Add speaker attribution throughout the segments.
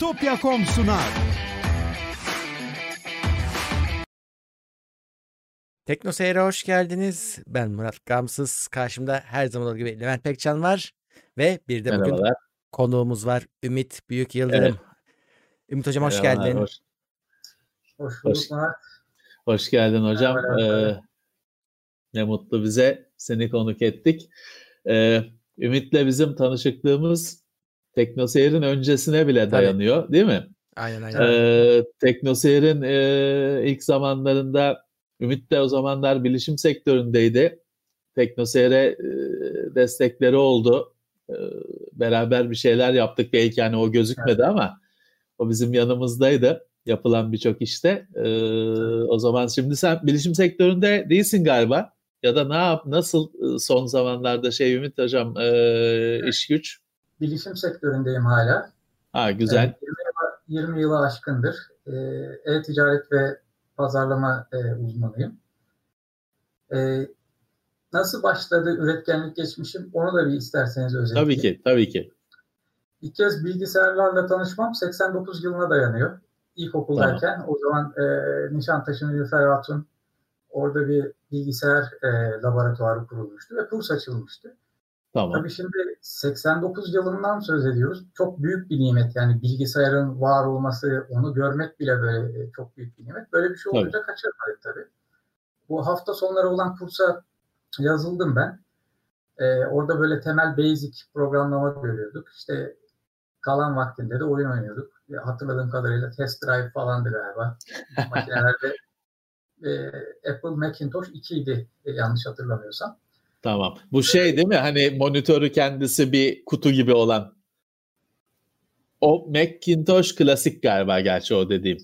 Speaker 1: Bitopya.com sunar.
Speaker 2: Tekno Seyir'e hoş geldiniz. Ben Murat Gamsız. Karşımda her zaman olduğu gibi Levent Pekcan var. Ve bir de bugün konuğumuz var. Ümit Büyük Yıldırım.
Speaker 3: Evet.
Speaker 2: Ümit Hocam hoş
Speaker 3: Merhabalar,
Speaker 2: geldin.
Speaker 3: Hoş,
Speaker 4: Hoş bulduk
Speaker 3: Hoş-
Speaker 4: Murat.
Speaker 3: hoş geldin hocam.
Speaker 4: Merhabalar.
Speaker 3: Ee, ne mutlu bize seni konuk ettik. Ee, Ümit'le bizim tanışıklığımız Teknoseyir'in öncesine bile dayanıyor değil mi?
Speaker 2: Aynen aynen.
Speaker 3: Ee, Teknoseyir'in e, ilk zamanlarında Ümit de o zamanlar bilişim sektöründeydi. Teknoseyir'e e, destekleri oldu. E, beraber bir şeyler yaptık. Belki hani o gözükmedi ama o bizim yanımızdaydı yapılan birçok işte. E, o zaman şimdi sen bilişim sektöründe değilsin galiba. Ya da ne yap, nasıl e, son zamanlarda şey Ümit hocam e, iş güç?
Speaker 4: Bilişim sektöründeyim hala.
Speaker 3: Ha güzel.
Speaker 4: Evet, 20, yıla, 20 yılı aşkındır. Ee, E-ticaret ve pazarlama e, uzmanıyım. Ee, nasıl başladı üretkenlik geçmişim onu da bir isterseniz özetleyeyim.
Speaker 3: Tabii ki, tabii ki.
Speaker 4: İlk kez bilgisayarlarla tanışmam 89 yılına dayanıyor. İlkokuldayken o zaman e, Nişantaşı Nilüfer Hatun orada bir bilgisayar e, laboratuvarı kurulmuştu ve kurs açılmıştı.
Speaker 3: Tamam.
Speaker 4: Tabii şimdi 89 yılından söz ediyoruz. Çok büyük bir nimet yani bilgisayarın var olması, onu görmek bile böyle e, çok büyük bir nimet. Böyle bir şey
Speaker 3: Tabii.
Speaker 4: olunca kaçırmadık tabii. Bu hafta sonları olan kursa yazıldım ben. Ee, orada böyle temel basic programlama görüyorduk. İşte kalan vaktinde de oyun oynuyorduk. Ya Hatırladığım kadarıyla test drive falandı galiba. Makinelerde e, Apple Macintosh 2 idi e, yanlış hatırlamıyorsam.
Speaker 3: Tamam. Bu şey değil mi? Hani monitörü kendisi bir kutu gibi olan. O Macintosh klasik galiba gerçi o dediğim.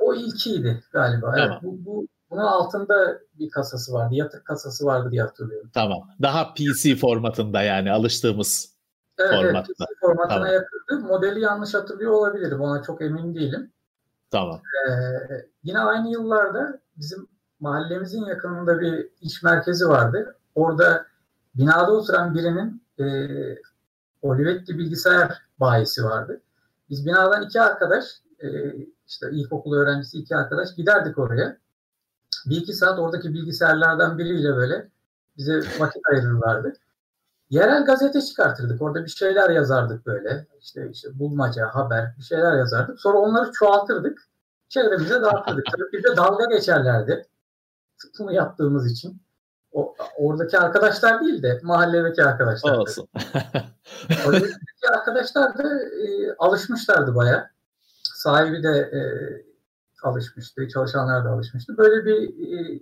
Speaker 4: O ilkiydi galiba.
Speaker 3: Tamam.
Speaker 4: Evet, bu, bu, bunun altında bir kasası vardı. Yatık kasası vardı diye hatırlıyorum.
Speaker 3: Tamam. Daha PC formatında yani alıştığımız.
Speaker 4: Evet, evet
Speaker 3: Formatta.
Speaker 4: PC formatına
Speaker 3: Tamam.
Speaker 4: yakındı. Modeli yanlış hatırlıyor olabilirim. Ona çok emin değilim.
Speaker 3: Tamam.
Speaker 4: Ee, yine aynı yıllarda bizim mahallemizin yakınında bir iş merkezi vardı. Orada binada oturan birinin e, Olivetti bilgisayar bayisi vardı. Biz binadan iki arkadaş, e, işte ilkokul öğrencisi iki arkadaş giderdik oraya. Bir iki saat oradaki bilgisayarlardan biriyle böyle bize vakit ayırırlardı. Yerel gazete çıkartırdık. Orada bir şeyler yazardık böyle. İşte, işte bulmaca, haber bir şeyler yazardık. Sonra onları çoğaltırdık. Çevremize dağıtırdık. Tabii bir de dalga geçerlerdi. Bunu yaptığımız için. O, oradaki arkadaşlar değil de mahalledeki arkadaşlar.
Speaker 3: Olsun.
Speaker 4: Oradaki arkadaşlar da e, alışmışlardı baya. Sahibi de e, alışmıştı, çalışanlar da alışmıştı. Böyle bir e,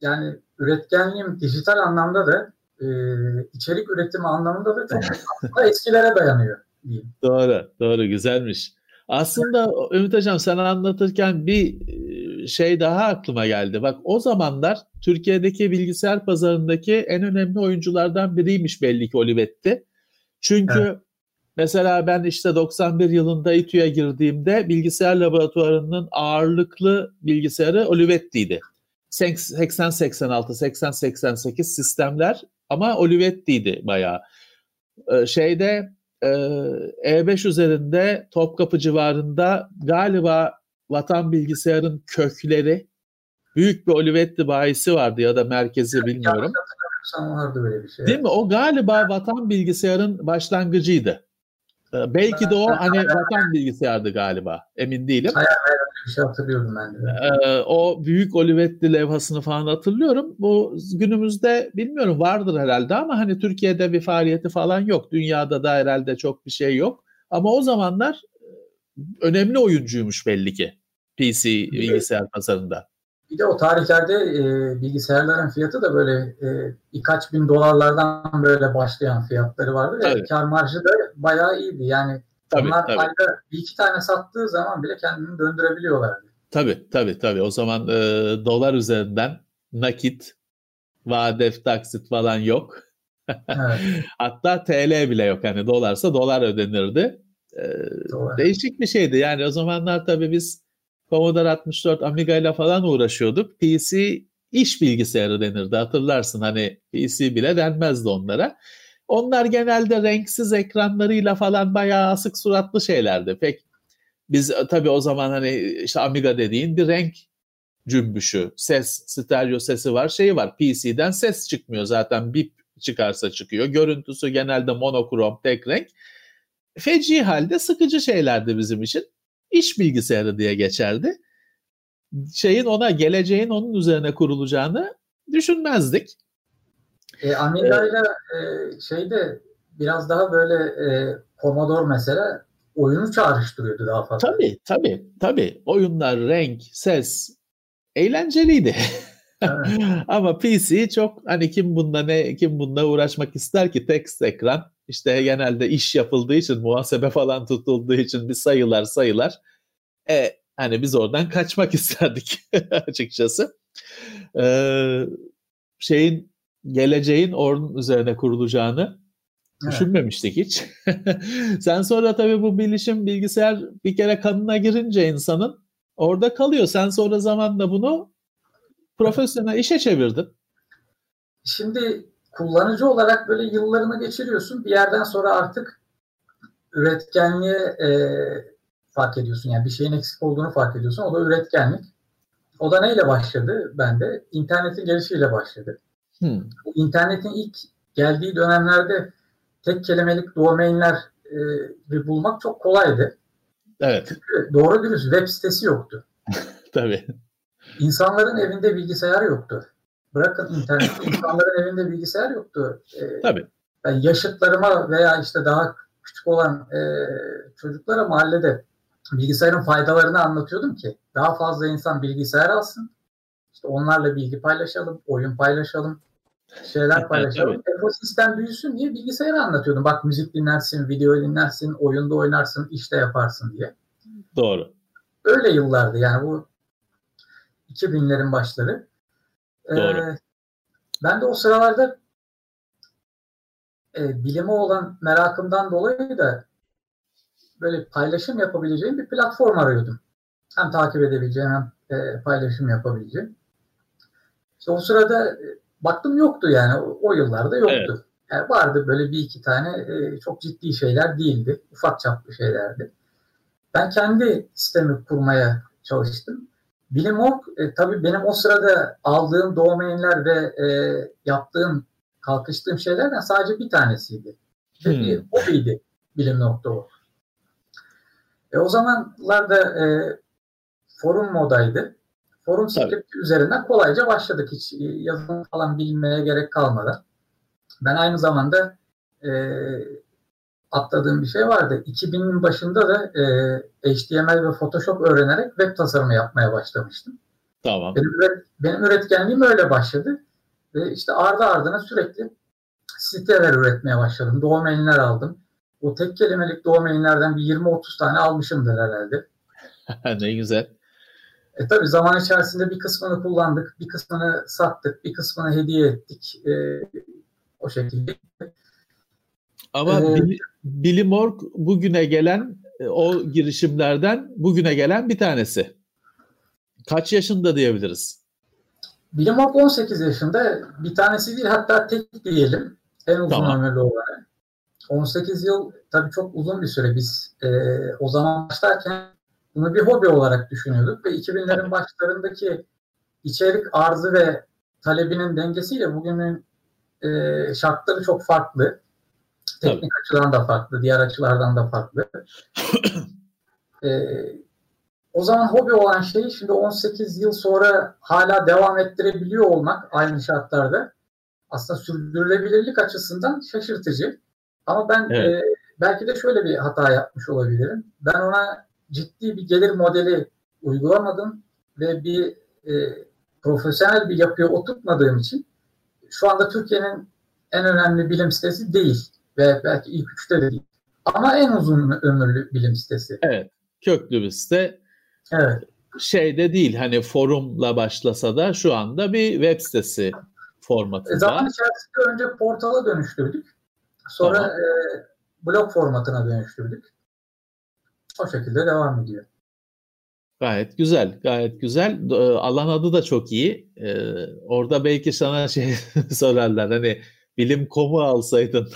Speaker 4: yani üretkenliğim dijital anlamda da e, içerik üretimi anlamında da çok aslında eskilere dayanıyor diyeyim.
Speaker 3: doğru. Doğru. Güzelmiş. Aslında Ümit Hocam sen anlatırken bir e, şey daha aklıma geldi. Bak o zamanlar Türkiye'deki bilgisayar pazarındaki en önemli oyunculardan biriymiş belli ki Olivetti. Çünkü mesela ben işte 91 yılında İTÜ'ye girdiğimde bilgisayar laboratuvarının ağırlıklı bilgisayarı Olivetti'ydi. 80-86, 80-88 sistemler ama Olivetti'ydi bayağı. Ee, şeyde e, E5 üzerinde Topkapı civarında galiba Vatan Bilgisayar'ın kökleri büyük bir Olivetti bayisi vardı ya da merkezi bilmiyorum.
Speaker 4: Vardı böyle bir şey.
Speaker 3: Değil mi? O galiba Vatan Bilgisayar'ın başlangıcıydı. Ee, Belki de o hani Vatan Bilgisayar'dı galiba. Emin değilim.
Speaker 4: Bir şey hatırlıyorum ben de.
Speaker 3: Ee, o büyük Olivetti levhasını falan hatırlıyorum. Bu günümüzde bilmiyorum vardır herhalde ama hani Türkiye'de bir faaliyeti falan yok. Dünyada da herhalde çok bir şey yok. Ama o zamanlar önemli oyuncuymuş belli ki PC bilgisayar pazarında.
Speaker 4: Bir de o tarihlerde e, bilgisayarların fiyatı da böyle e, birkaç bin dolarlardan böyle başlayan fiyatları vardı ve kar marjı da bayağı iyiydi. Yani
Speaker 3: Tabii
Speaker 4: onlar
Speaker 3: tabii.
Speaker 4: ayda bir iki tane sattığı zaman bile kendini döndürebiliyorlardı.
Speaker 3: Tabii tabii tabii. O zaman e, dolar üzerinden nakit, vade, taksit falan yok.
Speaker 4: Evet,
Speaker 3: Hatta TL bile yok. Hani dolarsa dolar ödenirdi.
Speaker 4: Doğru.
Speaker 3: değişik bir şeydi. Yani o zamanlar tabii biz Commodore 64 Amiga ile falan uğraşıyorduk. PC iş bilgisayarı denirdi hatırlarsın. Hani PC bile denmezdi onlara. Onlar genelde renksiz ekranlarıyla falan bayağı asık suratlı şeylerdi. Pek Biz e, tabii o zaman hani işte Amiga dediğin bir renk cümbüşü, ses, stereo sesi var, şeyi var. PC'den ses çıkmıyor zaten bip çıkarsa çıkıyor. Görüntüsü genelde monokrom, tek renk. Feci halde sıkıcı şeylerdi bizim için. İş bilgisayarı diye geçerdi. Şeyin ona, geleceğin onun üzerine kurulacağını düşünmezdik.
Speaker 4: E, Amiga ile e, şeyde biraz daha böyle e, Commodore mesela oyunu çağrıştırıyordu daha fazla.
Speaker 3: Tabii tabii tabii. Oyunlar, renk, ses eğlenceliydi. Ama PC çok hani kim bunda ne kim bunda uğraşmak ister ki tekst ekran işte genelde iş yapıldığı için muhasebe falan tutulduğu için bir sayılar sayılar e hani biz oradan kaçmak isterdik açıkçası. Ee, şeyin geleceğin onun üzerine kurulacağını evet. düşünmemiştik hiç. Sen sonra tabii bu bilişim bilgisayar bir kere kanına girince insanın orada kalıyor. Sen sonra zamanla bunu profesyonel işe çevirdin.
Speaker 4: Şimdi kullanıcı olarak böyle yıllarını geçiriyorsun. Bir yerden sonra artık üretkenliğe e, fark ediyorsun. Yani bir şeyin eksik olduğunu fark ediyorsun. O da üretkenlik. O da neyle başladı bende? İnternetin gelişiyle başladı. Hmm. İnternetin ilk geldiği dönemlerde tek kelimelik domainler e, bulmak çok kolaydı.
Speaker 3: Evet.
Speaker 4: Çünkü doğru dürüst web sitesi yoktu.
Speaker 3: Tabii.
Speaker 4: İnsanların evinde bilgisayar yoktu. Bırakın internet, insanların evinde bilgisayar yoktu.
Speaker 3: Ee, Tabii.
Speaker 4: Ben yaşıtlarıma veya işte daha küçük olan e, çocuklara mahallede bilgisayarın faydalarını anlatıyordum ki daha fazla insan bilgisayar alsın. İşte onlarla bilgi paylaşalım, oyun paylaşalım, şeyler paylaşalım. Ekosistem büyüsün diye bilgisayarı anlatıyordum. Bak müzik dinlersin, video dinlersin, oyunda oynarsın, işte yaparsın diye.
Speaker 3: Doğru.
Speaker 4: Öyle yıllardı yani bu 2000'lerin başları.
Speaker 3: Ee, Doğru. Ee,
Speaker 4: ben de o sıralarda e, bilime olan merakımdan dolayı da böyle paylaşım yapabileceğim bir platform arıyordum. Hem takip edebileceğim hem e, paylaşım yapabileceğim. İşte o sırada e, baktım yoktu yani o, o yıllarda yoktu. Evet. Yani vardı böyle bir iki tane e, çok ciddi şeyler değildi. Ufak çaplı şeylerdi. Ben kendi sistemi kurmaya çalıştım. Bilimorg e, tabii benim o sırada aldığım domainler ve e, yaptığım, kalkıştığım şeylerden sadece bir tanesiydi. Hmm. Bir hobiydi bilim.org. E, o zamanlarda e, forum modaydı. Forum script üzerinden kolayca başladık. Hiç e, yazılım falan bilmeye gerek kalmadan. Ben aynı zamanda e, atladığım bir şey vardı. 2000'in başında da e, HTML ve Photoshop öğrenerek web tasarımı yapmaya başlamıştım.
Speaker 3: Tamam.
Speaker 4: Benim, benim üretkenliğim öyle başladı. Ve işte ardı ardına sürekli siteler üretmeye başladım. Domainler aldım. O tek kelimelik domainlerden bir 20-30 tane almışımdır herhalde.
Speaker 3: ne güzel.
Speaker 4: E tabii zaman içerisinde bir kısmını kullandık, bir kısmını sattık, bir kısmını hediye ettik. E, o şekilde.
Speaker 3: Ama ee, Billy Morg bugüne gelen e, o girişimlerden bugüne gelen bir tanesi. Kaç yaşında diyebiliriz?
Speaker 4: Billy Morg 18 yaşında. Bir tanesi değil hatta tek diyelim. En uzun tamam. ömürlü olarak. 18 yıl tabii çok uzun bir süre. Biz e, o zaman başlarken bunu bir hobi olarak düşünüyorduk ve 2000'lerin başlarındaki içerik arzı ve talebinin dengesiyle bugünün e, şartları çok farklı. Teknik Tabii. açıdan da farklı, diğer açılardan da farklı. ee, o zaman hobi olan şeyi şimdi 18 yıl sonra hala devam ettirebiliyor olmak aynı şartlarda aslında sürdürülebilirlik açısından şaşırtıcı. Ama ben evet. e, belki de şöyle bir hata yapmış olabilirim. Ben ona ciddi bir gelir modeli uygulamadım ve bir e, profesyonel bir yapıya oturtmadığım için şu anda Türkiye'nin en önemli bilim sitesi değil ve belki ilk üçte de değil. Ama en uzun ömürlü bilim sitesi.
Speaker 3: Evet. Köklü bir site.
Speaker 4: Evet.
Speaker 3: Şeyde değil hani forumla başlasa da şu anda bir web sitesi formatında.
Speaker 4: Zaman içerisinde önce portala dönüştürdük. Sonra tamam. e, blog formatına dönüştürdük. O şekilde devam ediyor.
Speaker 3: Gayet güzel, gayet güzel. Alan adı da çok iyi. Ee, orada belki sana şey sorarlar hani bilim komu alsaydın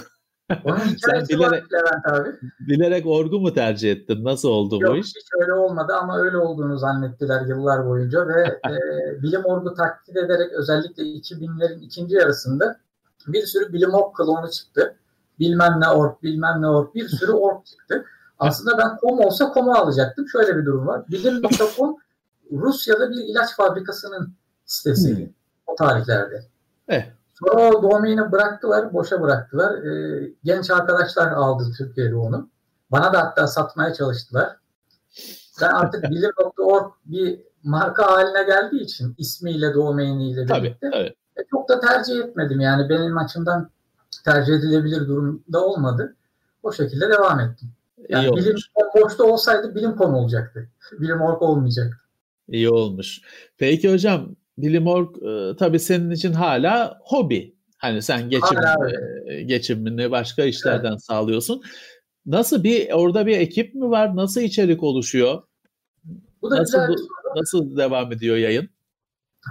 Speaker 4: Onun Sen bilerek, Levent abi.
Speaker 3: bilerek orgu mu tercih ettin? Nasıl oldu
Speaker 4: Yok,
Speaker 3: bu iş?
Speaker 4: hiç öyle olmadı ama öyle olduğunu zannettiler yıllar boyunca ve e, bilim orgu taklit ederek özellikle 2000'lerin ikinci yarısında bir sürü bilim org klonu çıktı. Bilmem ne org, bilmem ne org, bir sürü org çıktı. Aslında ben kom olsa komu alacaktım. Şöyle bir durum var. Bilim.com Rusya'da bir ilaç fabrikasının sitesiydi hmm. o tarihlerde. Eh. Sonra o domaini bıraktılar, boşa bıraktılar. Ee, genç arkadaşlar aldı Türkiye'de onu. Bana da hatta satmaya çalıştılar. Ben artık bilim.org bir marka haline geldiği için ismiyle, domainiyle birlikte tabii, tabii. E, çok da tercih etmedim. Yani benim açımdan tercih edilebilir durumda olmadı. O şekilde devam ettim. Yani İyi bilim boşta olsaydı bilim konu olacaktı. Bilim org olmayacaktı.
Speaker 3: İyi olmuş. Peki hocam bilim org e, tabii senin için hala hobi. Hani sen geçim, e, geçimini başka işlerden evet. sağlıyorsun. Nasıl bir orada bir ekip mi var? Nasıl içerik oluşuyor? Bu da nasıl, güzel bir soru. Nasıl devam ediyor yayın?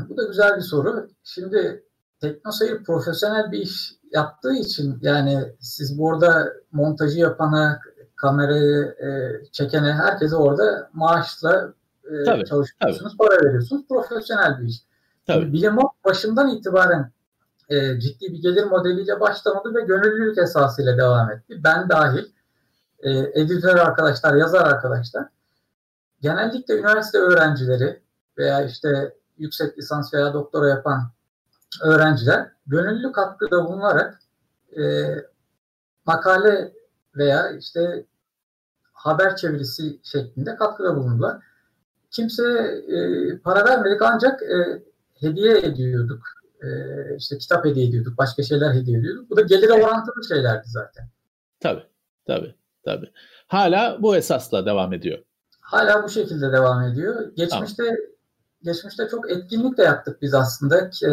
Speaker 4: Bu da güzel bir soru. Şimdi TeknoSeyir profesyonel bir iş yaptığı için yani siz burada montajı yapana, kamerayı e, çekene herkese orada maaşla e, tabii, çalışıyorsunuz, tabii. para veriyorsunuz. Profesyonel bir iş. Tabii. Bilim başından itibaren e, ciddi bir gelir modeliyle başlamadı ve gönüllülük esasıyla devam etti. Ben dahil e, editör arkadaşlar, yazar arkadaşlar genellikle üniversite öğrencileri veya işte yüksek lisans veya doktora yapan öğrenciler gönüllü katkıda bulunarak e, makale veya işte haber çevirisi şeklinde katkıda bulundular. Kimse e, para vermedik ancak e, hediye ediyorduk. E, işte kitap hediye ediyorduk, başka şeyler hediye ediyorduk. Bu da gelire orantılı şeylerdi zaten.
Speaker 3: Tabii, tabii, tabii. Hala bu esasla devam ediyor.
Speaker 4: Hala bu şekilde devam ediyor. Geçmişte tamam. geçmişte çok etkinlik de yaptık biz aslında. E,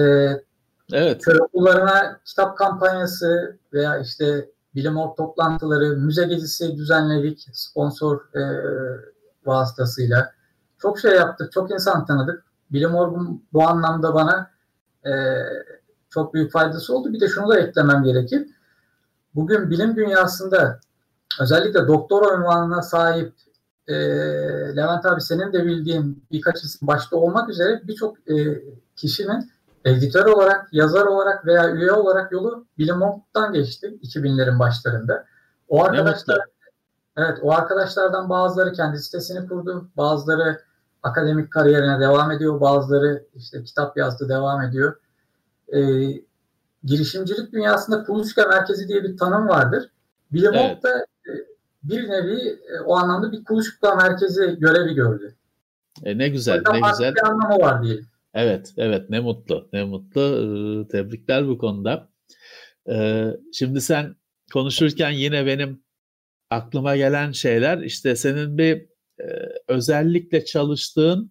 Speaker 4: evet. Köy okullarına kitap kampanyası veya işte bilim org toplantıları, müze gezisi düzenledik sponsor e, vasıtasıyla. Çok şey yaptık, çok insan tanıdık. Bilim orgun bu anlamda bana e, çok büyük faydası oldu. Bir de şunu da eklemem gerekir. Bugün bilim dünyasında özellikle doktor unvanına sahip e, Levent abi senin de bildiğin birkaç isim başta olmak üzere birçok e, kişinin editör olarak, yazar olarak veya üye olarak yolu Bilim Org'dan geçti 2000'lerin başlarında. O arkadaşlar evet o arkadaşlardan bazıları kendi sitesini kurdu. Bazıları akademik kariyerine devam ediyor. Bazıları işte kitap yazdı, devam ediyor. Ee, girişimcilik dünyasında kuluçka merkezi diye bir tanım vardır. Bilim evet. da e, bir nevi e, o anlamda bir kuluçka merkezi görevi gördü.
Speaker 3: E ne güzel, ne güzel.
Speaker 4: Bir anlamı var diyelim.
Speaker 3: Evet, evet ne mutlu, ne mutlu. Ee, tebrikler bu konuda. Ee, şimdi sen konuşurken yine benim aklıma gelen şeyler işte senin bir e, özellikle çalıştığın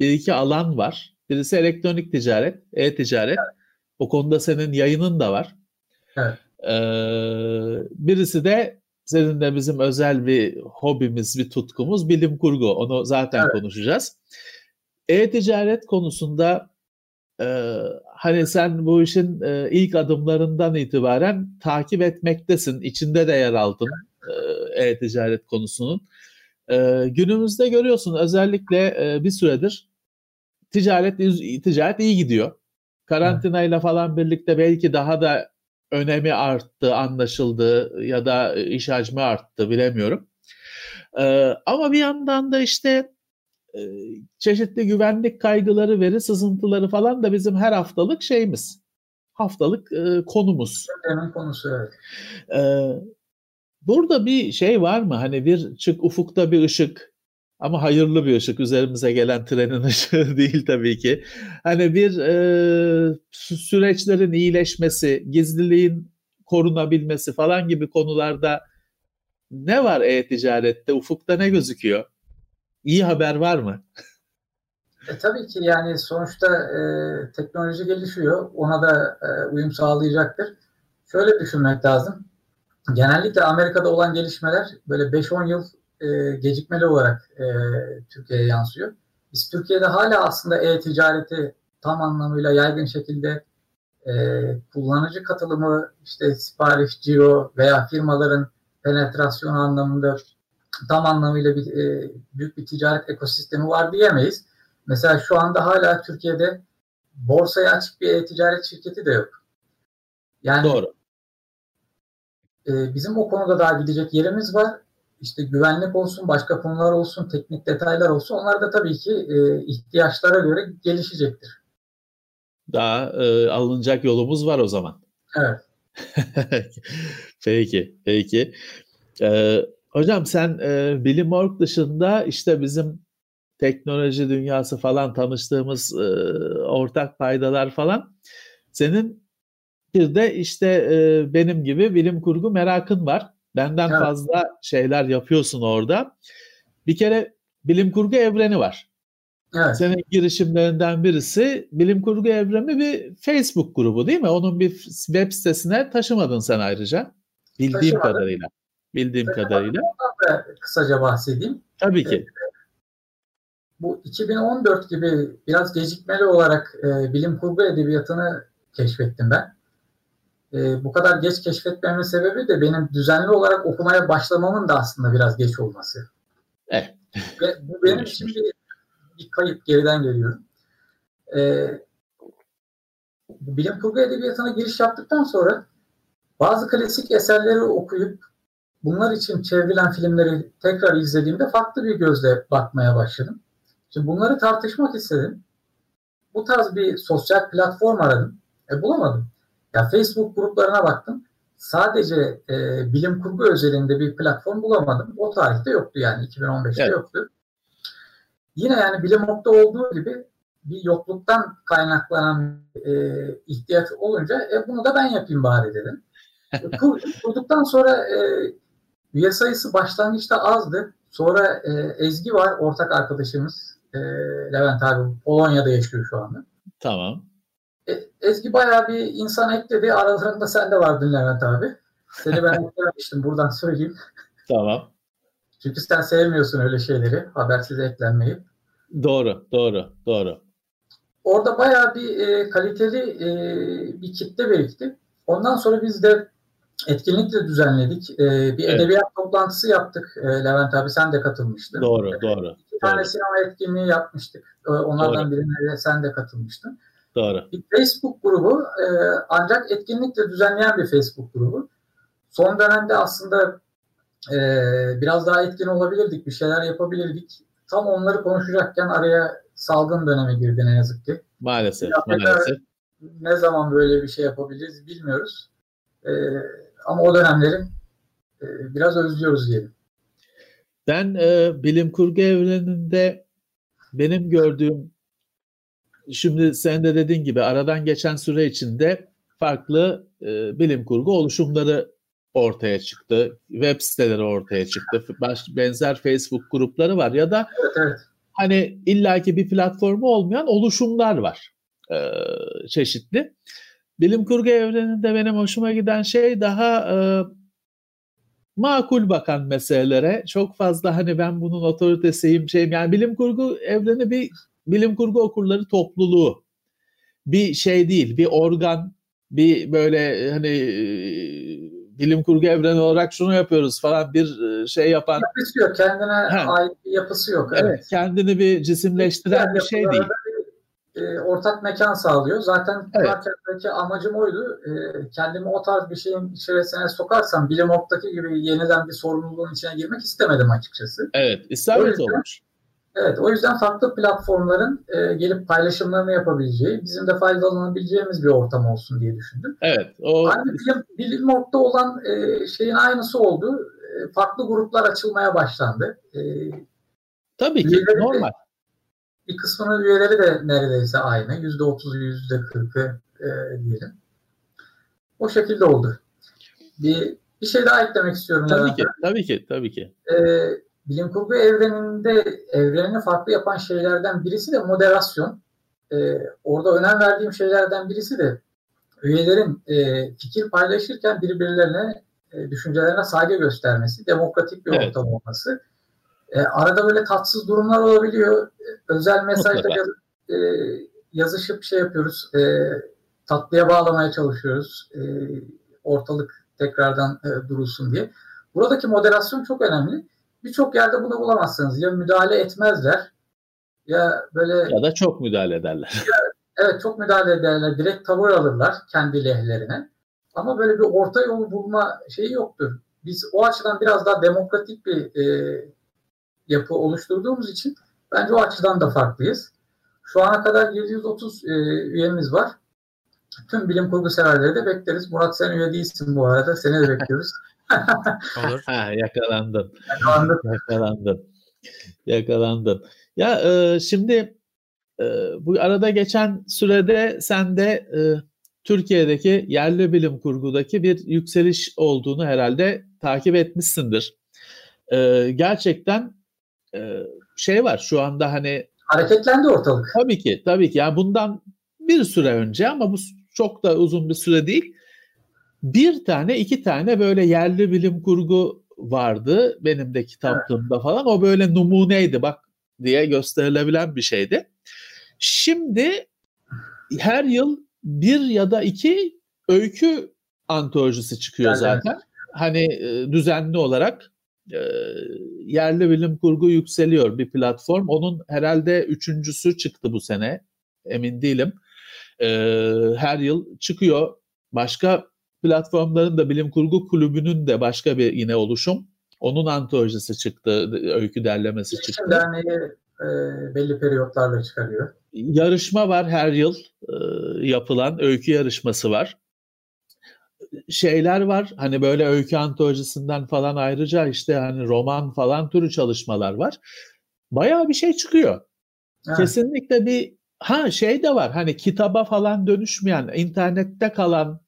Speaker 3: bir iki alan var. Birisi elektronik ticaret, e-ticaret. Evet. O konuda senin yayının da var. Evet. Ee, birisi de senin de bizim özel bir hobimiz, bir tutkumuz bilim kurgu. Onu zaten evet. konuşacağız. E-ticaret konusunda e, hani sen bu işin e, ilk adımlarından itibaren takip etmektesin. İçinde de yer aldın e, e-ticaret konusunun. E, günümüzde görüyorsun özellikle e, bir süredir ticaret ticaret iyi gidiyor. Karantinayla falan birlikte belki daha da önemi arttı, anlaşıldı ya da iş hacmi arttı bilemiyorum. Ee, ama bir yandan da işte e, çeşitli güvenlik kaygıları, veri sızıntıları falan da bizim her haftalık şeyimiz. Haftalık e, konumuz.
Speaker 4: Hemen konusu evet.
Speaker 3: Ee, burada bir şey var mı? Hani bir çık ufukta bir ışık ama hayırlı bir ışık. Üzerimize gelen trenin ışığı değil tabii ki. Hani bir e, süreçlerin iyileşmesi, gizliliğin korunabilmesi falan gibi konularda ne var e-ticarette? Ufukta ne gözüküyor? İyi haber var mı?
Speaker 4: E, tabii ki yani sonuçta e, teknoloji gelişiyor. Ona da e, uyum sağlayacaktır. Şöyle düşünmek lazım. Genellikle Amerika'da olan gelişmeler böyle 5-10 yıl e, gecikmeli olarak e, Türkiye'ye yansıyor. Biz Türkiye'de hala aslında e-ticareti tam anlamıyla yaygın şekilde e, kullanıcı katılımı, işte sipariş, ciro veya firmaların penetrasyonu anlamında tam anlamıyla bir e, büyük bir ticaret ekosistemi var diyemeyiz. Mesela şu anda hala Türkiye'de borsaya açık bir e-ticaret şirketi de yok.
Speaker 3: Yani Doğru.
Speaker 4: E, bizim o konuda daha gidecek yerimiz var. İşte güvenlik olsun, başka konular olsun, teknik detaylar olsun. Onlar da tabii ki e, ihtiyaçlara göre gelişecektir.
Speaker 3: Daha e, alınacak yolumuz var o zaman.
Speaker 4: Evet.
Speaker 3: peki, peki. Ee, hocam sen e, Bilim Org dışında işte bizim teknoloji dünyası falan tanıştığımız e, ortak paydalar falan. Senin bir de işte e, benim gibi bilim kurgu merakın var. Benden evet. fazla şeyler yapıyorsun orada. Bir kere bilim kurgu evreni var. Evet. Senin girişimlerinden birisi bilim kurgu evreni bir Facebook grubu değil mi? Onun bir web sitesine taşımadın sen ayrıca. Bildiğim Taşımadım. kadarıyla. Bildiğim Taşımadım. kadarıyla.
Speaker 4: Ondan da kısaca bahsedeyim.
Speaker 3: Tabii ki.
Speaker 4: Bu 2014 gibi biraz gecikmeli olarak e, bilim kurgu edebiyatını keşfettim ben. E, bu kadar geç keşfetmemin sebebi de benim düzenli olarak okumaya başlamamın da aslında biraz geç olması.
Speaker 3: Evet.
Speaker 4: Ve bu benim için bir, bir kayıp geriden geliyorum. E, bilim kurgu edebiyatına giriş yaptıktan sonra bazı klasik eserleri okuyup bunlar için çevrilen filmleri tekrar izlediğimde farklı bir gözle bakmaya başladım. Şimdi bunları tartışmak istedim. Bu tarz bir sosyal platform aradım. E bulamadım. Ya Facebook gruplarına baktım. Sadece e, bilim kurgu özelinde bir platform bulamadım. O tarihte yoktu yani 2015'te evet. yoktu. Yine yani bilim nokta olduğu gibi bir yokluktan kaynaklanan e, ihtiyaç olunca e, bunu da ben yapayım bari dedim. E, kur, kurduktan sonra e, üye sayısı başlangıçta azdı. Sonra e, Ezgi var ortak arkadaşımız e, Levent abi Polonya'da yaşıyor şu anda.
Speaker 3: Tamam.
Speaker 4: Ezgi bayağı bir insan ekledi. Aralarında sen de vardın Levent abi. Seni ben eklememiştim buradan söyleyeyim.
Speaker 3: Tamam.
Speaker 4: Çünkü sen sevmiyorsun öyle şeyleri. Habersiz eklenmeyi.
Speaker 3: Doğru, doğru, doğru.
Speaker 4: Orada bayağı bir e, kaliteli e, bir kitle birikti. Ondan sonra biz de etkinlik de düzenledik. E, bir evet. edebiyat toplantısı yaptık. E, Levent abi sen de katılmıştın.
Speaker 3: Doğru, e, doğru.
Speaker 4: İki tane doğru. sinema etkinliği yapmıştık. E, onlardan doğru. birine de sen de katılmıştın.
Speaker 3: Doğru.
Speaker 4: Bir Facebook grubu e, ancak etkinlik de düzenleyen bir Facebook grubu. Son dönemde aslında e, biraz daha etkin olabilirdik, bir şeyler yapabilirdik. Tam onları konuşacakken araya salgın döneme girdi ne yazık ki.
Speaker 3: Maalesef, maalesef.
Speaker 4: Ne zaman böyle bir şey yapabiliriz bilmiyoruz. E, ama o dönemleri e, biraz özlüyoruz diyelim.
Speaker 3: Ben e, bilim kurgu evreninde benim gördüğüm şimdi sen de dediğin gibi aradan geçen süre içinde farklı e, bilim kurgu oluşumları ortaya çıktı. Web siteleri ortaya çıktı. Baş, benzer Facebook grupları var ya da
Speaker 4: evet, evet.
Speaker 3: hani illaki bir platformu olmayan oluşumlar var. E, çeşitli. Bilim kurgu evreninde benim hoşuma giden şey daha e, makul bakan meselelere. Çok fazla hani ben bunun otoritesiyim şeyim. Yani bilim kurgu evreni bir bilim kurgu okurları topluluğu. Bir şey değil, bir organ, bir böyle hani bilim kurgu evreni olarak şunu yapıyoruz falan bir şey yapan.
Speaker 4: Yapısı yok, kendine ha. ait bir yapısı yok. Evet, evet
Speaker 3: kendini bir cisimleştiren bir şey değil
Speaker 4: e, ortak mekan sağlıyor. Zaten evet. amacım oydu. E, kendimi o tarz bir şeyin içerisine sokarsam bilim gibi yeniden bir sorumluluğun içine girmek istemedim açıkçası.
Speaker 3: Evet, isabet olmuş.
Speaker 4: Evet, o yüzden farklı platformların e, gelip paylaşımlarını yapabileceği, bizim de faydalanabileceğimiz bir ortam olsun diye düşündüm.
Speaker 3: Evet. O...
Speaker 4: Aynı bilim, bilim orta olan e, şeyin aynısı oldu. E, farklı gruplar açılmaya başlandı. E,
Speaker 3: Tabii ki, normal.
Speaker 4: Bir kısmının üyeleri de neredeyse aynı. Yüzde otuzu, yüzde kırkı e, diyelim. O şekilde oldu. Bir, bir şey daha eklemek istiyorum.
Speaker 3: Tabii ki, tabii ki, tabii ki.
Speaker 4: E, bilim kurgu evreninde evrenini farklı yapan şeylerden birisi de moderasyon. E, orada önem verdiğim şeylerden birisi de üyelerin e, fikir paylaşırken birbirlerine e, düşüncelerine saygı göstermesi, demokratik bir evet. ortam olması. E, arada böyle tatsız durumlar olabiliyor. Özel mesajla yaz, e, yazışıp şey yapıyoruz. E, tatlıya bağlamaya çalışıyoruz. E, ortalık tekrardan e, durulsun diye. Buradaki moderasyon çok önemli. Birçok yerde bunu bulamazsınız. Ya müdahale etmezler ya böyle
Speaker 3: ya da çok müdahale ederler.
Speaker 4: evet çok müdahale ederler. Direkt tavır alırlar kendi lehlerine. Ama böyle bir orta yolu bulma şeyi yoktur. Biz o açıdan biraz daha demokratik bir e, yapı oluşturduğumuz için bence o açıdan da farklıyız. Şu ana kadar 730 e, üyemiz var. Tüm bilim kurgu severleri de bekleriz. Murat sen üye değilsin bu arada. Seni de bekliyoruz.
Speaker 3: Olur. Ha, yakalandın. Yakalandın. Yakalandın. Yakalandın. Ya e, şimdi e, bu arada geçen sürede sen de e, Türkiye'deki yerli bilim kurgudaki bir yükseliş olduğunu herhalde takip etmişsindir. E, gerçekten e, şey var şu anda hani
Speaker 4: hareketlendi ortalık.
Speaker 3: Tabii ki, tabii ki. Yani bundan bir süre önce ama bu çok da uzun bir süre değil. Bir tane, iki tane böyle yerli bilim kurgu vardı benim de kitaplığımda evet. falan. O böyle numuneydi bak diye gösterilebilen bir şeydi. Şimdi her yıl bir ya da iki öykü antolojisi çıkıyor evet. zaten. Hani e, düzenli olarak e, yerli bilim kurgu yükseliyor bir platform. Onun herhalde üçüncüsü çıktı bu sene. Emin değilim. E, her yıl çıkıyor. Başka platformların da bilim kurgu kulübünün de başka bir yine oluşum. Onun antolojisi çıktı, öykü derlemesi çıktı.
Speaker 4: Şimdi derneği e, belli periyotlarla çıkarıyor.
Speaker 3: Yarışma var her yıl e, yapılan öykü yarışması var şeyler var. Hani böyle öykü antolojisinden falan ayrıca işte hani roman falan türü çalışmalar var. Bayağı bir şey çıkıyor. Ha. Kesinlikle bir ha şey de var. Hani kitaba falan dönüşmeyen, internette kalan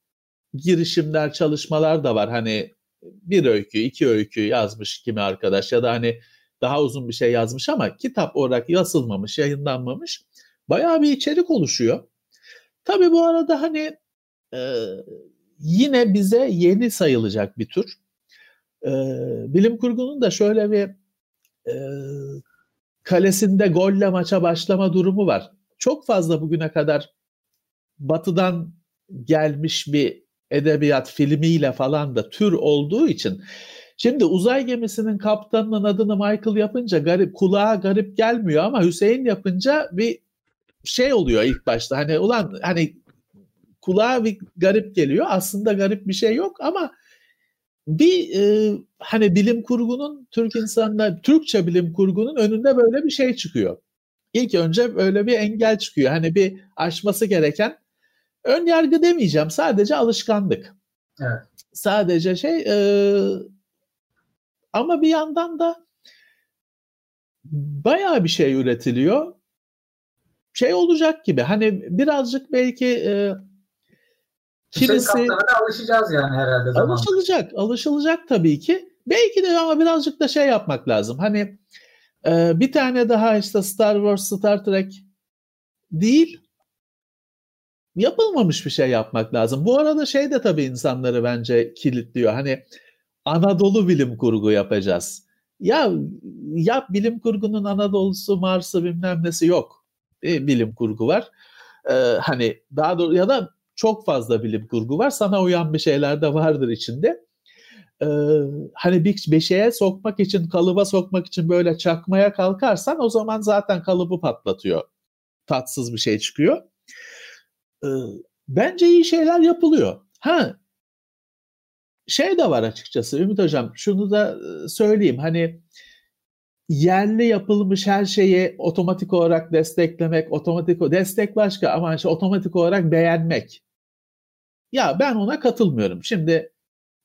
Speaker 3: girişimler, çalışmalar da var. Hani bir öykü, iki öykü yazmış kimi arkadaş ya da hani daha uzun bir şey yazmış ama kitap olarak yazılmamış, yayınlanmamış. Bayağı bir içerik oluşuyor. Tabii bu arada hani e, yine bize yeni sayılacak bir tür. E, bilim kurgunun da şöyle bir e, kalesinde golle maça başlama durumu var. Çok fazla bugüne kadar batıdan gelmiş bir edebiyat filmiyle falan da tür olduğu için Şimdi uzay gemisinin kaptanının adını Michael yapınca garip kulağa garip gelmiyor ama Hüseyin yapınca bir şey oluyor ilk başta. Hani ulan hani kulağa bir garip geliyor. Aslında garip bir şey yok ama bir e, hani bilim kurgunun Türk insanlar Türkçe bilim kurgunun önünde böyle bir şey çıkıyor. İlk önce böyle bir engel çıkıyor. Hani bir aşması gereken ön yargı demeyeceğim. Sadece alışkanlık.
Speaker 4: Evet.
Speaker 3: Sadece şey e, ama bir yandan da bayağı bir şey üretiliyor. Şey olacak gibi. Hani birazcık belki e,
Speaker 4: Kimisi alışacağız yani herhalde
Speaker 3: zaman. Alışılacak, alışılacak tabii ki. Belki de ama birazcık da şey yapmak lazım. Hani e, bir tane daha işte Star Wars, Star Trek değil yapılmamış bir şey yapmak lazım. Bu arada şey de tabii insanları bence kilitliyor. Hani Anadolu bilim kurgu yapacağız. Ya yap bilim kurgunun Anadolu'su, Mars'ı bilmem nesi yok. E, bilim kurgu var. Ee, hani daha doğru ya da çok fazla bilim kurgu var. Sana uyan bir şeyler de vardır içinde. Ee, hani bir, bir şeye sokmak için, kalıba sokmak için böyle çakmaya kalkarsan o zaman zaten kalıbı patlatıyor. Tatsız bir şey çıkıyor. Ee, bence iyi şeyler yapılıyor. Ha şey de var açıkçası Ümit Hocam şunu da söyleyeyim hani yerli yapılmış her şeyi otomatik olarak desteklemek, otomatik destek başka ama işte otomatik olarak beğenmek. Ya ben ona katılmıyorum. Şimdi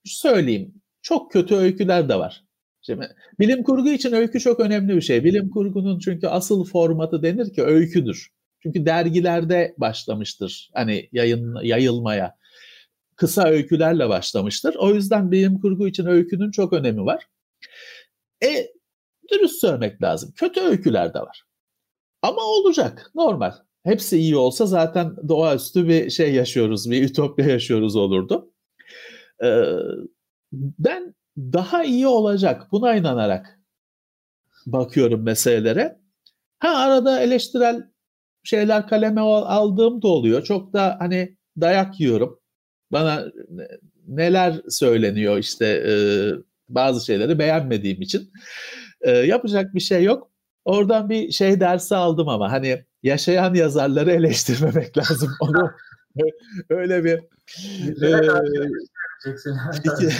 Speaker 3: söyleyeyim. Çok kötü öyküler de var. Şimdi bilim kurgu için öykü çok önemli bir şey. Bilim kurgunun çünkü asıl formatı denir ki öyküdür. Çünkü dergilerde başlamıştır hani yayın yayılmaya. Kısa öykülerle başlamıştır. O yüzden bilim kurgu için öykünün çok önemi var. E dürüst söylemek lazım. Kötü öyküler de var. Ama olacak. Normal. Hepsi iyi olsa zaten doğaüstü bir şey yaşıyoruz, bir ütopya yaşıyoruz olurdu. Ee, ben daha iyi olacak buna inanarak bakıyorum meselelere. Ha arada eleştirel şeyler kaleme aldığım da oluyor. Çok da hani dayak yiyorum. Bana neler söyleniyor işte e, bazı şeyleri beğenmediğim için. E, yapacak bir şey yok. Oradan bir şey dersi aldım ama hani yaşayan yazarları eleştirmemek lazım. Onu öyle bir e, fikir,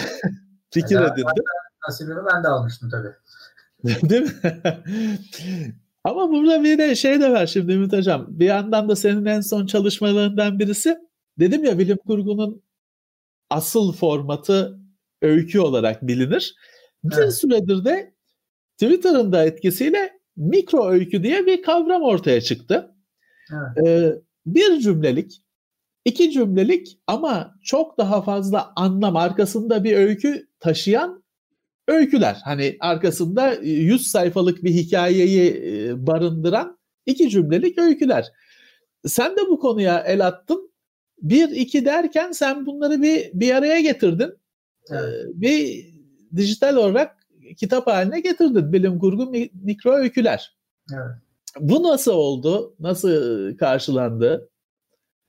Speaker 3: fikir edindim.
Speaker 4: Nasibimi ben de almıştım tabii.
Speaker 3: Değil mi? Ama burada bir de şey de var şimdi Ümit Hocam. Bir yandan da senin en son çalışmalarından birisi dedim ya bilim kurgunun asıl formatı öykü olarak bilinir. Bir evet. süredir de Twitter'ın da etkisiyle mikro öykü diye bir kavram ortaya çıktı. Evet. Ee, bir cümlelik, iki cümlelik ama çok daha fazla anlam arkasında bir öykü taşıyan öyküler. Hani arkasında 100 sayfalık bir hikayeyi barındıran iki cümlelik öyküler. Sen de bu konuya el attın. Bir iki derken sen bunları bir bir araya getirdin. Evet. Bir dijital olarak kitap haline getirdin. Bilim kurgu mikro öyküler. Evet. Bu nasıl oldu? Nasıl karşılandı?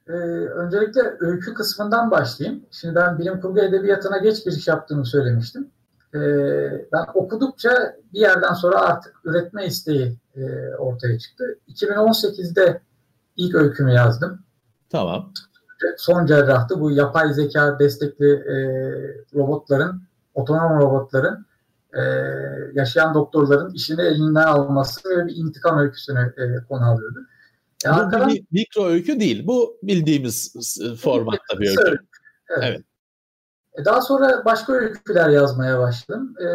Speaker 4: Ee, öncelikle öykü kısmından başlayayım. Şimdi ben bilim kurgu edebiyatına geç giriş yaptığımı söylemiştim e, ben okudukça bir yerden sonra artık üretme isteği e, ortaya çıktı. 2018'de ilk öykümü yazdım.
Speaker 3: Tamam.
Speaker 4: Son cerrahtı. Bu yapay zeka destekli e, robotların, otonom robotların e, yaşayan doktorların işini elinden alması ve bir intikam öyküsünü e, konu alıyordu.
Speaker 3: E, bu arkadan, bir mikro öykü değil. Bu bildiğimiz formatta bir öykü.
Speaker 4: Evet. evet. Daha sonra başka öyküler yazmaya başladım. E,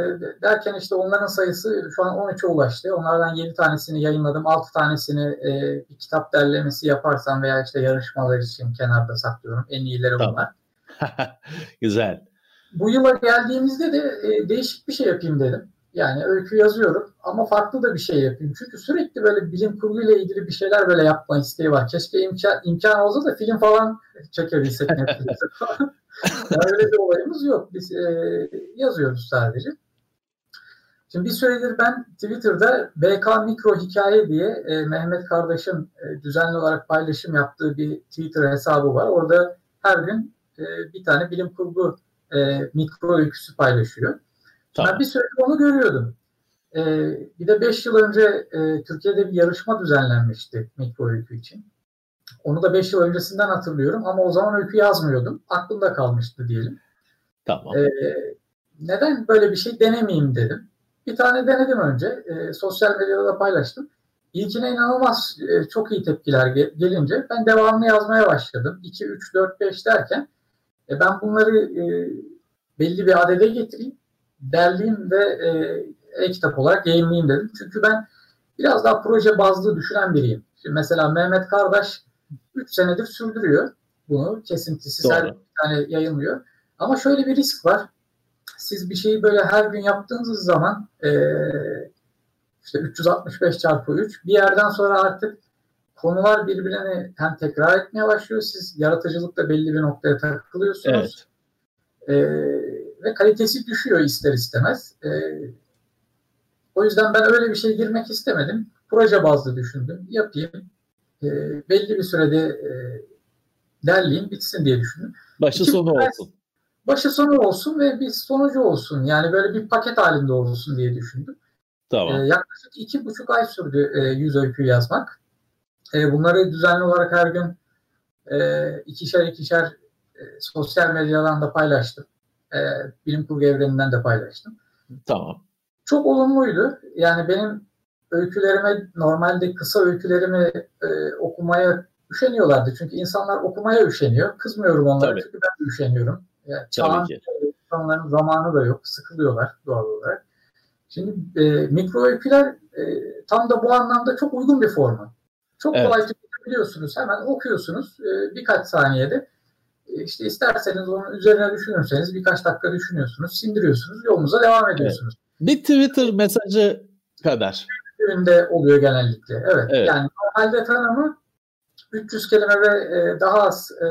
Speaker 4: derken işte onların sayısı şu an 13'e ulaştı. Onlardan 7 tanesini yayınladım. 6 tanesini e, bir kitap derlemesi yaparsam veya işte yarışmalar için kenarda saklıyorum. En iyileri tamam. bunlar.
Speaker 3: Güzel.
Speaker 4: Bu yıla geldiğimizde de e, değişik bir şey yapayım dedim. Yani öykü yazıyorum ama farklı da bir şey yapayım. Çünkü sürekli böyle bilim kurgu ile ilgili bir şeyler böyle yapma isteği var. Keşke imkan, imkan olsa da film falan çekebilsek. yani öyle bir olayımız yok. Biz e, yazıyoruz sadece. Şimdi bir süredir ben Twitter'da BK Mikro Hikaye diye e, Mehmet kardeşim e, düzenli olarak paylaşım yaptığı bir Twitter hesabı var. Orada her gün e, bir tane bilim kurgu e, mikro öyküsü paylaşıyor. Tamam. Ben bir süredir onu görüyordum. E, bir de 5 yıl önce e, Türkiye'de bir yarışma düzenlenmişti mikro öykü için. Onu da 5 yıl öncesinden hatırlıyorum ama o zaman öykü yazmıyordum. Aklımda kalmıştı diyelim.
Speaker 3: Tamam. Ee,
Speaker 4: neden böyle bir şey denemeyeyim dedim. Bir tane denedim önce. E, sosyal medyada da paylaştım. İlkine inanılmaz e, çok iyi tepkiler ge- gelince ben devamlı yazmaya başladım. 2, 3, 4, 5 derken e, ben bunları e, belli bir adede getireyim, derleyeyim ve e, e-kitap olarak yayınlayayım dedim. Çünkü ben biraz daha proje bazlı düşünen biriyim. Şimdi mesela Mehmet Kardeş 3 senedir sürdürüyor bunu. Kesintisiz her bir tane yayınlıyor. Ama şöyle bir risk var. Siz bir şeyi böyle her gün yaptığınız zaman e, işte 365 çarpı 3 bir yerden sonra artık konular birbirini hem tekrar etmeye başlıyor. Siz yaratıcılıkla belli bir noktaya takılıyorsunuz. Evet. E, ve kalitesi düşüyor ister istemez. E, o yüzden ben öyle bir şey girmek istemedim. Proje bazlı düşündüm. Yapayım e, belli bir sürede e, derleyeyim bitsin diye düşündüm.
Speaker 3: Başı sonu olsun.
Speaker 4: Başı sonu olsun ve bir sonucu olsun. Yani böyle bir paket halinde olsun diye düşündüm.
Speaker 3: Tamam.
Speaker 4: E, yaklaşık iki buçuk ay sürdü e, yüz öykü yazmak. E, bunları düzenli olarak her gün e, ikişer ikişer e, sosyal medyadan da paylaştım. E, bilim kurgu evreninden de paylaştım.
Speaker 3: Tamam.
Speaker 4: Çok olumluydu. Yani benim öykülerime normalde kısa öykülerimi e, okumaya üşeniyorlardı. Çünkü insanlar okumaya üşeniyor. Kızmıyorum onlara Tabii. çünkü ben de üşeniyorum. Yani çağın insanların zamanı da yok. Sıkılıyorlar doğal olarak. Şimdi e, mikro öyküler e, tam da bu anlamda çok uygun bir formu. Çok evet. kolay biliyorsunuz. Hemen okuyorsunuz e, birkaç saniyede. E, işte isterseniz onun üzerine düşünürseniz birkaç dakika düşünüyorsunuz, sindiriyorsunuz, yolunuza devam ediyorsunuz.
Speaker 3: Evet. Bir Twitter mesajı kadar
Speaker 4: günde oluyor genellikle. Evet. evet. Yani normalde tanımı 300 kelime ve e, daha az e,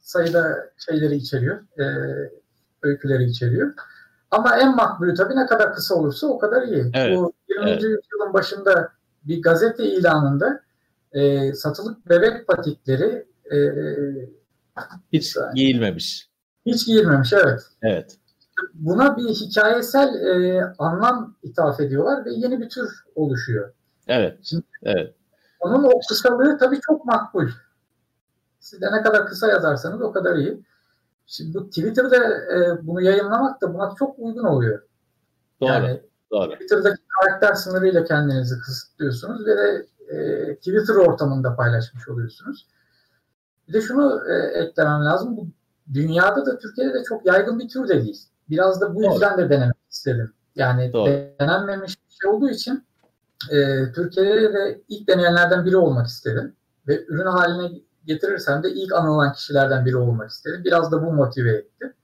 Speaker 4: sayıda şeyleri içeriyor. E, öyküleri içeriyor. Ama en makbulü tabii ne kadar kısa olursa o kadar iyi. Evet. Bu 20. Evet. yüzyılın başında bir gazete ilanında e, satılık bebek patikleri e,
Speaker 3: Hiç giyilmemiş.
Speaker 4: Hiç giyilmemiş evet.
Speaker 3: Evet.
Speaker 4: Buna bir hikayesel e, anlam ithaf ediyorlar ve yeni bir tür oluşuyor.
Speaker 3: Evet. Şimdi, evet.
Speaker 4: Onun o kısalığı tabii çok makbul. Siz de ne kadar kısa yazarsanız o kadar iyi. Şimdi bu Twitter'da e, bunu yayınlamak da buna çok uygun oluyor.
Speaker 3: Doğru. Yani Doğru.
Speaker 4: Twitter'daki karakter sınırıyla kendinizi kısıtlıyorsunuz ve de e, Twitter ortamında paylaşmış oluyorsunuz. Bir de şunu e, eklemem lazım. Bu dünyada da Türkiye'de de çok yaygın bir tür de değil. Biraz da bu Doğru. yüzden de denemek istedim. Yani Doğru. denenmemiş bir şey olduğu için e, Türkiye'de de ilk deneyenlerden biri olmak istedim. Ve ürün haline getirirsem de ilk anılan kişilerden biri olmak istedim. Biraz da bu motive etti.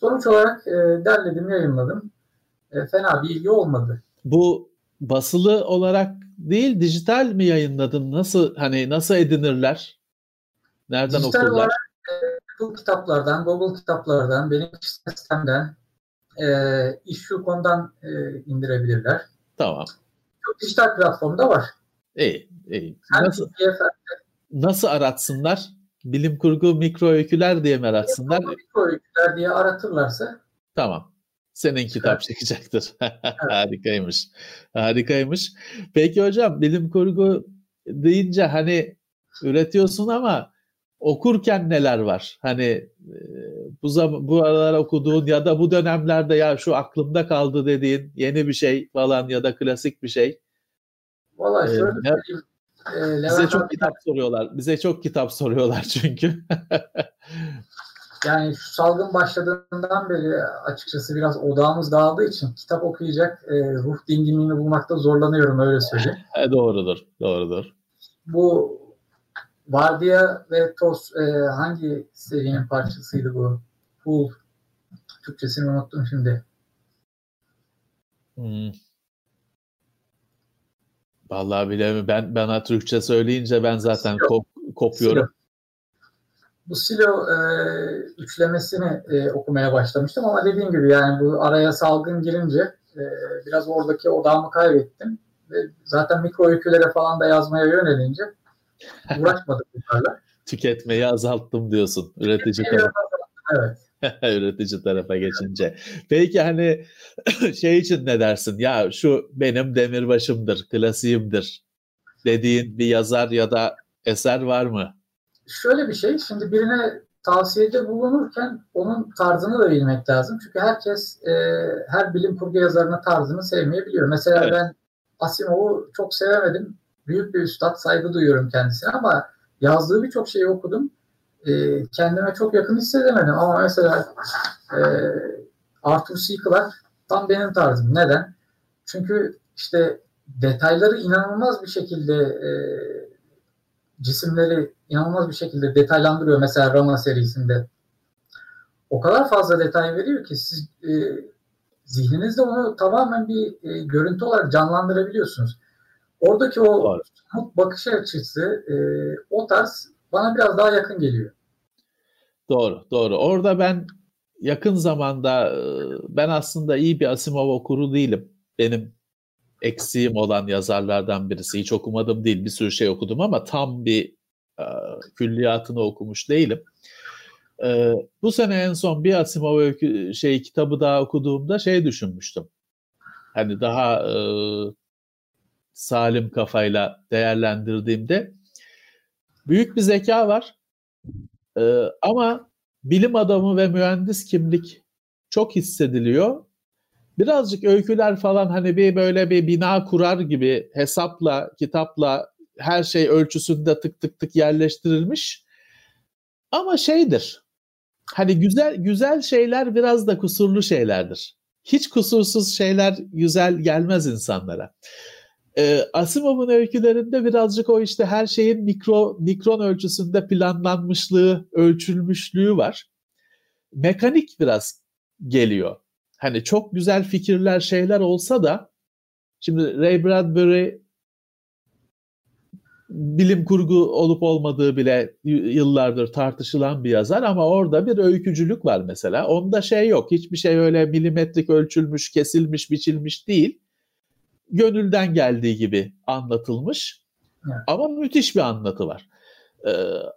Speaker 4: Sonuç olarak e, derledim, yayınladım. E, fena bir ilgi olmadı.
Speaker 3: Bu basılı olarak değil dijital mi yayınladın? Nasıl hani nasıl edinirler? Nereden dijital okurlar? Olarak,
Speaker 4: e, Google kitaplardan, Google kitaplardan, benim sistemden, e, Issue.com'dan e, indirebilirler.
Speaker 3: Tamam.
Speaker 4: Çok dijital platformda var.
Speaker 3: İyi, iyi. Nasıl, nasıl aratsınlar? Bilim kurgu mikro öyküler diye mi aratsınlar?
Speaker 4: Mikro öyküler diye aratırlarsa
Speaker 3: Tamam. Senin kitap çıkacaktır. Harikaymış. Harikaymış. Peki hocam bilim kurgu deyince hani üretiyorsun ama okurken neler var? Hani e, bu zaman bu aralar okuduğun ya da bu dönemlerde ya şu aklımda kaldı dediğin yeni bir şey falan ya da klasik bir şey.
Speaker 4: Valla ee, şöyle
Speaker 3: ee, bize çok kitap soruyorlar. Bize çok kitap soruyorlar çünkü.
Speaker 4: yani şu salgın başladığından beri açıkçası biraz odağımız dağıldığı için kitap okuyacak e, ruh dinginliğini bulmakta zorlanıyorum öyle söyleyeyim.
Speaker 3: E, doğrudur, doğrudur.
Speaker 4: Bu Vardiya ve Tos e, hangi serinin parçasıydı bu? Pool. Türkçesini unuttum şimdi.
Speaker 3: Hmm. Vallahi bilemiyorum. Ben bana Türkçe söyleyince ben zaten kop, kopuyorum. Silo.
Speaker 4: Bu Silo e, üçlemesini e, okumaya başlamıştım ama dediğim gibi yani bu araya salgın girince e, biraz oradaki odağımı kaybettim. Ve zaten mikro öykülere falan da yazmaya yönelince uğraşmadım bunlarla.
Speaker 3: Tüketmeyi azalttım diyorsun üretici tarafı. Evet. üretici tarafa geçince. Peki hani şey için ne dersin? Ya şu benim demirbaşımdır, klasiğimdir dediğin bir yazar ya da eser var mı?
Speaker 4: Şöyle bir şey, şimdi birine tavsiyede bulunurken onun tarzını da bilmek lazım. Çünkü herkes e, her bilim kurgu yazarının tarzını sevmeyebiliyor. Mesela evet. ben Asimov'u çok sevemedim. Büyük bir üstad, saygı duyuyorum kendisine ama yazdığı birçok şeyi okudum e, kendime çok yakın hissedemedim. Ama mesela e, Arthur C. Clarke tam benim tarzım. Neden? Çünkü işte detayları inanılmaz bir şekilde e, cisimleri inanılmaz bir şekilde detaylandırıyor. Mesela Rama serisinde. O kadar fazla detay veriyor ki siz e, zihninizde onu tamamen bir e, görüntü olarak canlandırabiliyorsunuz. Oradaki o bakış açısı, e, o tarz bana biraz daha yakın geliyor.
Speaker 3: Doğru, doğru. Orada ben yakın zamanda ben aslında iyi bir Asimov okuru değilim. Benim eksiğim olan yazarlardan birisi. Hiç okumadım değil, bir sürü şey okudum ama tam bir e, külliyatını okumuş değilim. E, bu sene en son bir Asimov öykü, şey kitabı daha okuduğumda şey düşünmüştüm. Hani daha e, salim kafayla değerlendirdiğimde büyük bir zeka var ee, ama bilim adamı ve mühendis kimlik çok hissediliyor. Birazcık öyküler falan hani bir böyle bir bina kurar gibi hesapla, kitapla her şey ölçüsünde tık tık tık yerleştirilmiş. Ama şeydir. Hani güzel güzel şeyler biraz da kusurlu şeylerdir. Hiç kusursuz şeyler güzel gelmez insanlara. E, Asimov'un öykülerinde birazcık o işte her şeyin mikro mikron ölçüsünde planlanmışlığı, ölçülmüşlüğü var. Mekanik biraz geliyor. Hani çok güzel fikirler, şeyler olsa da şimdi Ray Bradbury bilim kurgu olup olmadığı bile yıllardır tartışılan bir yazar ama orada bir öykücülük var mesela. Onda şey yok. Hiçbir şey öyle milimetrik ölçülmüş, kesilmiş, biçilmiş değil gönülden geldiği gibi anlatılmış. Evet. Ama müthiş bir anlatı var. Ee,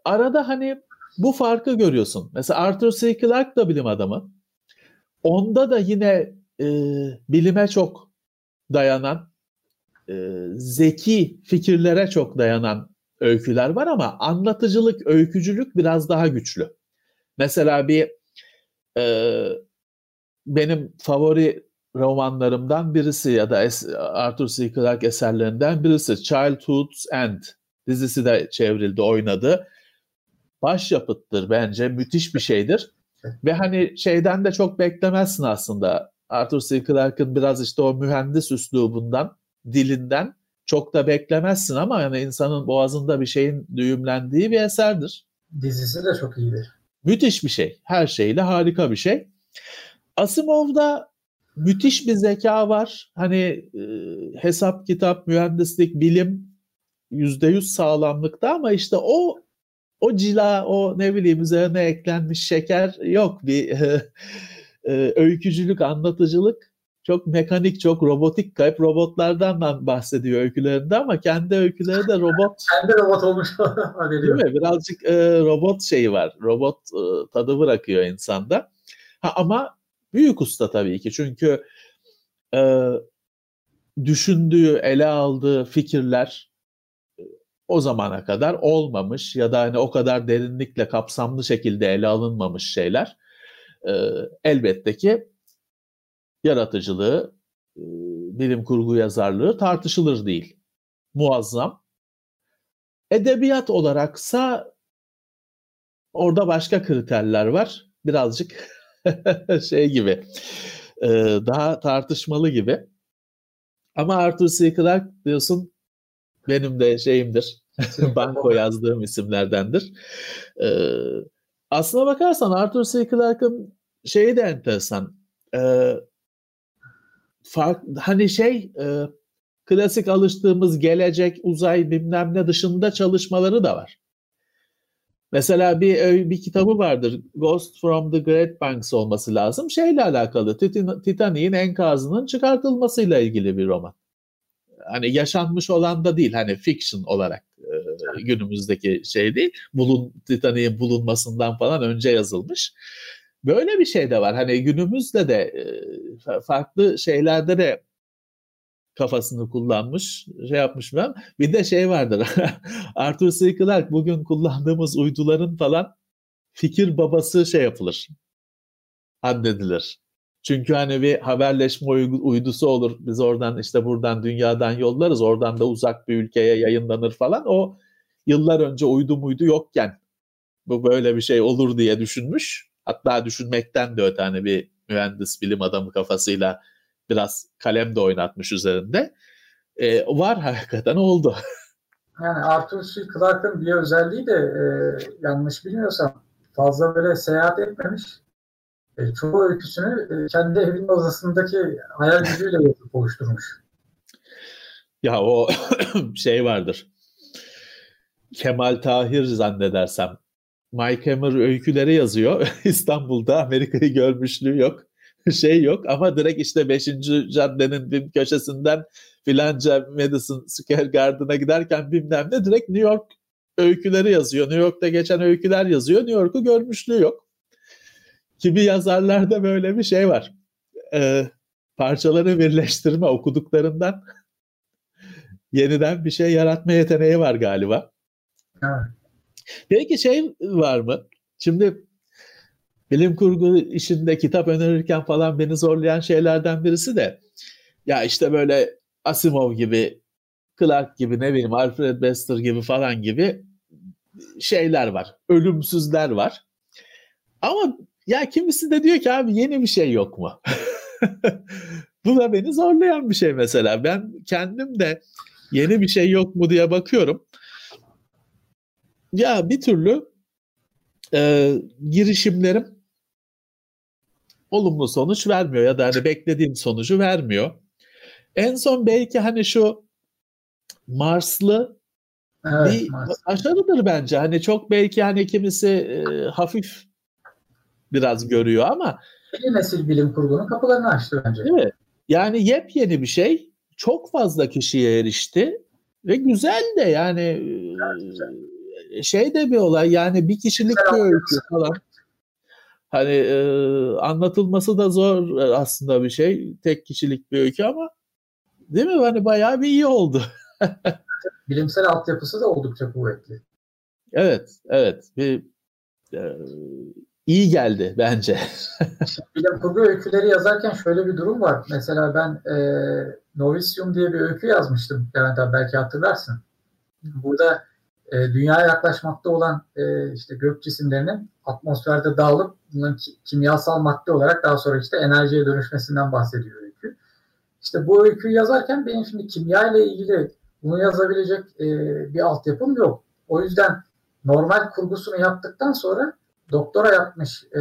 Speaker 3: arada hani bu farkı görüyorsun. Mesela Arthur C. Clarke da bilim adamı. Onda da yine e, bilime çok dayanan, e, zeki fikirlere çok dayanan öyküler var ama anlatıcılık, öykücülük biraz daha güçlü. Mesela bir e, benim favori romanlarımdan birisi ya da Arthur C. Clarke eserlerinden birisi Childhood's End dizisi de çevrildi, oynadı. Başyapıttır bence, müthiş bir şeydir. Ve hani şeyden de çok beklemezsin aslında. Arthur C. Clarke'ın biraz işte o mühendis üslubundan, dilinden çok da beklemezsin ama yani insanın boğazında bir şeyin düğümlendiği bir eserdir.
Speaker 4: Dizisi de çok iyidir.
Speaker 3: Müthiş bir şey. Her şeyle harika bir şey. Asimov'da müthiş bir zeka var. Hani e, hesap, kitap, mühendislik, bilim yüzde yüz sağlamlıkta ama işte o o cila, o ne bileyim üzerine eklenmiş şeker yok. Bir e, e, öykücülük, anlatıcılık çok mekanik, çok robotik. Hep robotlardan bahsediyor öykülerinde ama kendi öyküleri de robot.
Speaker 4: kendi robot olmuş
Speaker 3: Değil mi? Birazcık e, robot şeyi var. Robot e, tadı bırakıyor insanda. Ha, ama büyük usta tabii ki. Çünkü e, düşündüğü, ele aldığı fikirler e, o zamana kadar olmamış ya da hani o kadar derinlikle kapsamlı şekilde ele alınmamış şeyler e, elbette ki yaratıcılığı, e, bilim kurgu yazarlığı tartışılır değil. Muazzam. Edebiyat olaraksa orada başka kriterler var. Birazcık şey gibi, e, daha tartışmalı gibi. Ama Arthur C. Clarke diyorsun benim de şeyimdir. Banko yazdığım isimlerdendir. Ee, aslına bakarsan Arthur C. Clarke'ın şeyi de enteresan. Ee, fark, hani şey e, klasik alıştığımız gelecek, uzay bilmem ne dışında çalışmaları da var. Mesela bir bir kitabı vardır. Ghost from the Great Banks olması lazım. Şeyle alakalı. Titanic'in enkazının çıkartılmasıyla ilgili bir roman. Hani yaşanmış olan da değil. Hani fiction olarak e, günümüzdeki şey değil. Bulun Titanic'in bulunmasından falan önce yazılmış. Böyle bir şey de var. Hani günümüzde de e, farklı şeylerde de kafasını kullanmış, şey yapmış ben. Bir de şey vardır. Arthur C. Clarke bugün kullandığımız uyduların falan fikir babası şey yapılır. Addedilir. Çünkü hani bir haberleşme uydusu olur. Biz oradan işte buradan dünyadan yollarız. Oradan da uzak bir ülkeye yayınlanır falan. O yıllar önce uydu muydu yokken bu böyle bir şey olur diye düşünmüş. Hatta düşünmekten de öte hani bir mühendis bilim adamı kafasıyla biraz kalem de oynatmış üzerinde. E, var hakikaten oldu.
Speaker 4: Yani Arthur C. Clarke'ın bir özelliği de e, yanlış bilmiyorsam fazla böyle seyahat etmemiş. E, çoğu öyküsünü e, kendi evinin odasındaki hayal gücüyle yapıp oluşturmuş.
Speaker 3: Ya o şey vardır. Kemal Tahir zannedersem Mike Hammer öyküleri yazıyor. İstanbul'da Amerika'yı görmüşlüğü yok. Şey yok ama direkt işte 5. caddenin bir köşesinden filanca Madison Square Garden'a giderken bilmem ne direkt New York öyküleri yazıyor. New York'ta geçen öyküler yazıyor. New York'u görmüşlüğü yok. Kimi yazarlarda böyle bir şey var. Ee, parçaları birleştirme okuduklarından yeniden bir şey yaratma yeteneği var galiba. Evet. Peki şey var mı? Şimdi bilim kurgu işinde kitap önerirken falan beni zorlayan şeylerden birisi de ya işte böyle Asimov gibi, Clark gibi ne bileyim Alfred Bester gibi falan gibi şeyler var. Ölümsüzler var. Ama ya kimisi de diyor ki abi yeni bir şey yok mu? Bu da beni zorlayan bir şey mesela. Ben kendim de yeni bir şey yok mu diye bakıyorum ya bir türlü e, girişimlerim olumlu sonuç vermiyor ya da hani beklediğim sonucu vermiyor. En son belki hani şu Marslı evet, bir Mars. başarıdır bence. Hani çok belki hani kimisi e, hafif biraz görüyor ama
Speaker 4: yeni nesil bilim kurgunun kapılarını açtı bence.
Speaker 3: Değil mi? Yani yepyeni bir şey. Çok fazla kişiye erişti ve güzel de yani evet, şey de bir olay yani bir kişilik bir öykü falan. Hani e, anlatılması da zor aslında bir şey. Tek kişilik bir öykü ama değil mi? Hani bayağı bir iyi oldu.
Speaker 4: Bilimsel altyapısı da oldukça kuvvetli.
Speaker 3: Evet, evet. Bir e, iyi geldi bence.
Speaker 4: Bilim kurgu öyküleri yazarken şöyle bir durum var. Mesela ben e, Novisium diye bir öykü yazmıştım. Levent abi belki hatırlarsın. Burada e, dünyaya yaklaşmakta olan e, işte gök cisimlerinin atmosferde dağılıp bunların ki, kimyasal madde olarak daha sonra işte enerjiye dönüşmesinden bahsediyor öykü. İşte bu öyküyü yazarken benim şimdi kimya ile ilgili bunu yazabilecek e, bir altyapım yok. O yüzden normal kurgusunu yaptıktan sonra doktora yapmış e,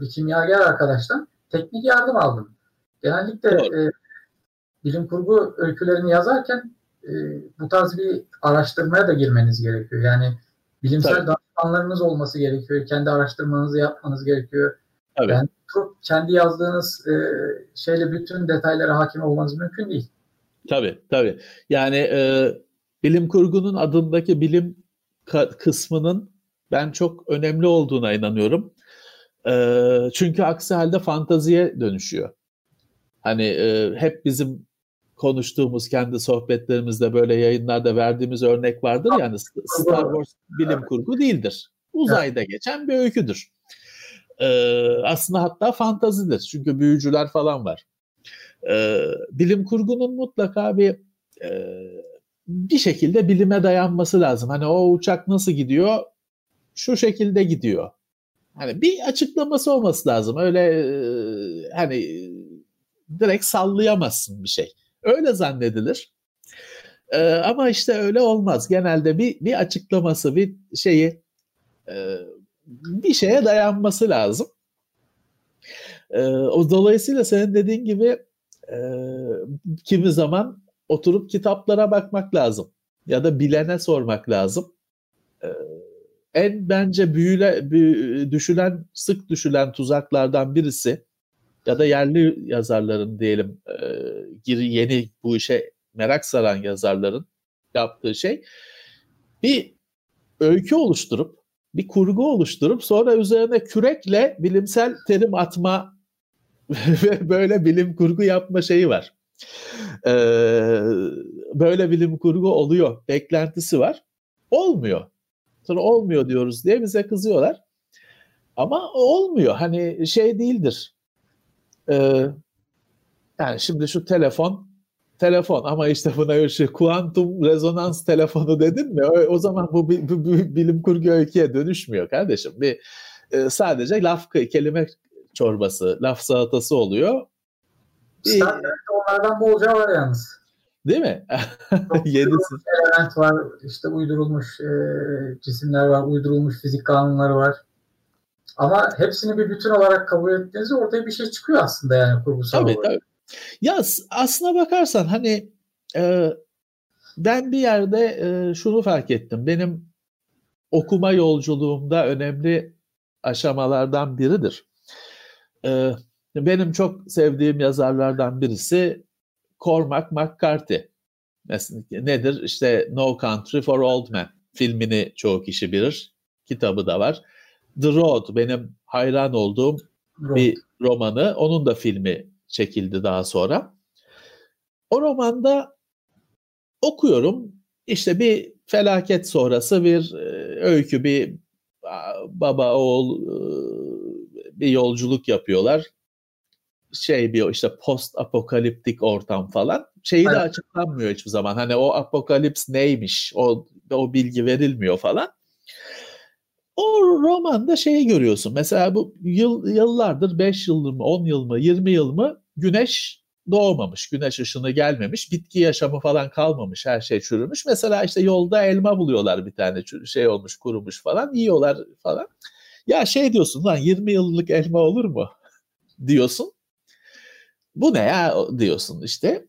Speaker 4: bir kimyager arkadaştan teknik yardım aldım. Genellikle e, bilim kurgu öykülerini yazarken e, bu tarz bir araştırmaya da girmeniz gerekiyor. Yani bilimsel Tabii. danışmanlarınız olması gerekiyor. Kendi araştırmanızı yapmanız gerekiyor. Tabii. Yani çok kendi yazdığınız e, şeyle bütün detaylara hakim olmanız mümkün değil.
Speaker 3: Tabii tabii. Yani e, bilim kurgunun adındaki bilim kısmının ben çok önemli olduğuna inanıyorum. E, çünkü aksi halde fantaziye dönüşüyor. Hani e, hep bizim konuştuğumuz kendi sohbetlerimizde böyle yayınlarda verdiğimiz örnek vardır yani Star Wars bilim kurgu değildir. Uzayda geçen bir öyküdür. Ee, aslında hatta fantazidir çünkü büyücüler falan var. Ee, bilim kurgunun mutlaka bir e, bir şekilde bilime dayanması lazım. Hani o uçak nasıl gidiyor? Şu şekilde gidiyor. Hani bir açıklaması olması lazım. Öyle e, hani direkt sallayamazsın bir şey. Öyle zannedilir. Ee, ama işte öyle olmaz. Genelde bir bir açıklaması, bir şeyi e, bir şeye dayanması lazım. E, o dolayısıyla senin dediğin gibi e, kimi zaman oturup kitaplara bakmak lazım ya da bilene sormak lazım. E, en bence büyüle, büyü, düşülen, sık düşülen tuzaklardan birisi ya da yerli yazarların diyelim e, yeni bu işe merak saran yazarların yaptığı şey bir öykü oluşturup bir kurgu oluşturup sonra üzerine kürekle bilimsel terim atma ve böyle bilim kurgu yapma şeyi var. Ee, böyle bilim kurgu oluyor beklentisi var. Olmuyor. Sonra olmuyor diyoruz diye bize kızıyorlar. Ama olmuyor. Hani şey değildir. Ee, yani şimdi şu telefon telefon ama işte buna şey kuantum rezonans telefonu dedin mi o, o zaman bu, bu, bu, bu bilim kurgu öyküye dönüşmüyor kardeşim. Bir e, sadece laf kelime çorbası, laf salatası oluyor.
Speaker 4: Star onlardan bolca var yalnız.
Speaker 3: Değil mi? Yenisi.
Speaker 4: Element var, işte uydurulmuş e, cisimler var, uydurulmuş fizik kanunları var. Ama hepsini bir bütün olarak kabul ettiğinizde ortaya bir şey çıkıyor aslında yani kurgusal
Speaker 3: tabii, olarak. Tabii. Ya aslına bakarsan hani e, ben bir yerde e, şunu fark ettim. Benim okuma yolculuğumda önemli aşamalardan biridir. E, benim çok sevdiğim yazarlardan birisi Cormac McCarthy. Mesela nedir? İşte No Country for Old Men filmini çoğu kişi bilir. Kitabı da var. The Road benim hayran olduğum Road. bir romanı. Onun da filmi çekildi daha sonra. O romanda okuyorum. İşte bir felaket sonrası bir e, öykü, bir baba oğul e, bir yolculuk yapıyorlar. Şey bir işte post apokaliptik ortam falan. Şeyi de açıklanmıyor hiçbir zaman. Hani o apokalips neymiş? O o bilgi verilmiyor falan. O romanda şeyi görüyorsun. Mesela bu yıl, yıllardır 5 yıl mı, 10 yıl mı, 20 yıl mı güneş doğmamış, güneş ışını gelmemiş, bitki yaşamı falan kalmamış, her şey çürümüş. Mesela işte yolda elma buluyorlar bir tane şey olmuş, kurumuş falan, yiyorlar falan. Ya şey diyorsun lan 20 yıllık elma olur mu? diyorsun. Bu ne ya diyorsun işte.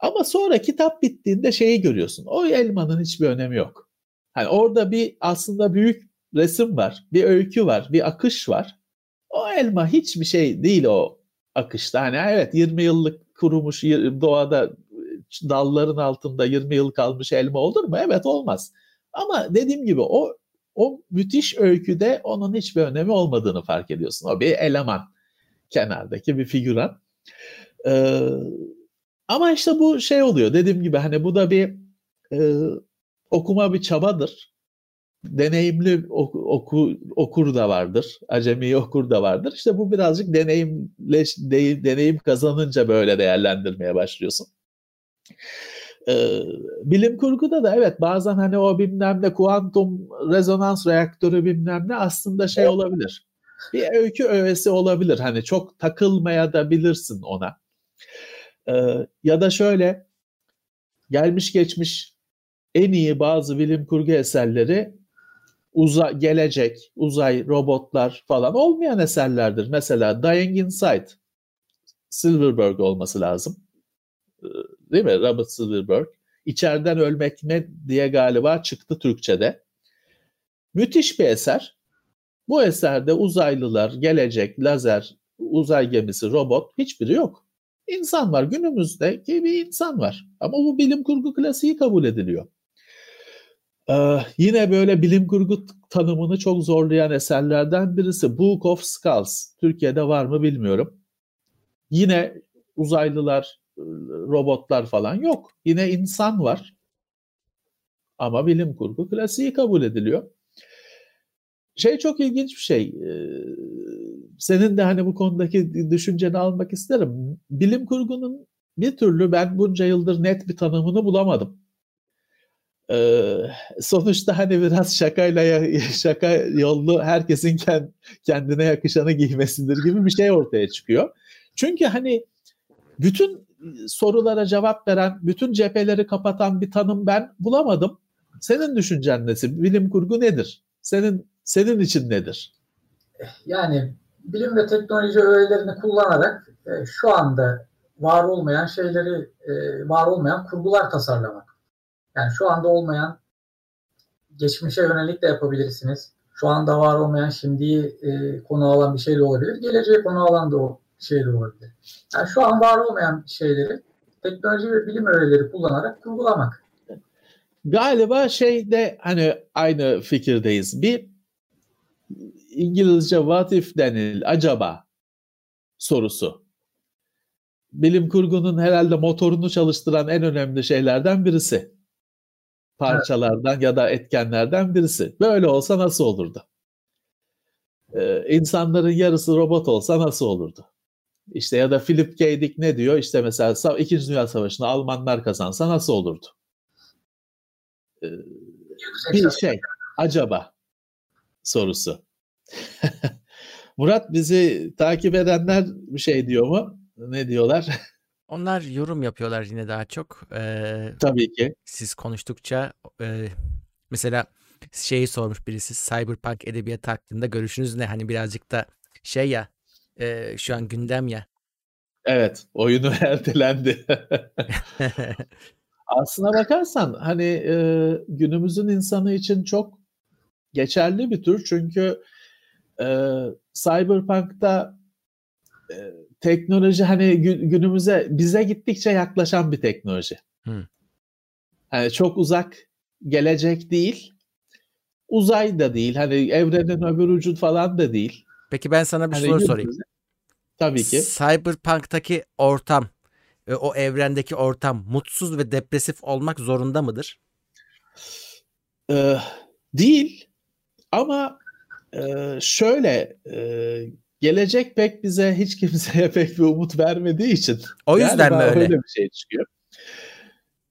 Speaker 3: Ama sonra kitap bittiğinde şeyi görüyorsun. O elmanın hiçbir önemi yok. Hani orada bir aslında büyük resim var, bir öykü var, bir akış var. O elma hiçbir şey değil o akışta. Hani evet 20 yıllık kurumuş doğada dalların altında 20 yıl kalmış elma olur mu? Evet olmaz. Ama dediğim gibi o o müthiş öyküde onun hiçbir önemi olmadığını fark ediyorsun. O bir eleman. Kenardaki bir figüran. Ee, ama işte bu şey oluyor. Dediğim gibi hani bu da bir e, okuma bir çabadır. Deneyimli oku, oku, okur da vardır. Acemi okur da vardır. İşte bu birazcık deneyimleş, de, deneyim kazanınca böyle değerlendirmeye başlıyorsun. Ee, bilim kurguda da evet bazen hani o bilmem ne kuantum rezonans reaktörü bilmem ne aslında şey olabilir. Bir öykü öğesi olabilir. Hani çok takılmaya da bilirsin ona. Ee, ya da şöyle gelmiş geçmiş en iyi bazı bilim kurgu eserleri uza gelecek, uzay, robotlar falan olmayan eserlerdir. Mesela Dying Inside, Silverberg olması lazım. Ee, değil mi? Robert Silverberg. İçeriden ölmek ne diye galiba çıktı Türkçe'de. Müthiş bir eser. Bu eserde uzaylılar, gelecek, lazer, uzay gemisi, robot hiçbiri yok. İnsan var. Günümüzdeki bir insan var. Ama bu bilim kurgu klasiği kabul ediliyor. Ee, yine böyle bilim kurgu tanımını çok zorlayan eserlerden birisi Book of Skulls. Türkiye'de var mı bilmiyorum. Yine uzaylılar, robotlar falan yok. Yine insan var. Ama bilim kurgu klasiği kabul ediliyor. Şey çok ilginç bir şey. Ee, senin de hani bu konudaki düşünceni almak isterim. Bilim kurgunun bir türlü ben bunca yıldır net bir tanımını bulamadım. Ee, sonuçta hani biraz şakayla şaka yollu herkesin kendine yakışanı giymesidir gibi bir şey ortaya çıkıyor. Çünkü hani bütün sorulara cevap veren, bütün cepheleri kapatan bir tanım ben bulamadım. Senin düşüncen nesi? Bilim kurgu nedir? Senin senin için nedir?
Speaker 4: Yani bilim ve teknoloji öğelerini kullanarak e, şu anda var olmayan şeyleri, e, var olmayan kurgular tasarlamak. Yani şu anda olmayan geçmişe yönelik de yapabilirsiniz. Şu anda var olmayan şimdiyi e, konu alan bir şey de olabilir. Geleceğe konu alan da o şey de olabilir. Yani şu an var olmayan şeyleri teknoloji ve bilim öğeleri kullanarak kurgulamak.
Speaker 3: Galiba şeyde hani aynı fikirdeyiz. Bir İngilizce what if denil acaba sorusu. Bilim kurgunun herhalde motorunu çalıştıran en önemli şeylerden birisi. Parçalardan evet. ya da etkenlerden birisi. Böyle olsa nasıl olurdu? Ee, insanların yarısı robot olsa nasıl olurdu? İşte ya da Philip K. Dick ne diyor? İşte mesela İkinci Dünya Savaşı'nı Almanlar kazansa nasıl olurdu? Ee, bir şey, acaba sorusu. Murat bizi takip edenler bir şey diyor mu? Ne diyorlar?
Speaker 2: Onlar yorum yapıyorlar yine daha çok. Ee,
Speaker 3: Tabii ki.
Speaker 2: Siz konuştukça e, mesela şeyi sormuş birisi Cyberpunk edebiyatı hakkında görüşünüz ne? Hani birazcık da şey ya e, şu an gündem ya.
Speaker 3: Evet oyunu ertelendi. Aslına bakarsan hani e, günümüzün insanı için çok geçerli bir tür çünkü e, Cyberpunk'ta e, teknoloji hani günümüze bize gittikçe yaklaşan bir teknoloji. Hmm. Hani çok uzak gelecek değil. Uzay da değil. Hani evrenin öbür ucu falan da değil.
Speaker 2: Peki ben sana bir hani soru sorayım.
Speaker 3: Tabii ki.
Speaker 2: Cyberpunk'taki ortam, e, o evrendeki ortam mutsuz ve depresif olmak zorunda mıdır?
Speaker 3: Ee, değil. Ama e, şöyle e, gelecek pek bize hiç kimseye pek bir umut vermediği için.
Speaker 2: O yüzden mi öyle? öyle
Speaker 3: bir şey çıkıyor.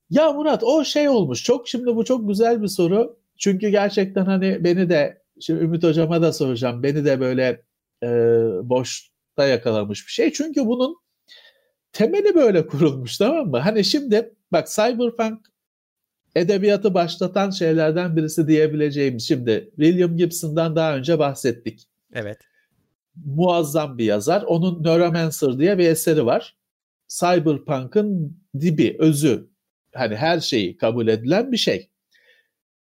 Speaker 3: Ya Murat o şey olmuş. Çok şimdi bu çok güzel bir soru. Çünkü gerçekten hani beni de şimdi Ümit hocama da soracağım. Beni de böyle e, boşta yakalamış bir şey. Çünkü bunun temeli böyle kurulmuş tamam mı? Hani şimdi bak Cyberpunk edebiyatı başlatan şeylerden birisi diyebileceğimiz şimdi William Gibson'dan daha önce bahsettik.
Speaker 2: Evet.
Speaker 3: Muazzam bir yazar. Onun Neuromancer diye bir eseri var. Cyberpunk'ın dibi, özü. Hani her şeyi kabul edilen bir şey.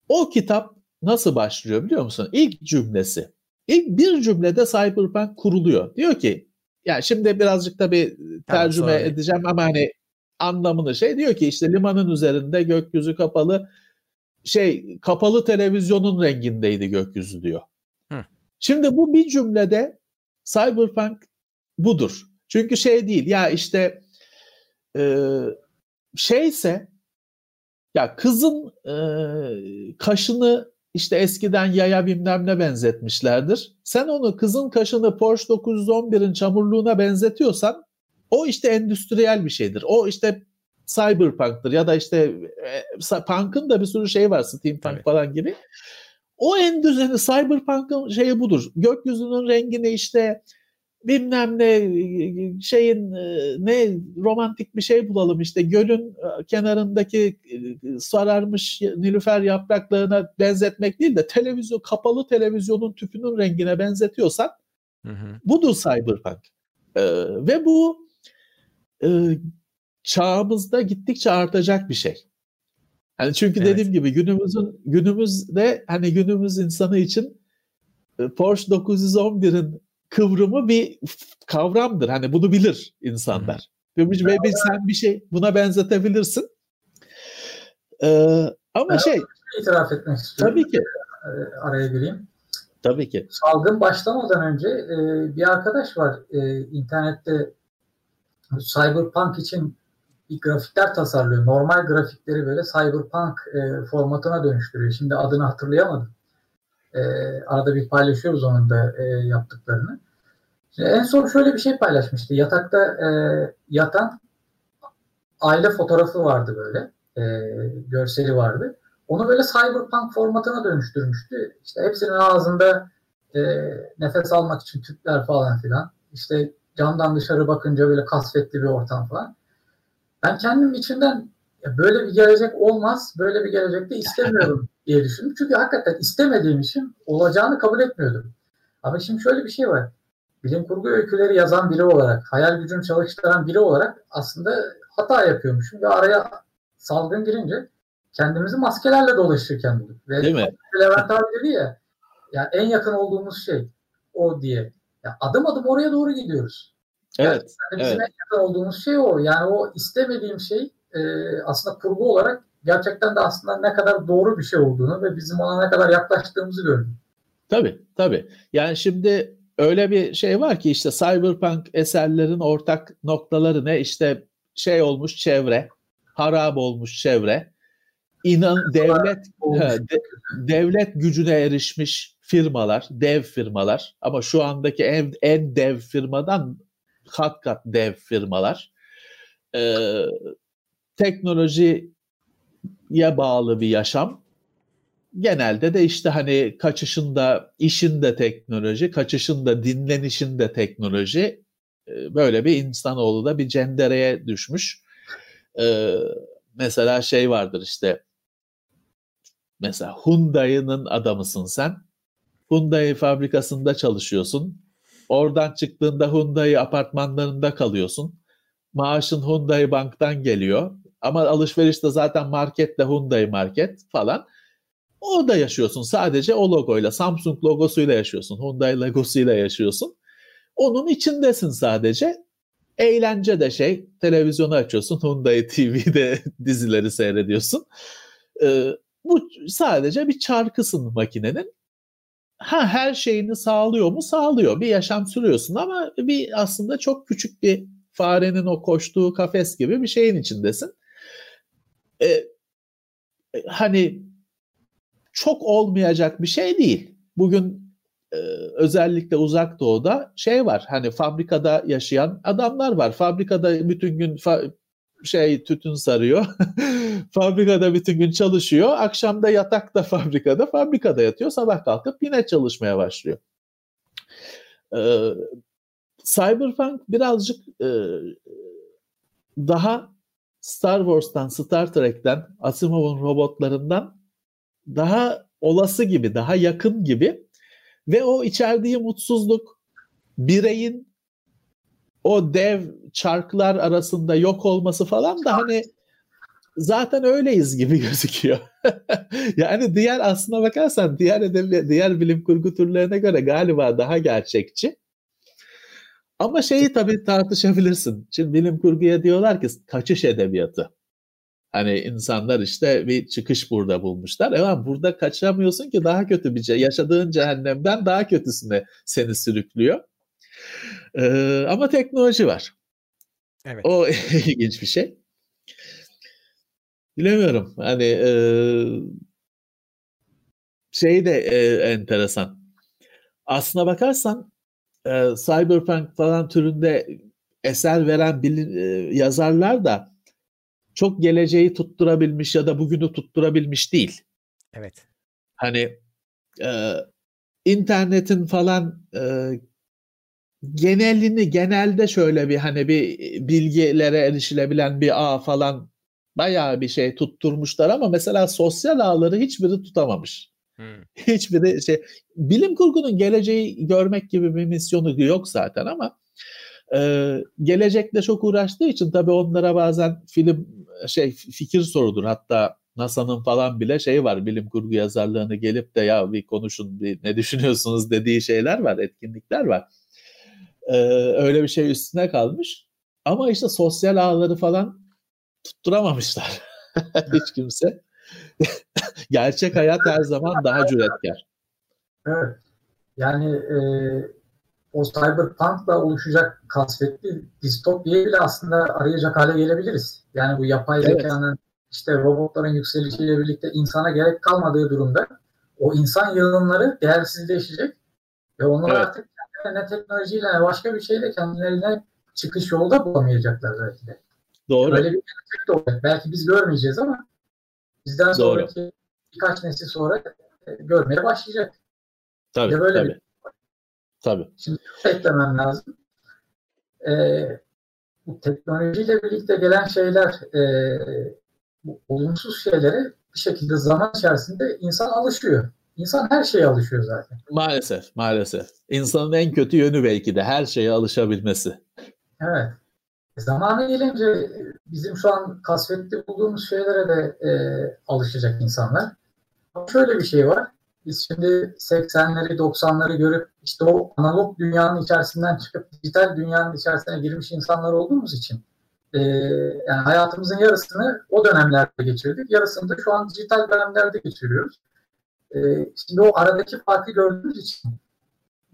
Speaker 3: O kitap nasıl başlıyor biliyor musun? İlk cümlesi. İlk bir cümlede Cyberpunk kuruluyor. Diyor ki yani şimdi birazcık da bir tercüme tamam, edeceğim ama hani anlamını şey diyor ki işte limanın üzerinde gökyüzü kapalı şey kapalı televizyonun rengindeydi gökyüzü diyor.
Speaker 2: Hı.
Speaker 3: Şimdi bu bir cümlede cyberpunk budur. Çünkü şey değil ya işte e, şeyse ya kızın e, kaşını işte eskiden yaya bilmem ne benzetmişlerdir. Sen onu kızın kaşını Porsche 911'in çamurluğuna benzetiyorsan o işte endüstriyel bir şeydir. O işte cyberpunk'tır ya da işte e, punk'ın da bir sürü şey var steampunk evet. falan gibi. O en düzeni cyberpunk'ın şeyi budur. Gökyüzünün rengini işte bilmem ne şeyin e, ne romantik bir şey bulalım işte gölün e, kenarındaki e, sararmış nilüfer yapraklarına benzetmek değil de televizyon kapalı televizyonun tüpünün rengine benzetiyorsan hı hı. budur cyberpunk. Ee, ve bu e, çağımızda gittikçe artacak bir şey. Yani çünkü evet. dediğim gibi günümüzün günümüzde hani günümüz insanı için Porsche 911'in kıvrımı bir kavramdır. Hani bunu bilir insanlar. Ve, ve bir, sen bir şey buna benzetebilirsin. Ee, ama ben şey
Speaker 4: itiraf etmek istiyorum.
Speaker 3: Tabii ki.
Speaker 4: Ee, araya gireyim.
Speaker 3: Tabii ki.
Speaker 4: Salgın başlamadan önce e, bir arkadaş var e, internette Cyberpunk için bir grafikler tasarlıyor. Normal grafikleri böyle Cyberpunk e, formatına dönüştürüyor. Şimdi adını hatırlayamadım. E, arada bir paylaşıyoruz onun da e, yaptıklarını. Şimdi en son şöyle bir şey paylaşmıştı. Yatakta e, yatan aile fotoğrafı vardı böyle. E, görseli vardı. Onu böyle cyberpunk formatına dönüştürmüştü. İşte hepsinin ağzında e, nefes almak için tüpler falan filan. İşte camdan dışarı bakınca böyle kasvetli bir ortam falan. Ben kendim içinden böyle bir gelecek olmaz, böyle bir gelecekte istemiyorum diye düşündüm. Çünkü hakikaten istemediğim için olacağını kabul etmiyordum. Ama şimdi şöyle bir şey var. Bilim kurgu öyküleri yazan biri olarak, hayal gücünü çalıştıran biri olarak aslında hata yapıyormuşum ve araya salgın girince kendimizi maskelerle dolaşırken bulduk. Ve
Speaker 3: Değil mi?
Speaker 4: Levent abi dedi ya, yani en yakın olduğumuz şey o diye. Ya adım adım oraya doğru gidiyoruz.
Speaker 3: Evet.
Speaker 4: Yani bizim evet. en olduğumuz şey o. Yani o istemediğim şey e, aslında kurgu olarak gerçekten de aslında ne kadar doğru bir şey olduğunu ve bizim ona ne kadar yaklaştığımızı gördüm.
Speaker 3: Tabii tabii. Yani şimdi öyle bir şey var ki işte cyberpunk eserlerin ortak noktaları ne? İşte şey olmuş çevre, harap olmuş çevre, inan devlet de, devlet gücüne erişmiş firmalar, dev firmalar ama şu andaki en, en dev firmadan kat kat dev firmalar. Ee, teknolojiye bağlı bir yaşam. Genelde de işte hani kaçışında işin de teknoloji, kaçışında dinlenişin de teknoloji. Ee, böyle bir insanoğlu da bir cendereye düşmüş. Ee, mesela şey vardır işte mesela Hyundai'nin adamısın sen. Hyundai fabrikasında çalışıyorsun. Oradan çıktığında Hyundai apartmanlarında kalıyorsun. Maaşın Hyundai banktan geliyor. Ama alışverişte zaten marketle Hyundai market falan. Orada yaşıyorsun sadece o logoyla, Samsung logosuyla yaşıyorsun, Hyundai logosuyla yaşıyorsun. Onun içindesin sadece. Eğlence de şey, televizyonu açıyorsun, Hyundai TV'de dizileri seyrediyorsun. Ee, bu sadece bir çarkısın makinenin. Ha her şeyini sağlıyor mu? Sağlıyor. Bir yaşam sürüyorsun ama bir aslında çok küçük bir farenin o koştuğu kafes gibi bir şeyin içindesin. Ee, hani çok olmayacak bir şey değil. Bugün e, özellikle uzak doğuda şey var. Hani fabrikada yaşayan adamlar var. Fabrikada bütün gün şey tütün sarıyor. fabrikada bütün gün çalışıyor. Akşamda yatakta fabrikada, fabrikada yatıyor. Sabah kalkıp yine çalışmaya başlıyor. Ee, Cyberpunk birazcık e, daha Star Wars'tan, Star Trek'ten, Asimov'un robotlarından daha olası gibi, daha yakın gibi ve o içerdiği mutsuzluk bireyin o dev çarklar arasında yok olması falan da hani zaten öyleyiz gibi gözüküyor. yani diğer aslına bakarsan diğer edebi, diğer bilim kurgu türlerine göre galiba daha gerçekçi. Ama şeyi tabii tartışabilirsin. Şimdi bilim kurguya diyorlar ki kaçış edebiyatı. Hani insanlar işte bir çıkış burada bulmuşlar. Evet burada kaçamıyorsun ki daha kötü bir şey. Yaşadığın cehennemden daha kötüsüne seni sürüklüyor. Ee, ama teknoloji var. Evet. O ilginç bir şey. Bilemiyorum. Hani e, şey de e, enteresan. Aslına bakarsan e, cyberpunk falan türünde eser veren bilin, e, yazarlar da çok geleceği tutturabilmiş ya da bugünü tutturabilmiş değil.
Speaker 2: Evet.
Speaker 3: Hani e, internetin falan e, genelini genelde şöyle bir hani bir bilgilere erişilebilen bir ağ falan bayağı bir şey tutturmuşlar ama mesela sosyal ağları hiçbiri tutamamış. Hmm. Hiçbiri şey bilim kurgunun geleceği görmek gibi bir misyonu yok zaten ama e, gelecekle çok uğraştığı için tabii onlara bazen film şey fikir sorudur. Hatta NASA'nın falan bile şey var bilim kurgu yazarlarını gelip de ya bir konuşun bir ne düşünüyorsunuz dediği şeyler var, etkinlikler var. Ee, öyle bir şey üstüne kalmış. Ama işte sosyal ağları falan tutturamamışlar. Hiç kimse. Gerçek hayat her zaman daha cüretkar.
Speaker 4: Evet. Yani e, o cyberpunk'la oluşacak kasvetli distopyayı bile aslında arayacak hale gelebiliriz. Yani bu yapay evet. zekanın işte robotların yükselişiyle birlikte insana gerek kalmadığı durumda o insan yığınları değersizleşecek ve onlar evet. artık ne teknolojiyle ne başka bir şeyle kendilerine çıkış yolda bulamayacaklar belki de.
Speaker 3: Doğru.
Speaker 4: Böyle bir gelecek de olacak. Belki biz görmeyeceğiz ama bizden Doğru. sonraki birkaç nesil sonra e, görmeye başlayacak.
Speaker 3: Tabii, ya böyle tabii. Bir... Tabii.
Speaker 4: Şimdi eklemem lazım. Ee, bu teknolojiyle birlikte gelen şeyler e, bu olumsuz şeylere bir şekilde zaman içerisinde insan alışıyor. İnsan her şeye alışıyor zaten.
Speaker 3: Maalesef, maalesef. İnsanın en kötü yönü belki de her şeye alışabilmesi.
Speaker 4: Evet. Zamanı gelince bizim şu an kasvetli bulduğumuz şeylere de e, alışacak insanlar. Ama şöyle bir şey var. Biz şimdi 80'leri 90'ları görüp işte o analog dünyanın içerisinden çıkıp dijital dünyanın içerisine girmiş insanlar olduğumuz için e, yani hayatımızın yarısını o dönemlerde geçirdik. Yarısını da şu an dijital dönemlerde geçiriyoruz. E, şimdi o aradaki farkı gördüğümüz için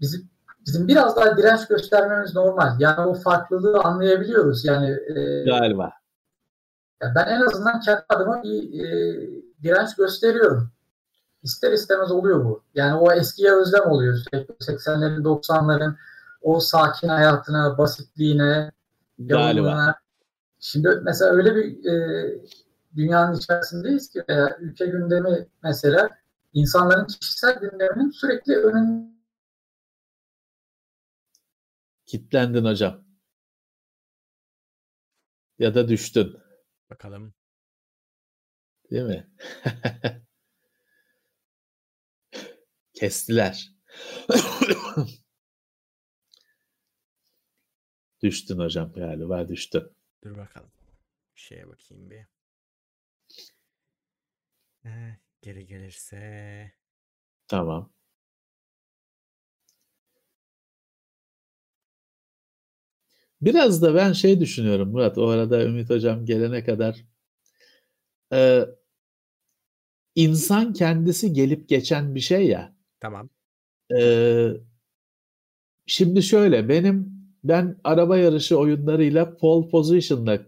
Speaker 4: bizim bizim biraz daha direnç göstermemiz normal. Yani o farklılığı anlayabiliyoruz. Yani
Speaker 3: e, galiba.
Speaker 4: Yani ben en azından kendi adıma bir e, direnç gösteriyorum. İster istemez oluyor bu. Yani o eskiye özlem oluyor sürekli. 80'lerin 90'ların o sakin hayatına, basitliğine,
Speaker 3: Galiba.
Speaker 4: Şimdi mesela öyle bir e, dünyanın içerisindeyiz ki veya ülke gündemi mesela insanların kişisel gündeminin sürekli önünde
Speaker 3: Kitlendin hocam. Ya da düştün.
Speaker 2: Bakalım.
Speaker 3: Değil mi? Kestiler. düştün hocam galiba düştün.
Speaker 2: Dur bakalım. Şeye bakayım bir. Ee, geri gelirse.
Speaker 3: Tamam. Biraz da ben şey düşünüyorum Murat. O arada Ümit Hocam gelene kadar e, insan kendisi gelip geçen bir şey ya.
Speaker 2: Tamam.
Speaker 3: E, şimdi şöyle benim ben araba yarışı oyunlarıyla pole position'la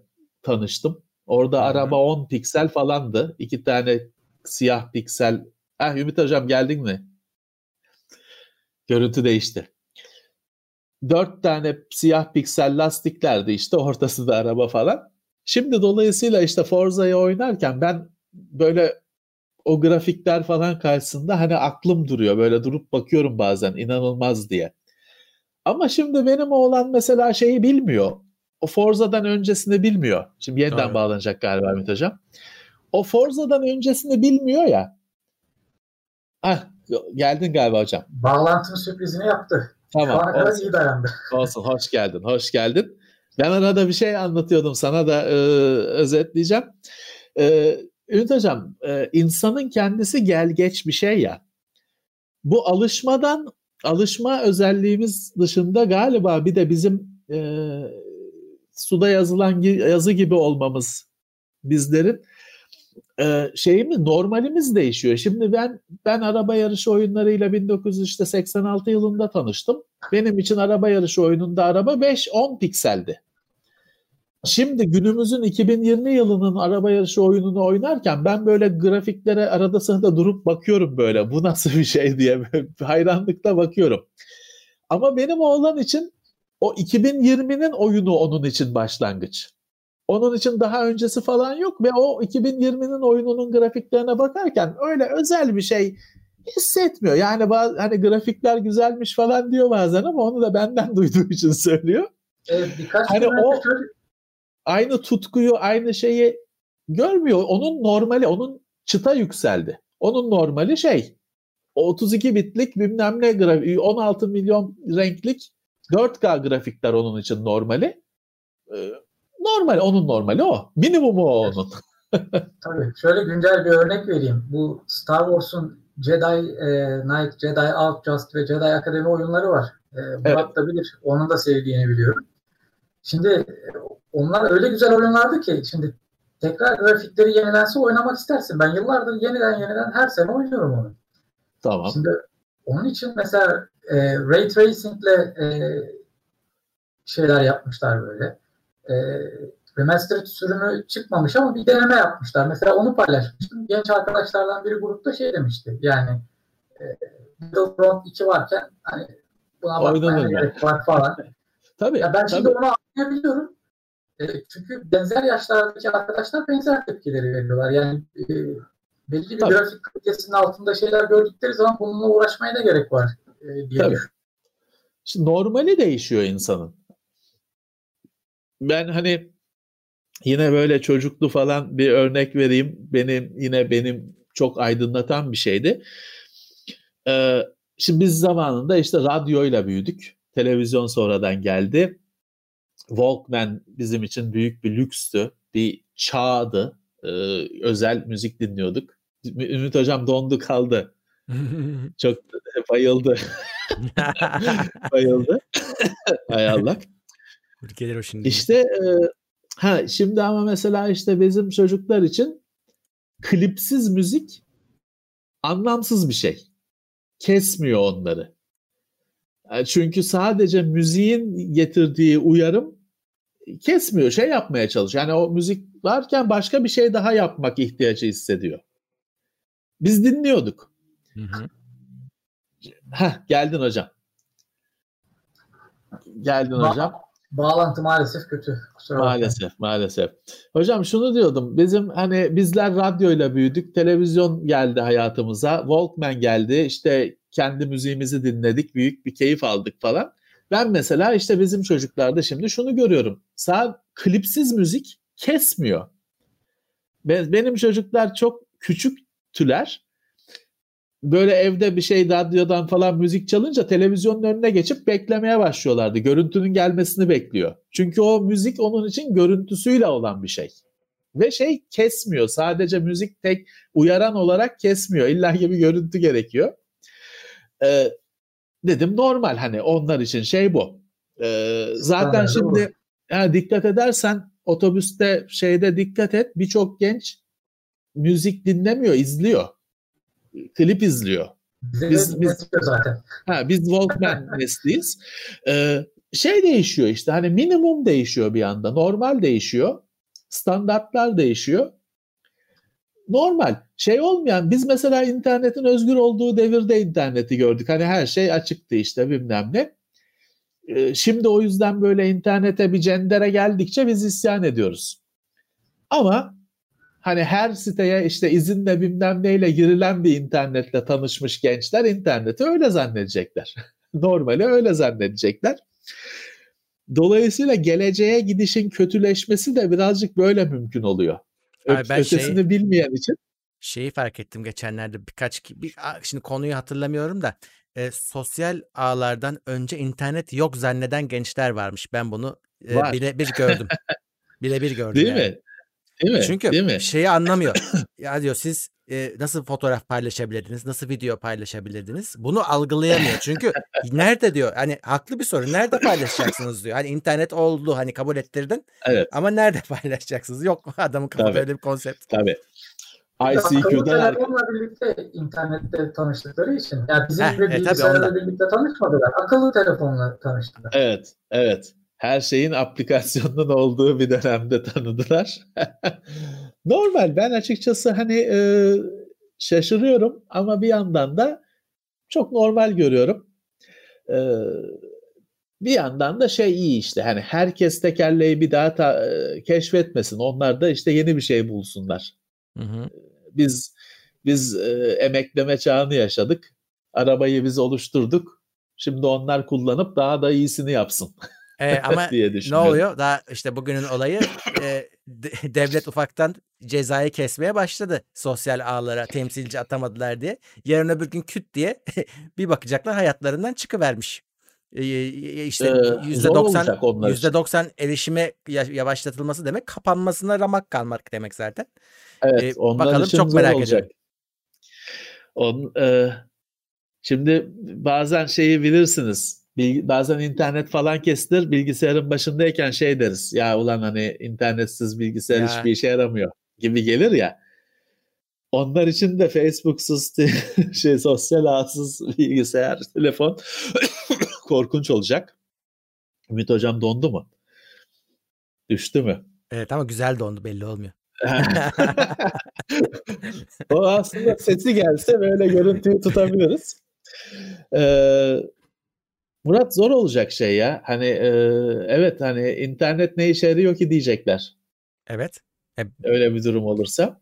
Speaker 3: tanıştım. Orada Hı-hı. araba 10 piksel falandı. İki tane siyah piksel. Ah Ümit Hocam geldin mi? Görüntü değişti dört tane siyah piksel lastiklerdi işte ortası da araba falan. Şimdi dolayısıyla işte Forza'yı oynarken ben böyle o grafikler falan karşısında hani aklım duruyor. Böyle durup bakıyorum bazen inanılmaz diye. Ama şimdi benim oğlan mesela şeyi bilmiyor. O Forza'dan öncesini bilmiyor. Şimdi yeniden Tabii. bağlanacak galiba Ümit Hocam. O Forza'dan öncesini bilmiyor ya. Ah geldin galiba hocam.
Speaker 4: Bağlantının sürprizini yaptı. Tamam. Şu kadar iyi dayandı.
Speaker 3: Olsun. Hoş geldin. Hoş geldin. Ben arada bir şey anlatıyordum sana da e, özetleyeceğim. E, Ümit Hocam, e, insanın kendisi gel geç bir şey ya. Bu alışmadan, alışma özelliğimiz dışında galiba bir de bizim e, suda yazılan yazı gibi olmamız bizlerin e, şeyimiz normalimiz değişiyor. Şimdi ben ben araba yarışı oyunlarıyla 1986 yılında tanıştım. Benim için araba yarışı oyununda araba 5-10 pikseldi. Şimdi günümüzün 2020 yılının araba yarışı oyununu oynarken ben böyle grafiklere arada sırada durup bakıyorum böyle bu nasıl bir şey diye hayranlıkla bakıyorum. Ama benim oğlan için o 2020'nin oyunu onun için başlangıç. Onun için daha öncesi falan yok ve o 2020'nin oyununun grafiklerine bakarken öyle özel bir şey hissetmiyor. Yani bazı, hani grafikler güzelmiş falan diyor bazen ama onu da benden duyduğu için söylüyor.
Speaker 4: Evet, birkaç
Speaker 3: hani o aynı tutkuyu, aynı şeyi görmüyor. Onun normali, onun çıta yükseldi. Onun normali şey 32 bitlik bilmem ne grafik, 16 milyon renklik 4K grafikler onun için normali. Normal, onun normali o. Minimumu o onun.
Speaker 4: Tabii. Şöyle güncel bir örnek vereyim. Bu Star Wars'un Jedi e, Knight, Jedi Outcast ve Jedi Akademi oyunları var. E, Murat evet. da bilir. Onun da sevdiğini biliyorum. Şimdi e, onlar öyle güzel oyunlardı ki şimdi tekrar grafikleri yenilense oynamak istersin. Ben yıllardır yeniden yeniden her sene oynuyorum onu.
Speaker 3: Tamam.
Speaker 4: Şimdi onun için mesela e, Ray Tracing'le e, şeyler yapmışlar böyle. E, remastered sürümü çıkmamış ama bir deneme yapmışlar. Mesela onu paylaşmıştım. Genç arkadaşlardan biri grupta şey demişti. Yani e, Battlefront 2 varken hani buna bakmaya gerek var falan.
Speaker 3: tabii.
Speaker 4: Ya ben şimdi
Speaker 3: tabii.
Speaker 4: onu anlayabiliyorum. E, çünkü benzer yaşlardaki arkadaşlar benzer tepkileri veriyorlar. Yani e, belli bir Tabii. grafik kalitesinin altında şeyler gördükleri zaman bununla uğraşmaya da gerek var e, diye Tabii.
Speaker 3: Şimdi normali değişiyor insanın. Ben hani yine böyle çocuklu falan bir örnek vereyim. Benim yine benim çok aydınlatan bir şeydi. Ee, şimdi biz zamanında işte radyoyla büyüdük. Televizyon sonradan geldi. Walkman bizim için büyük bir lükstü. Bir çağdı. Ee, özel müzik dinliyorduk. Ümit Hocam dondu kaldı. Çok bayıldı. bayıldı. Hay Allah.
Speaker 2: Ülkeler o şimdi.
Speaker 3: İşte e, ha şimdi ama mesela işte bizim çocuklar için klipsiz müzik anlamsız bir şey. Kesmiyor onları. E, çünkü sadece müziğin getirdiği uyarım kesmiyor, şey yapmaya çalışıyor. Yani o müzik varken başka bir şey daha yapmak ihtiyacı hissediyor. Biz dinliyorduk. Hı hı. Heh, geldin hocam. Geldin ba- hocam.
Speaker 4: Bağlantı maalesef kötü.
Speaker 3: Kusura maalesef, maalesef. Hocam şunu diyordum. Bizim hani bizler radyoyla büyüdük. Televizyon geldi hayatımıza. Walkman geldi. İşte kendi müziğimizi dinledik. Büyük bir keyif aldık falan. Ben mesela işte bizim çocuklarda şimdi şunu görüyorum. Sağ klipsiz müzik kesmiyor. Benim çocuklar çok küçüktüler. Böyle evde bir şey radyodan falan müzik çalınca televizyonun önüne geçip beklemeye başlıyorlardı. Görüntünün gelmesini bekliyor. Çünkü o müzik onun için görüntüsüyle olan bir şey. Ve şey kesmiyor. Sadece müzik tek uyaran olarak kesmiyor. İlla bir görüntü gerekiyor. Ee, dedim normal hani onlar için şey bu. Ee, zaten evet, şimdi yani dikkat edersen otobüste şeyde dikkat et birçok genç müzik dinlemiyor, izliyor. Klip izliyor.
Speaker 4: Biz, biz, zaten.
Speaker 3: Ha, biz Walkman nesliyiz. Ee, şey değişiyor işte hani minimum değişiyor bir anda. Normal değişiyor. Standartlar değişiyor. Normal. Şey olmayan biz mesela internetin özgür olduğu devirde interneti gördük. Hani her şey açıktı işte bilmem ne. Ee, şimdi o yüzden böyle internete bir cendere geldikçe biz isyan ediyoruz. Ama hani her siteye işte izinle bilmem neyle girilen bir internetle tanışmış gençler interneti öyle zannedecekler. Normali öyle zannedecekler. Dolayısıyla geleceğe gidişin kötüleşmesi de birazcık böyle mümkün oluyor. Abi ben ötesini şey, bilmeyen için.
Speaker 2: Şeyi fark ettim geçenlerde birkaç bir, şimdi konuyu hatırlamıyorum da e, sosyal ağlardan önce internet yok zanneden gençler varmış. Ben bunu e, Var. birebir gördüm. birebir gördüm.
Speaker 3: Değil
Speaker 2: yani.
Speaker 3: mi? Değil mi?
Speaker 2: Çünkü
Speaker 3: Değil mi?
Speaker 2: şeyi anlamıyor. ya diyor siz e, nasıl fotoğraf paylaşabilirdiniz, nasıl video paylaşabilirdiniz? Bunu algılayamıyor. Çünkü nerede diyor? Hani haklı bir soru. Nerede paylaşacaksınız diyor. Hani internet oldu, hani kabul ettirdin.
Speaker 3: Evet.
Speaker 2: Ama nerede paylaşacaksınız? Yok adamın kafasında öyle bir konsept.
Speaker 3: Tabii. ICQ'da
Speaker 4: telefonla birlikte internette tanıştıkları için. Yani bizimle Heh, bilgisayarla e, birlikte tanışmadılar. Akıllı telefonla tanıştılar.
Speaker 3: Evet, evet. Her şeyin aplikasyonunun olduğu bir dönemde tanıdılar. Normal. Ben açıkçası hani e, şaşırıyorum ama bir yandan da çok normal görüyorum. E, bir yandan da şey iyi işte hani herkes tekerleği bir daha ta, e, keşfetmesin. Onlar da işte yeni bir şey bulsunlar. Hı hı. Biz biz e, emekleme çağını yaşadık. Arabayı biz oluşturduk. Şimdi onlar kullanıp daha da iyisini yapsın.
Speaker 2: E, ama ne oluyor? Daha işte bugünün olayı e, devlet ufaktan cezayı kesmeye başladı sosyal ağlara temsilci atamadılar diye. Yarın öbür gün küt diye bir bakacaklar hayatlarından çıkıvermiş. Ee, işte yüzde doksan yüzde doksan erişime yavaşlatılması demek kapanmasına ramak kalmak demek zaten.
Speaker 3: Evet, ee, bakalım çok merak olacak. ediyorum. On, e, şimdi bazen şeyi bilirsiniz. Bilgi, bazen internet falan kesilir. Bilgisayarın başındayken şey deriz. Ya ulan hani internetsiz bilgisayar ya. hiçbir işe yaramıyor gibi gelir ya. Onlar için de Facebook'suz şey sosyal ağsız bilgisayar, telefon korkunç olacak. Ümit hocam dondu mu? Düştü mü?
Speaker 2: Evet ama güzel dondu belli olmuyor.
Speaker 3: o aslında sesi gelse böyle görüntüyü tutabiliriz. Ee, Murat zor olacak şey ya. Hani e, evet hani internet ne işe yarıyor ki diyecekler.
Speaker 2: Evet.
Speaker 3: E, Öyle bir durum olursa.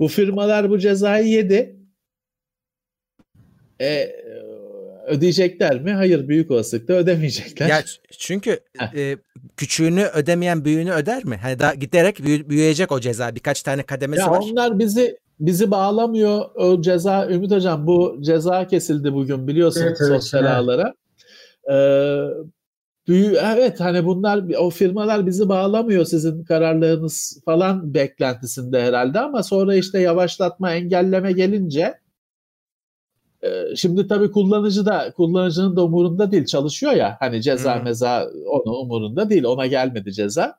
Speaker 3: Bu firmalar bu cezayı yedi. E, ödeyecekler mi? Hayır büyük olasılıkla ödemeyecekler. Ya
Speaker 2: çünkü e, küçüğünü ödemeyen büyüğünü öder mi? Hani daha giderek büyü, büyüyecek o ceza. Birkaç tane kademesi ya
Speaker 3: var. Onlar bizi bizi bağlamıyor o ceza. Ümit hocam bu ceza kesildi bugün biliyorsun evet, sosyal evet. ağlara. Ee, büyü, evet hani bunlar o firmalar bizi bağlamıyor sizin kararlarınız falan beklentisinde herhalde ama sonra işte yavaşlatma engelleme gelince ee, şimdi tabii kullanıcı da kullanıcının da umurunda değil çalışıyor ya hani ceza hmm. meza onun umurunda değil ona gelmedi ceza.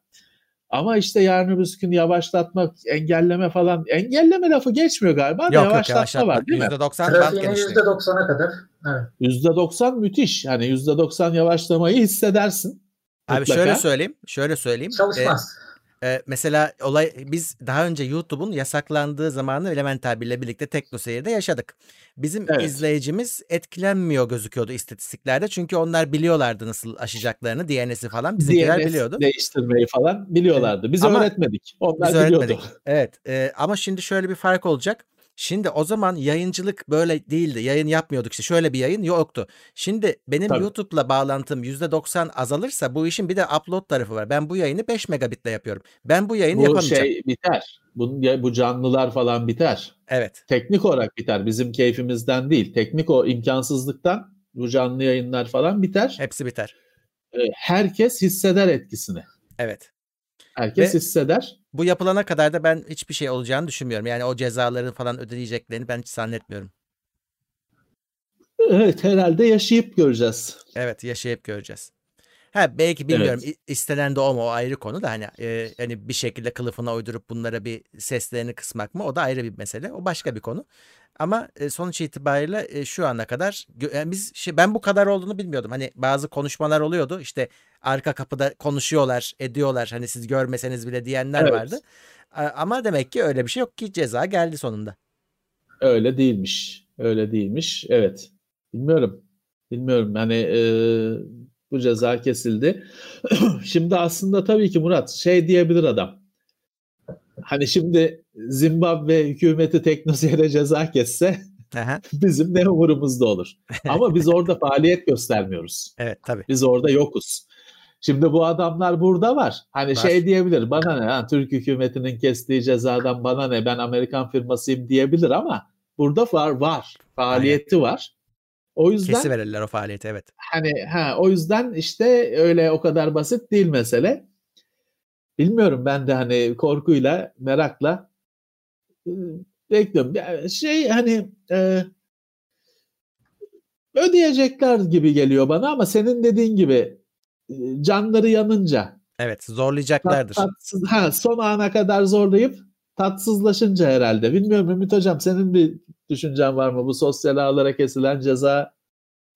Speaker 3: Ama işte yarın öbür gün yavaşlatma, engelleme falan engelleme lafı geçmiyor galiba. Yok, yavaşlatma, yok, yavaşlatma var değil mi?
Speaker 4: %90 band genişliği. %90'a kadar. Evet.
Speaker 3: %90 müthiş. Hani %90 yavaşlamayı hissedersin.
Speaker 2: Abi mutlaka. şöyle söyleyeyim. Şöyle söyleyeyim.
Speaker 4: Çalışmaz.
Speaker 2: Ee, ee, mesela olay biz daha önce YouTube'un yasaklandığı zamanı Elemental ile birlikte Tekno Seyir'de yaşadık. Bizim evet. izleyicimiz etkilenmiyor gözüküyordu istatistiklerde. Çünkü onlar biliyorlardı nasıl aşacaklarını, DNS'i falan. Bizimkiler DNS biliyordu.
Speaker 3: değiştirmeyi falan biliyorlardı. Biz ama öğretmedik. Onlar biz biliyordu. Öğretmedik.
Speaker 2: Evet. E, ama şimdi şöyle bir fark olacak. Şimdi o zaman yayıncılık böyle değildi. Yayın yapmıyorduk işte. Şöyle bir yayın yoktu. Şimdi benim Tabii. YouTube'la bağlantım %90 azalırsa bu işin bir de upload tarafı var. Ben bu yayını 5 megabitle yapıyorum. Ben bu yayını bu yapamayacağım. Bu şey
Speaker 3: biter. Bu, bu canlılar falan biter.
Speaker 2: Evet.
Speaker 3: Teknik olarak biter. Bizim keyfimizden değil. Teknik o imkansızlıktan bu canlı yayınlar falan biter.
Speaker 2: Hepsi biter.
Speaker 3: Herkes hisseder etkisini.
Speaker 2: Evet.
Speaker 3: Herkes Ve hisseder.
Speaker 2: Bu yapılana kadar da ben hiçbir şey olacağını düşünmüyorum. Yani o cezaların falan ödeneceklerini ben hiç zannetmiyorum.
Speaker 3: Evet herhalde yaşayıp göreceğiz.
Speaker 2: Evet yaşayıp göreceğiz. Ha belki bilmiyorum evet. istenen de o mu o ayrı konu da hani e, hani bir şekilde kılıfına uydurup bunlara bir seslerini kısmak mı o da ayrı bir mesele. O başka bir konu. Ama e, sonuç itibariyle e, şu ana kadar yani biz şey, ben bu kadar olduğunu bilmiyordum. Hani bazı konuşmalar oluyordu. İşte arka kapıda konuşuyorlar, ediyorlar. Hani siz görmeseniz bile diyenler evet. vardı. Ama demek ki öyle bir şey yok ki ceza geldi sonunda.
Speaker 3: Öyle değilmiş. Öyle değilmiş. Evet. Bilmiyorum. Bilmiyorum. Hani e, bu ceza kesildi. Şimdi aslında tabii ki Murat şey diyebilir adam. Hani şimdi Zimbabwe hükümeti teknosiyere ceza kesse bizim ne umurumuzda olur. Ama biz orada faaliyet göstermiyoruz.
Speaker 2: Evet tabii.
Speaker 3: Biz orada yokuz. Şimdi bu adamlar burada var. Hani var. şey diyebilir bana ne ha, Türk hükümetinin kestiği cezadan bana ne ben Amerikan firmasıyım diyebilir ama burada var var. Faaliyeti Aynen. var. O yüzden
Speaker 2: Kesi verirler o faaliyeti evet.
Speaker 3: Hani ha o yüzden işte öyle o kadar basit değil mesele. Bilmiyorum ben de hani korkuyla, merakla bekliyorum. Şey hani e, ödeyecekler gibi geliyor bana ama senin dediğin gibi canları yanınca.
Speaker 2: Evet zorlayacaklardır.
Speaker 3: Tat, tat, ha, son ana kadar zorlayıp tatsızlaşınca herhalde. Bilmiyorum Ümit Hocam senin bir düşüncen var mı? Bu sosyal ağlara kesilen ceza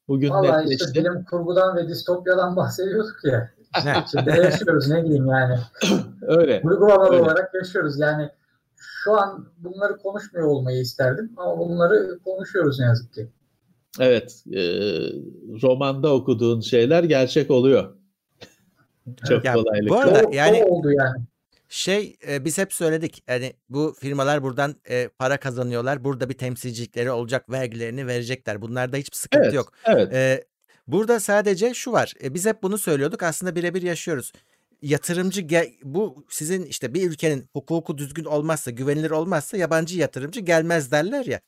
Speaker 3: bugün
Speaker 4: Vallahi netleşti. işte bilim kurgudan ve distopyadan bahsediyorduk ya. İçinde yaşıyoruz ne diyeyim yani.
Speaker 3: Öyle.
Speaker 4: Uygulamalı öyle. olarak yaşıyoruz. Yani şu an bunları konuşmuyor olmayı isterdim ama bunları konuşuyoruz ne yazık ki.
Speaker 3: Evet. E, romanda okuduğun şeyler gerçek oluyor. Çok ya, kolaylıkla.
Speaker 2: Bu arada yani oldu yani. Şey e, biz hep söyledik yani bu firmalar buradan e, para kazanıyorlar. Burada bir temsilcilikleri olacak vergilerini verecekler. Bunlarda hiçbir sıkıntı
Speaker 3: evet,
Speaker 2: yok.
Speaker 3: Evet.
Speaker 2: E, burada sadece şu var. E, biz hep bunu söylüyorduk. Aslında birebir yaşıyoruz. Yatırımcı gel, bu sizin işte bir ülkenin hukuku düzgün olmazsa, güvenilir olmazsa yabancı yatırımcı gelmez derler ya.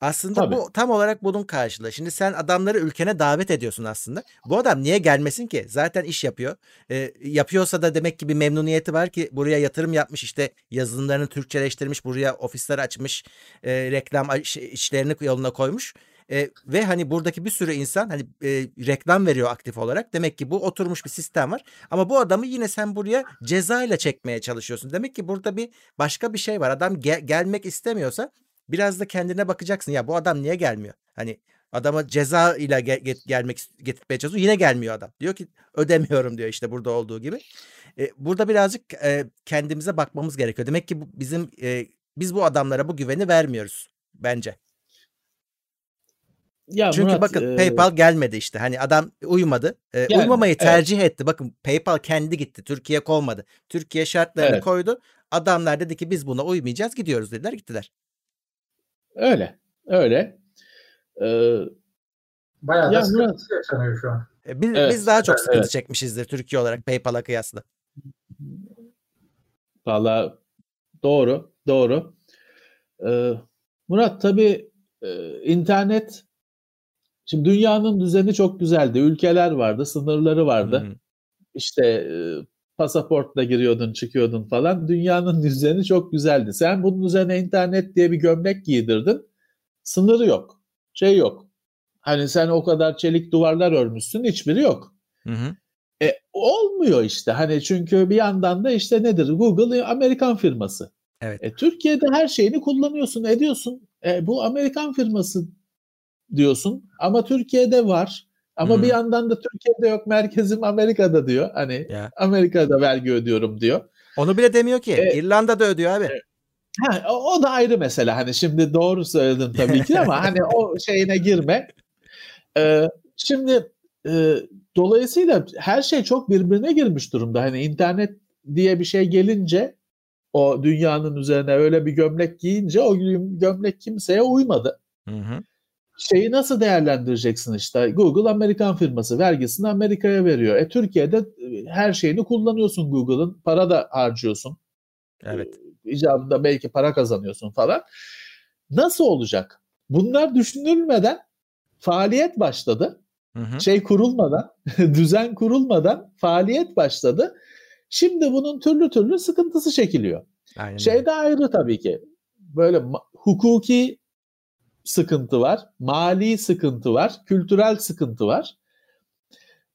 Speaker 2: Aslında Tabii. bu tam olarak bunun karşılığı. Şimdi sen adamları ülkene davet ediyorsun aslında. Bu adam niye gelmesin ki? Zaten iş yapıyor. E, yapıyorsa da demek ki bir memnuniyeti var ki buraya yatırım yapmış işte yazılımlarını Türkçeleştirmiş, buraya ofisler açmış, e, reklam işlerini yoluna koymuş. E, ve hani buradaki bir sürü insan hani e, reklam veriyor aktif olarak. Demek ki bu oturmuş bir sistem var. Ama bu adamı yine sen buraya ceza ile çekmeye çalışıyorsun. Demek ki burada bir başka bir şey var. Adam gel- gelmek istemiyorsa biraz da kendine bakacaksın. Ya bu adam niye gelmiyor? Hani adama ceza ile ge- get- gelmek getirmeye çalışıyor. Yine gelmiyor adam. Diyor ki ödemiyorum diyor işte burada olduğu gibi. E, burada birazcık e, kendimize bakmamız gerekiyor. Demek ki bu, bizim e, biz bu adamlara bu güveni vermiyoruz bence. Ya Çünkü Murat, bakın e... PayPal gelmedi işte. Hani adam uyumadı. E, yani, uymamayı tercih evet. etti. Bakın PayPal kendi gitti. Türkiye kovmadı. Türkiye şartlarını evet. koydu. Adamlar dedi ki biz buna uymayacağız. Gidiyoruz dediler. Gittiler.
Speaker 3: Öyle. Öyle. Ee,
Speaker 4: Bayağı da sıkıntı yaşanıyor şu an.
Speaker 2: E, biz, evet, biz daha çok sıkıntı evet. çekmişizdir Türkiye olarak PayPal'a kıyasla.
Speaker 3: Valla doğru. Doğru. Ee, Murat tabii e, internet şimdi dünyanın düzeni çok güzeldi. Ülkeler vardı, sınırları vardı. Hı-hı. İşte e, pasaportla giriyordun çıkıyordun falan. Dünyanın düzeni çok güzeldi. Sen bunun üzerine internet diye bir gömlek giydirdin. Sınırı yok. Şey yok. Hani sen o kadar çelik duvarlar örmüşsün hiçbiri yok. Hı hı. E, olmuyor işte. Hani çünkü bir yandan da işte nedir? Google Amerikan firması. Evet. E, Türkiye'de her şeyini kullanıyorsun, ediyorsun. E, bu Amerikan firması diyorsun ama Türkiye'de var. Ama hmm. bir yandan da Türkiye'de yok merkezim Amerika'da diyor. Hani ya. Amerika'da vergi ödüyorum diyor.
Speaker 2: Onu bile demiyor ki. Ee, İrlanda'da ödüyor abi. E,
Speaker 3: ha, o, o da ayrı mesele. Hani şimdi doğru söyledin tabii ki ama hani o şeyine girme. Ee, şimdi e, dolayısıyla her şey çok birbirine girmiş durumda. Hani internet diye bir şey gelince o dünyanın üzerine öyle bir gömlek giyince o gömlek kimseye uymadı. Hı hı şeyi nasıl değerlendireceksin işte? Google Amerikan firması vergisini Amerika'ya veriyor. E Türkiye'de e, her şeyini kullanıyorsun Google'ın. Para da harcıyorsun.
Speaker 2: Evet.
Speaker 3: E, icabında belki para kazanıyorsun falan. Nasıl olacak? Bunlar düşünülmeden faaliyet başladı. Hı hı. Şey kurulmadan, düzen kurulmadan faaliyet başladı. Şimdi bunun türlü türlü sıkıntısı çekiliyor. Aynen. Şey de ayrı tabii ki. Böyle hukuki sıkıntı var, mali sıkıntı var, kültürel sıkıntı var.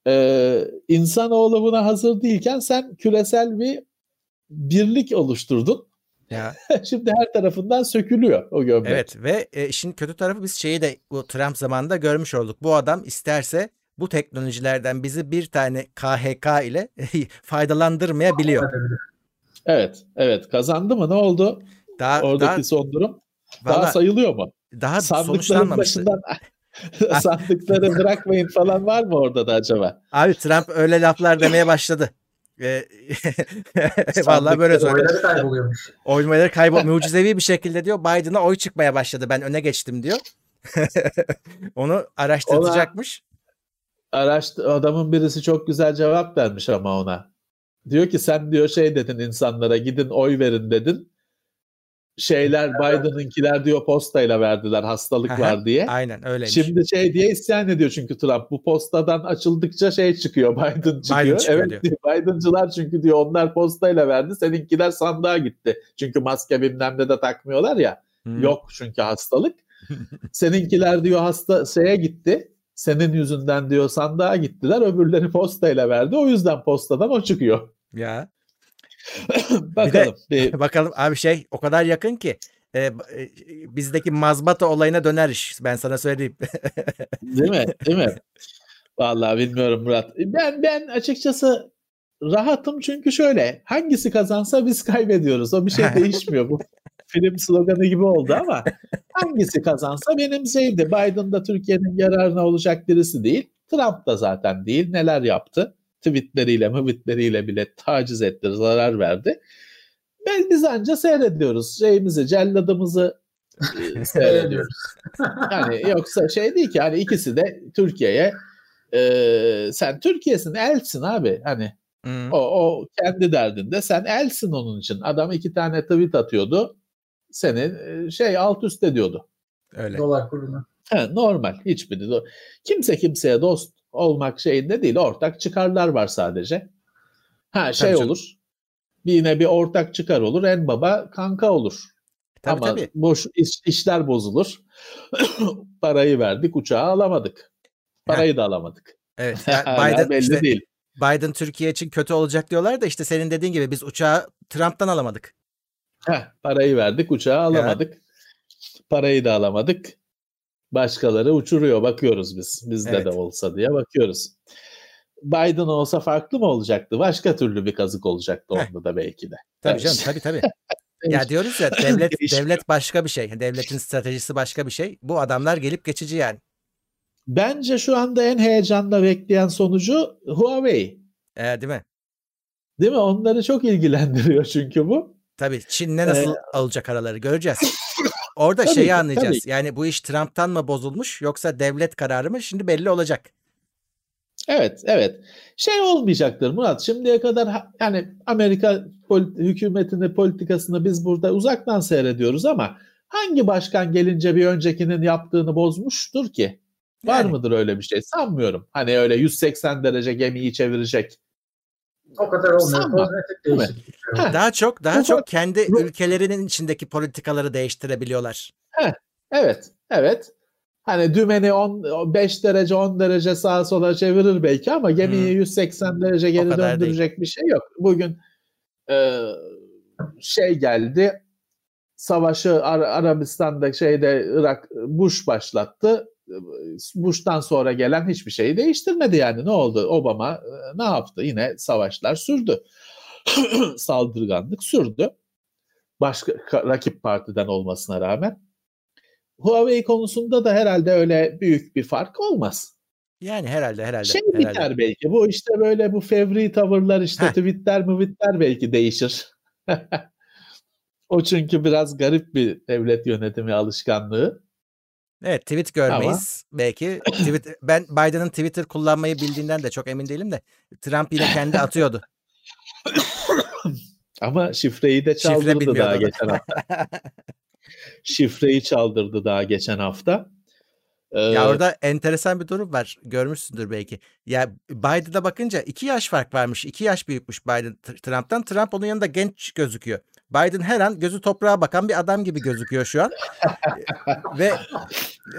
Speaker 3: Ee, insanoğlu buna hazır değilken sen küresel bir birlik oluşturdun. Ya. Şimdi her tarafından sökülüyor o gömlek.
Speaker 2: Evet ve e, işin kötü tarafı biz şeyi de bu Trump zamanında görmüş olduk. Bu adam isterse bu teknolojilerden bizi bir tane KHK ile faydalandırmayabiliyor.
Speaker 3: Evet, evet. Kazandı mı? Ne oldu? Daha, Oradaki daha, son durum. Daha sayılıyor mu?
Speaker 2: Daha sonuçlanmamıştı.
Speaker 3: sandıkları bırakmayın falan var mı orada da acaba?
Speaker 2: Abi Trump öyle laflar demeye başladı. Vallahi böyle söylüyor. Oyları kayboluyormuş. Oyları kaybol mucizevi bir şekilde diyor Biden'a oy çıkmaya başladı. Ben öne geçtim diyor. Onu araştıracakmış.
Speaker 3: Araştır adamın birisi çok güzel cevap vermiş ama ona. Diyor ki sen diyor şey dedin insanlara gidin oy verin dedin şeyler Biden'ınkiler diyor postayla verdiler hastalık var diye.
Speaker 2: Aynen öyle.
Speaker 3: Şimdi şey diye isyan ediyor çünkü Trump bu postadan açıldıkça şey çıkıyor Biden çıkıyor. Biden çıkıyor evet diyor. Biden'cılar çünkü diyor onlar postayla verdi seninkiler sandığa gitti. Çünkü maske bilmem ne de takmıyorlar ya. Hmm. Yok çünkü hastalık. seninkiler diyor hasta şeye gitti. Senin yüzünden diyor sandığa gittiler öbürleri postayla verdi o yüzden postadan o çıkıyor.
Speaker 2: Ya.
Speaker 3: Bakalım.
Speaker 2: Bir de, bakalım abi şey o kadar yakın ki e, e, bizdeki mazbata olayına döner iş. Ben sana söyleyeyim.
Speaker 3: Değil mi? Değil mi? Vallahi bilmiyorum Murat. Ben ben açıkçası rahatım çünkü şöyle hangisi kazansa biz kaybediyoruz. O bir şey değişmiyor. Bu film sloganı gibi oldu ama hangisi kazansa benim şeydi. Biden da Türkiye'nin yararına olacak birisi değil. Trump da zaten değil. Neler yaptı? Tweetleriyle, mıvitleriyle bile taciz etti, zarar verdi. Ben biz anca seyrediyoruz. Şeyimizi, celladımızı e, seyrediyoruz. yani yoksa şey değil ki hani ikisi de Türkiye'ye e, sen Türkiye'sin elsin abi hani hmm. o, o kendi derdinde sen elsin onun için. Adam iki tane tweet atıyordu seni şey alt üst ediyordu.
Speaker 4: Öyle. Dolar kuruna.
Speaker 3: He, normal hiçbiri. Kimse kimseye dost olmak şeyinde değil. Ortak çıkarlar var sadece. Ha şey tabii olur. Canım. Yine bir ortak çıkar olur. En baba kanka olur. Tabii, Ama tabii. boş iş, işler bozulur. Parayı verdik, uçağı alamadık. Parayı da alamadık.
Speaker 2: Evet. Biden belli işte, değil. Biden Türkiye için kötü olacak diyorlar da işte senin dediğin gibi biz uçağı Trump'tan alamadık.
Speaker 3: Heh, parayı verdik, uçağı alamadık. Ya. Parayı da alamadık. Başkaları uçuruyor, bakıyoruz biz. Bizde evet. de olsa diye bakıyoruz. Biden olsa farklı mı olacaktı? Başka türlü bir kazık olacaktı Heh. onda da belki de.
Speaker 2: Tabii evet. canım, tabii tabii. ya diyoruz ya devlet devlet başka bir şey. Devletin stratejisi başka bir şey. Bu adamlar gelip geçici yani.
Speaker 3: Bence şu anda en heyecanla bekleyen sonucu Huawei.
Speaker 2: E, değil mi?
Speaker 3: Değil mi? Onları çok ilgilendiriyor çünkü bu.
Speaker 2: Tabii Çin'le nasıl ee, alacak araları göreceğiz. Orada tabii, şeyi anlayacağız. Tabii. Yani bu iş Trump'tan mı bozulmuş yoksa devlet kararı mı? Şimdi belli olacak.
Speaker 3: Evet, evet. Şey olmayacaktır Murat. Şimdiye kadar yani Amerika polit- hükümetini, politikasını biz burada uzaktan seyrediyoruz ama hangi başkan gelince bir öncekinin yaptığını bozmuştur ki? Var yani. mıdır öyle bir şey? Sanmıyorum. Hani öyle 180 derece gemiyi çevirecek
Speaker 4: o kadar olmuyor. Kozmetik değişiklik.
Speaker 2: Daha çok daha çok kendi ülkelerinin içindeki politikaları değiştirebiliyorlar.
Speaker 3: Heh, evet. Evet. Hani dümeni 10 5 derece 10 derece sağa sola çevirir belki ama gemiyi hmm. 180 derece geri döndürecek değil. bir şey yok. Bugün e, şey geldi savaşı Ar- Arabistan'da şeyde Irak Bush başlattı. Bush'tan sonra gelen hiçbir şeyi değiştirmedi yani. Ne oldu? Obama e, ne yaptı? Yine savaşlar sürdü. Saldırganlık sürdü. Başka rakip partiden olmasına rağmen. Huawei konusunda da herhalde öyle büyük bir fark olmaz.
Speaker 2: Yani herhalde herhalde.
Speaker 3: Şey
Speaker 2: herhalde.
Speaker 3: biter belki. Bu işte böyle bu fevri tavırlar işte Heh. tweetler müvitler belki değişir. o çünkü biraz garip bir devlet yönetimi alışkanlığı.
Speaker 2: Evet tweet görmeyiz Ama... belki. Tweet, ben Biden'ın Twitter kullanmayı bildiğinden de çok emin değilim de Trump yine kendi atıyordu.
Speaker 3: Ama şifreyi de çaldırdı Şifre daha geçen hafta. Şifreyi çaldırdı daha geçen hafta.
Speaker 2: Ee, ya orada enteresan bir durum var. Görmüşsündür belki. Ya Biden'a bakınca iki yaş fark varmış. iki yaş büyükmüş Biden Trump'tan. Trump onun yanında genç gözüküyor. Biden her an gözü toprağa bakan bir adam gibi gözüküyor şu an. Ve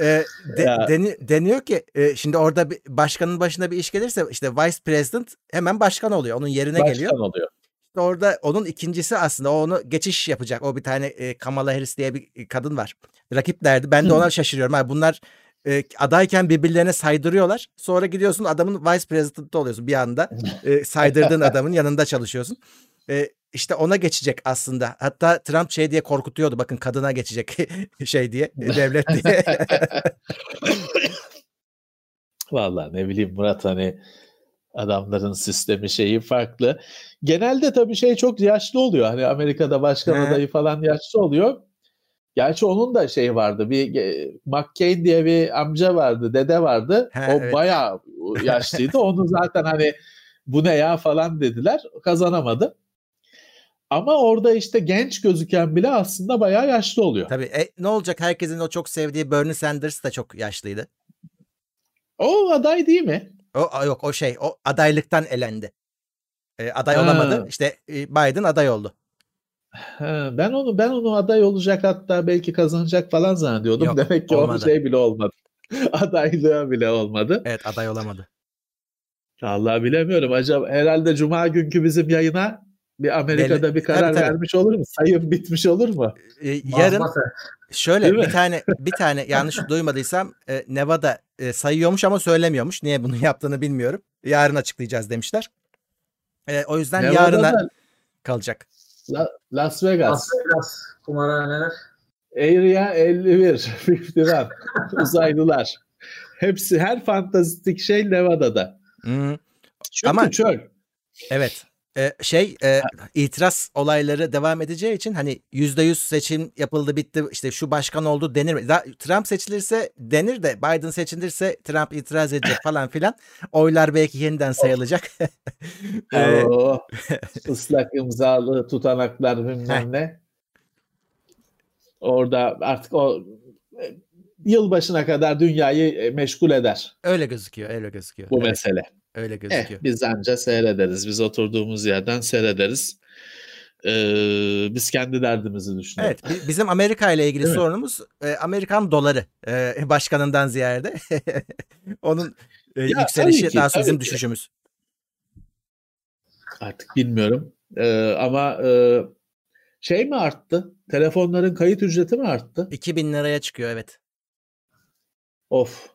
Speaker 2: e, de, deni, deniyor ki e, şimdi orada bir, başkanın başına bir iş gelirse işte vice president hemen başkan oluyor. Onun yerine başkan geliyor. Başkan oluyor. İşte orada onun ikincisi aslında o onu geçiş yapacak. O bir tane e, Kamala Harris diye bir kadın var. Rakiplerdi. Ben de ona şaşırıyorum. Abi bunlar e, adayken birbirlerine saydırıyorlar. Sonra gidiyorsun adamın vice president'ı oluyorsun bir anda. E, saydırdığın adamın yanında çalışıyorsun. E, işte ona geçecek aslında. Hatta Trump şey diye korkutuyordu. Bakın kadına geçecek şey diye, devlet diye.
Speaker 3: Vallahi ne bileyim Murat hani adamların sistemi şeyi farklı. Genelde tabii şey çok yaşlı oluyor. Hani Amerika'da başkan adayı falan yaşlı oluyor. Gerçi onun da şey vardı. Bir McCain diye bir amca vardı, dede vardı. He, o evet. bayağı yaşlıydı. Onu zaten hani bu ne ya falan dediler. Kazanamadı. Ama orada işte genç gözüken bile aslında bayağı yaşlı oluyor.
Speaker 2: Tabii. E, ne olacak? Herkesin o çok sevdiği Bernie Sanders da çok yaşlıydı.
Speaker 3: O aday değil mi?
Speaker 2: O yok o şey. O adaylıktan elendi. E, aday ha. olamadı. İşte e, Biden aday oldu.
Speaker 3: Ha, ben onu ben onu aday olacak hatta belki kazanacak falan zannediyordum. Yok, Demek ki olmadı. onun şey bile olmadı. Adaylığı bile olmadı.
Speaker 2: Evet aday olamadı.
Speaker 3: Allah bilemiyorum. Acaba herhalde cuma günkü bizim yayına bir Amerika'da bir karar tabii, tabii. vermiş olur mu? Sayım bitmiş olur mu?
Speaker 2: Ee, yarın şöyle bir tane bir tane yanlış duymadıysam e, Nevada e, sayıyormuş ama söylemiyormuş. Niye bunu yaptığını bilmiyorum. Yarın açıklayacağız demişler. E, o yüzden Nevada'da, yarına kalacak.
Speaker 3: La, Las Vegas.
Speaker 4: Las Vegas kumarhaneler.
Speaker 3: Area 51, 51, uzaylılar. Hepsi her fantastik şey Nevada'da.
Speaker 2: Hmm. Çünkü Ama çöl. Evet. Ee, şey e, itiraz olayları devam edeceği için hani yüzde yüz seçim yapıldı bitti işte şu başkan oldu denir mi? Trump seçilirse denir de Biden seçilirse Trump itiraz edecek falan filan. Oylar belki yeniden sayılacak.
Speaker 3: ee, ıslak imzalı tutanaklar bilmem ne. Orada artık o e, yılbaşına kadar dünyayı e, meşgul eder.
Speaker 2: Öyle gözüküyor, öyle gözüküyor.
Speaker 3: Bu evet. mesele.
Speaker 2: Öyle eh, gözüküyor.
Speaker 3: Eh, biz anca seyrederiz. Biz oturduğumuz yerden seyrederiz. Ee, biz kendi derdimizi düşünüyoruz.
Speaker 2: Evet, bizim Amerika ile ilgili Değil sorunumuz e, Amerikan doları e, başkanından ziyade. Onun e, ya, yükselişi daha sonra bizim düşüşümüz.
Speaker 3: Artık bilmiyorum. Ee, ama e, şey mi arttı? Telefonların kayıt ücreti mi arttı?
Speaker 2: 2000 liraya çıkıyor evet.
Speaker 3: Of.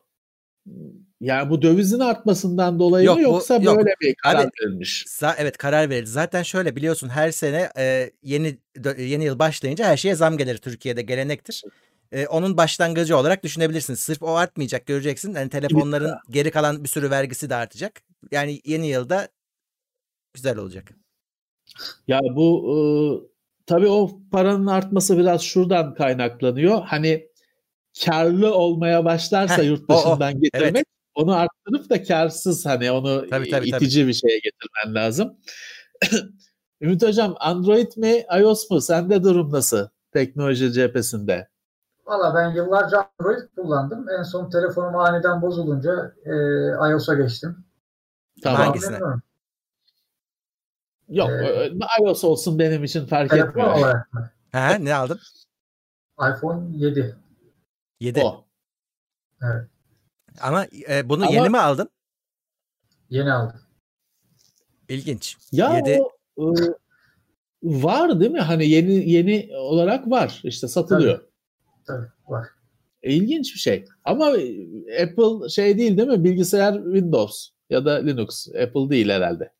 Speaker 3: Yani bu dövizin artmasından dolayı yok, mı yoksa bu, yok. böyle bir karar Abi, verilmiş?
Speaker 2: evet karar verildi. Zaten şöyle biliyorsun her sene e, yeni yeni yıl başlayınca her şeye zam gelir Türkiye'de gelenektir. E, onun başlangıcı olarak düşünebilirsin. Sırf o artmayacak göreceksin. Yani telefonların geri kalan bir sürü vergisi de artacak. Yani yeni yılda güzel olacak.
Speaker 3: Ya bu e, tabii o paranın artması biraz şuradan kaynaklanıyor. Hani karlı olmaya başlarsa Heh, yurt dışından o, o. getirmek evet. Onu arttırıp da karsız hani onu tabii, tabii, itici tabii. bir şeye getirmen lazım. Ümit Hocam Android mi iOS mu? Sende durum nasıl teknoloji cephesinde?
Speaker 4: Valla ben yıllarca Android kullandım. En son telefonum aniden bozulunca e, iOS'a geçtim.
Speaker 2: Tamam. Hangisine?
Speaker 3: Yok ee, iOS olsun benim için fark etmiyor. Olarak
Speaker 2: mı? He, ne aldın?
Speaker 4: iPhone 7.
Speaker 2: 7.
Speaker 3: O.
Speaker 4: Evet.
Speaker 2: Ama e, bunu Ama, yeni mi aldın?
Speaker 4: Yeni aldım.
Speaker 2: İlginç.
Speaker 3: Ya 7. O, e, var değil mi? Hani yeni yeni olarak var. İşte satılıyor.
Speaker 4: Tabii, Tabii var.
Speaker 3: E, ilginç bir şey. Ama Apple şey değil değil mi? Bilgisayar Windows ya da Linux. Apple değil herhalde.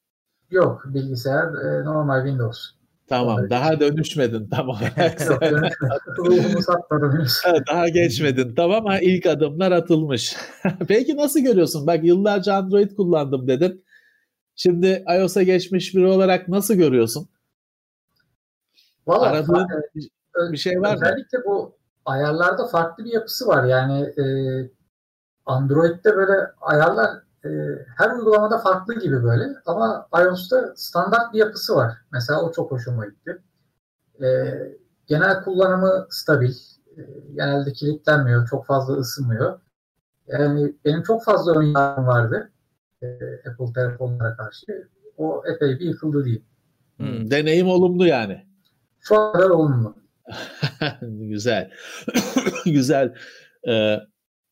Speaker 4: Yok bilgisayar e, normal Windows.
Speaker 3: Tamam evet. daha dönüşmedin
Speaker 4: Ruhumu satmadım
Speaker 3: Daha geçmedin tamam ama ilk adımlar atılmış. Peki nasıl görüyorsun? Bak yıllarca Android kullandım dedin. Şimdi iOS'a geçmiş biri olarak nasıl görüyorsun?
Speaker 4: Valla Aradığın bir şey var Özellikle mı? bu ayarlarda farklı bir yapısı var. Yani e, Android'de böyle ayarlar e, her uygulamada farklı gibi böyle ama iOS'ta standart bir yapısı var. Mesela o çok hoşuma gitti. E, genel kullanımı stabil. E, genelde kilitlenmiyor, çok fazla ısınmıyor. Yani benim çok fazla ön vardı e, Apple telefonlara karşı. O epey bir yıkıldı diyeyim.
Speaker 3: Hmm, deneyim olumlu yani.
Speaker 4: Şu kadar olumlu.
Speaker 3: Güzel. Güzel. Ee,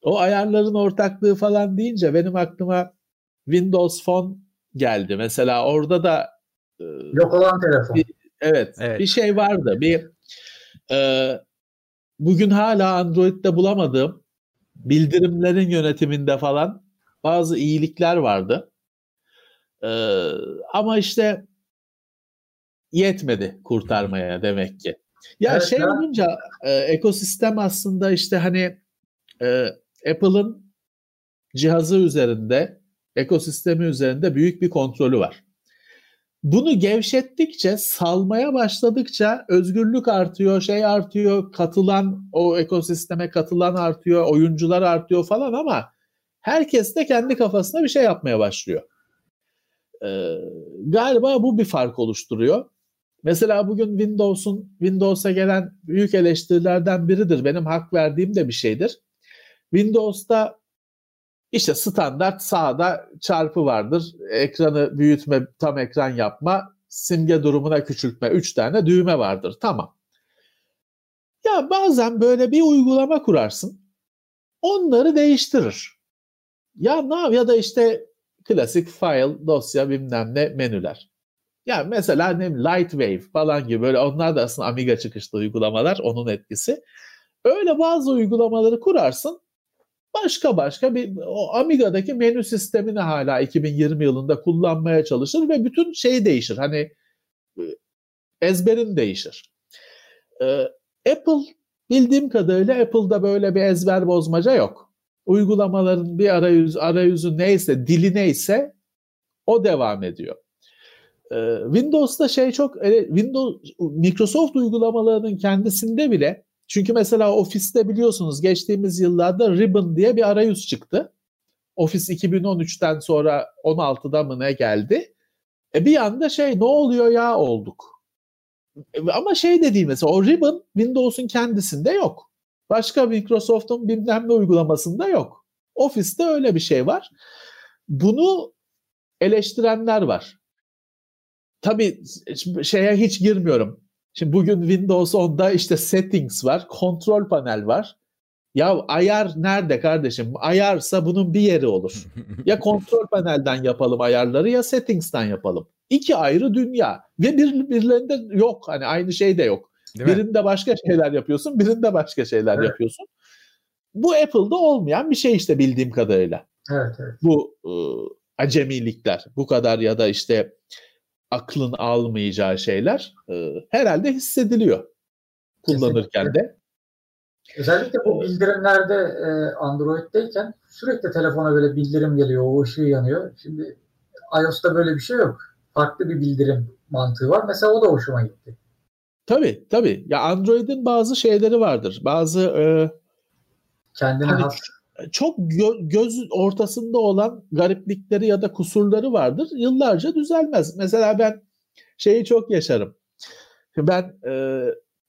Speaker 3: o ayarların ortaklığı falan deyince benim aklıma Windows Phone geldi. Mesela orada da
Speaker 4: e, yok olan telefon.
Speaker 3: Bir, evet, evet, bir şey vardı. Bir e, bugün hala Android'de bulamadığım bildirimlerin yönetiminde falan bazı iyilikler vardı. E, ama işte yetmedi kurtarmaya demek ki. Ya evet, şey olunca e, ekosistem aslında işte hani e, Apple'ın cihazı üzerinde, ekosistemi üzerinde büyük bir kontrolü var. Bunu gevşettikçe, salmaya başladıkça özgürlük artıyor, şey artıyor, katılan o ekosisteme katılan artıyor, oyuncular artıyor falan ama herkes de kendi kafasına bir şey yapmaya başlıyor. Ee, galiba bu bir fark oluşturuyor. Mesela bugün Windows'un Windows'a gelen büyük eleştirilerden biridir. Benim hak verdiğim de bir şeydir. Windows'ta işte standart sağda çarpı vardır. Ekranı büyütme, tam ekran yapma, simge durumuna küçültme. Üç tane düğme vardır. Tamam. Ya bazen böyle bir uygulama kurarsın. Onları değiştirir. Ya ne ya da işte klasik file, dosya bilmem ne menüler. Yani mesela ne Lightwave falan gibi böyle onlar da aslında Amiga çıkışlı uygulamalar onun etkisi. Öyle bazı uygulamaları kurarsın başka başka bir o Amiga'daki menü sistemini hala 2020 yılında kullanmaya çalışır ve bütün şey değişir. Hani e, ezberin değişir. Ee, Apple bildiğim kadarıyla Apple'da böyle bir ezber bozmaca yok. Uygulamaların bir arayüz arayüzü neyse, dili neyse o devam ediyor. Ee, Windows'ta şey çok Windows Microsoft uygulamalarının kendisinde bile çünkü mesela Office'te biliyorsunuz geçtiğimiz yıllarda Ribbon diye bir arayüz çıktı. Office 2013'ten sonra 16'da mı ne geldi? E bir anda şey ne oluyor ya olduk. E, ama şey de mesela o Ribbon Windows'un kendisinde yok. Başka Microsoft'un bilmem ne uygulamasında yok. Office'te öyle bir şey var. Bunu eleştirenler var. Tabii şeye hiç girmiyorum. Şimdi bugün Windows 10'da işte settings var, kontrol panel var. Ya ayar nerede kardeşim? Ayarsa bunun bir yeri olur. ya kontrol panelden yapalım ayarları ya settings'ten yapalım. İki ayrı dünya ve bir, birilerinde yok. Hani aynı şey de yok. Değil birinde mi? başka şeyler yapıyorsun, birinde başka şeyler evet. yapıyorsun. Bu Apple'da olmayan bir şey işte bildiğim kadarıyla.
Speaker 4: Evet, evet.
Speaker 3: Bu ıı, acemilikler, bu kadar ya da işte aklın almayacağı şeyler e, herhalde hissediliyor kullanırken de.
Speaker 4: Özellikle bu bildirimlerde e, Android'deyken sürekli telefona böyle bildirim geliyor, o ışığı yanıyor. Şimdi iOS'ta böyle bir şey yok. Farklı bir bildirim mantığı var. Mesela o da hoşuma gitti.
Speaker 3: Tabii tabii. Ya Android'in bazı şeyleri vardır. Bazı e,
Speaker 4: kendine hani, has
Speaker 3: çok gö- göz ortasında olan gariplikleri ya da kusurları vardır. Yıllarca düzelmez. Mesela ben şeyi çok yaşarım. Ben e,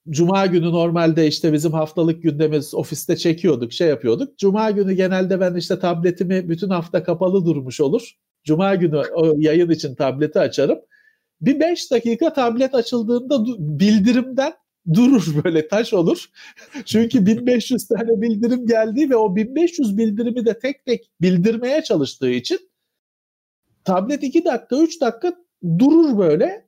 Speaker 3: Cuma günü normalde işte bizim haftalık gündemimiz ofiste çekiyorduk, şey yapıyorduk. Cuma günü genelde ben işte tabletimi bütün hafta kapalı durmuş olur. Cuma günü o yayın için tableti açarım. Bir 5 dakika tablet açıldığında bildirimden durur böyle taş olur. Çünkü 1500 tane bildirim geldi ve o 1500 bildirimi de tek tek bildirmeye çalıştığı için tablet 2 dakika 3 dakika durur böyle.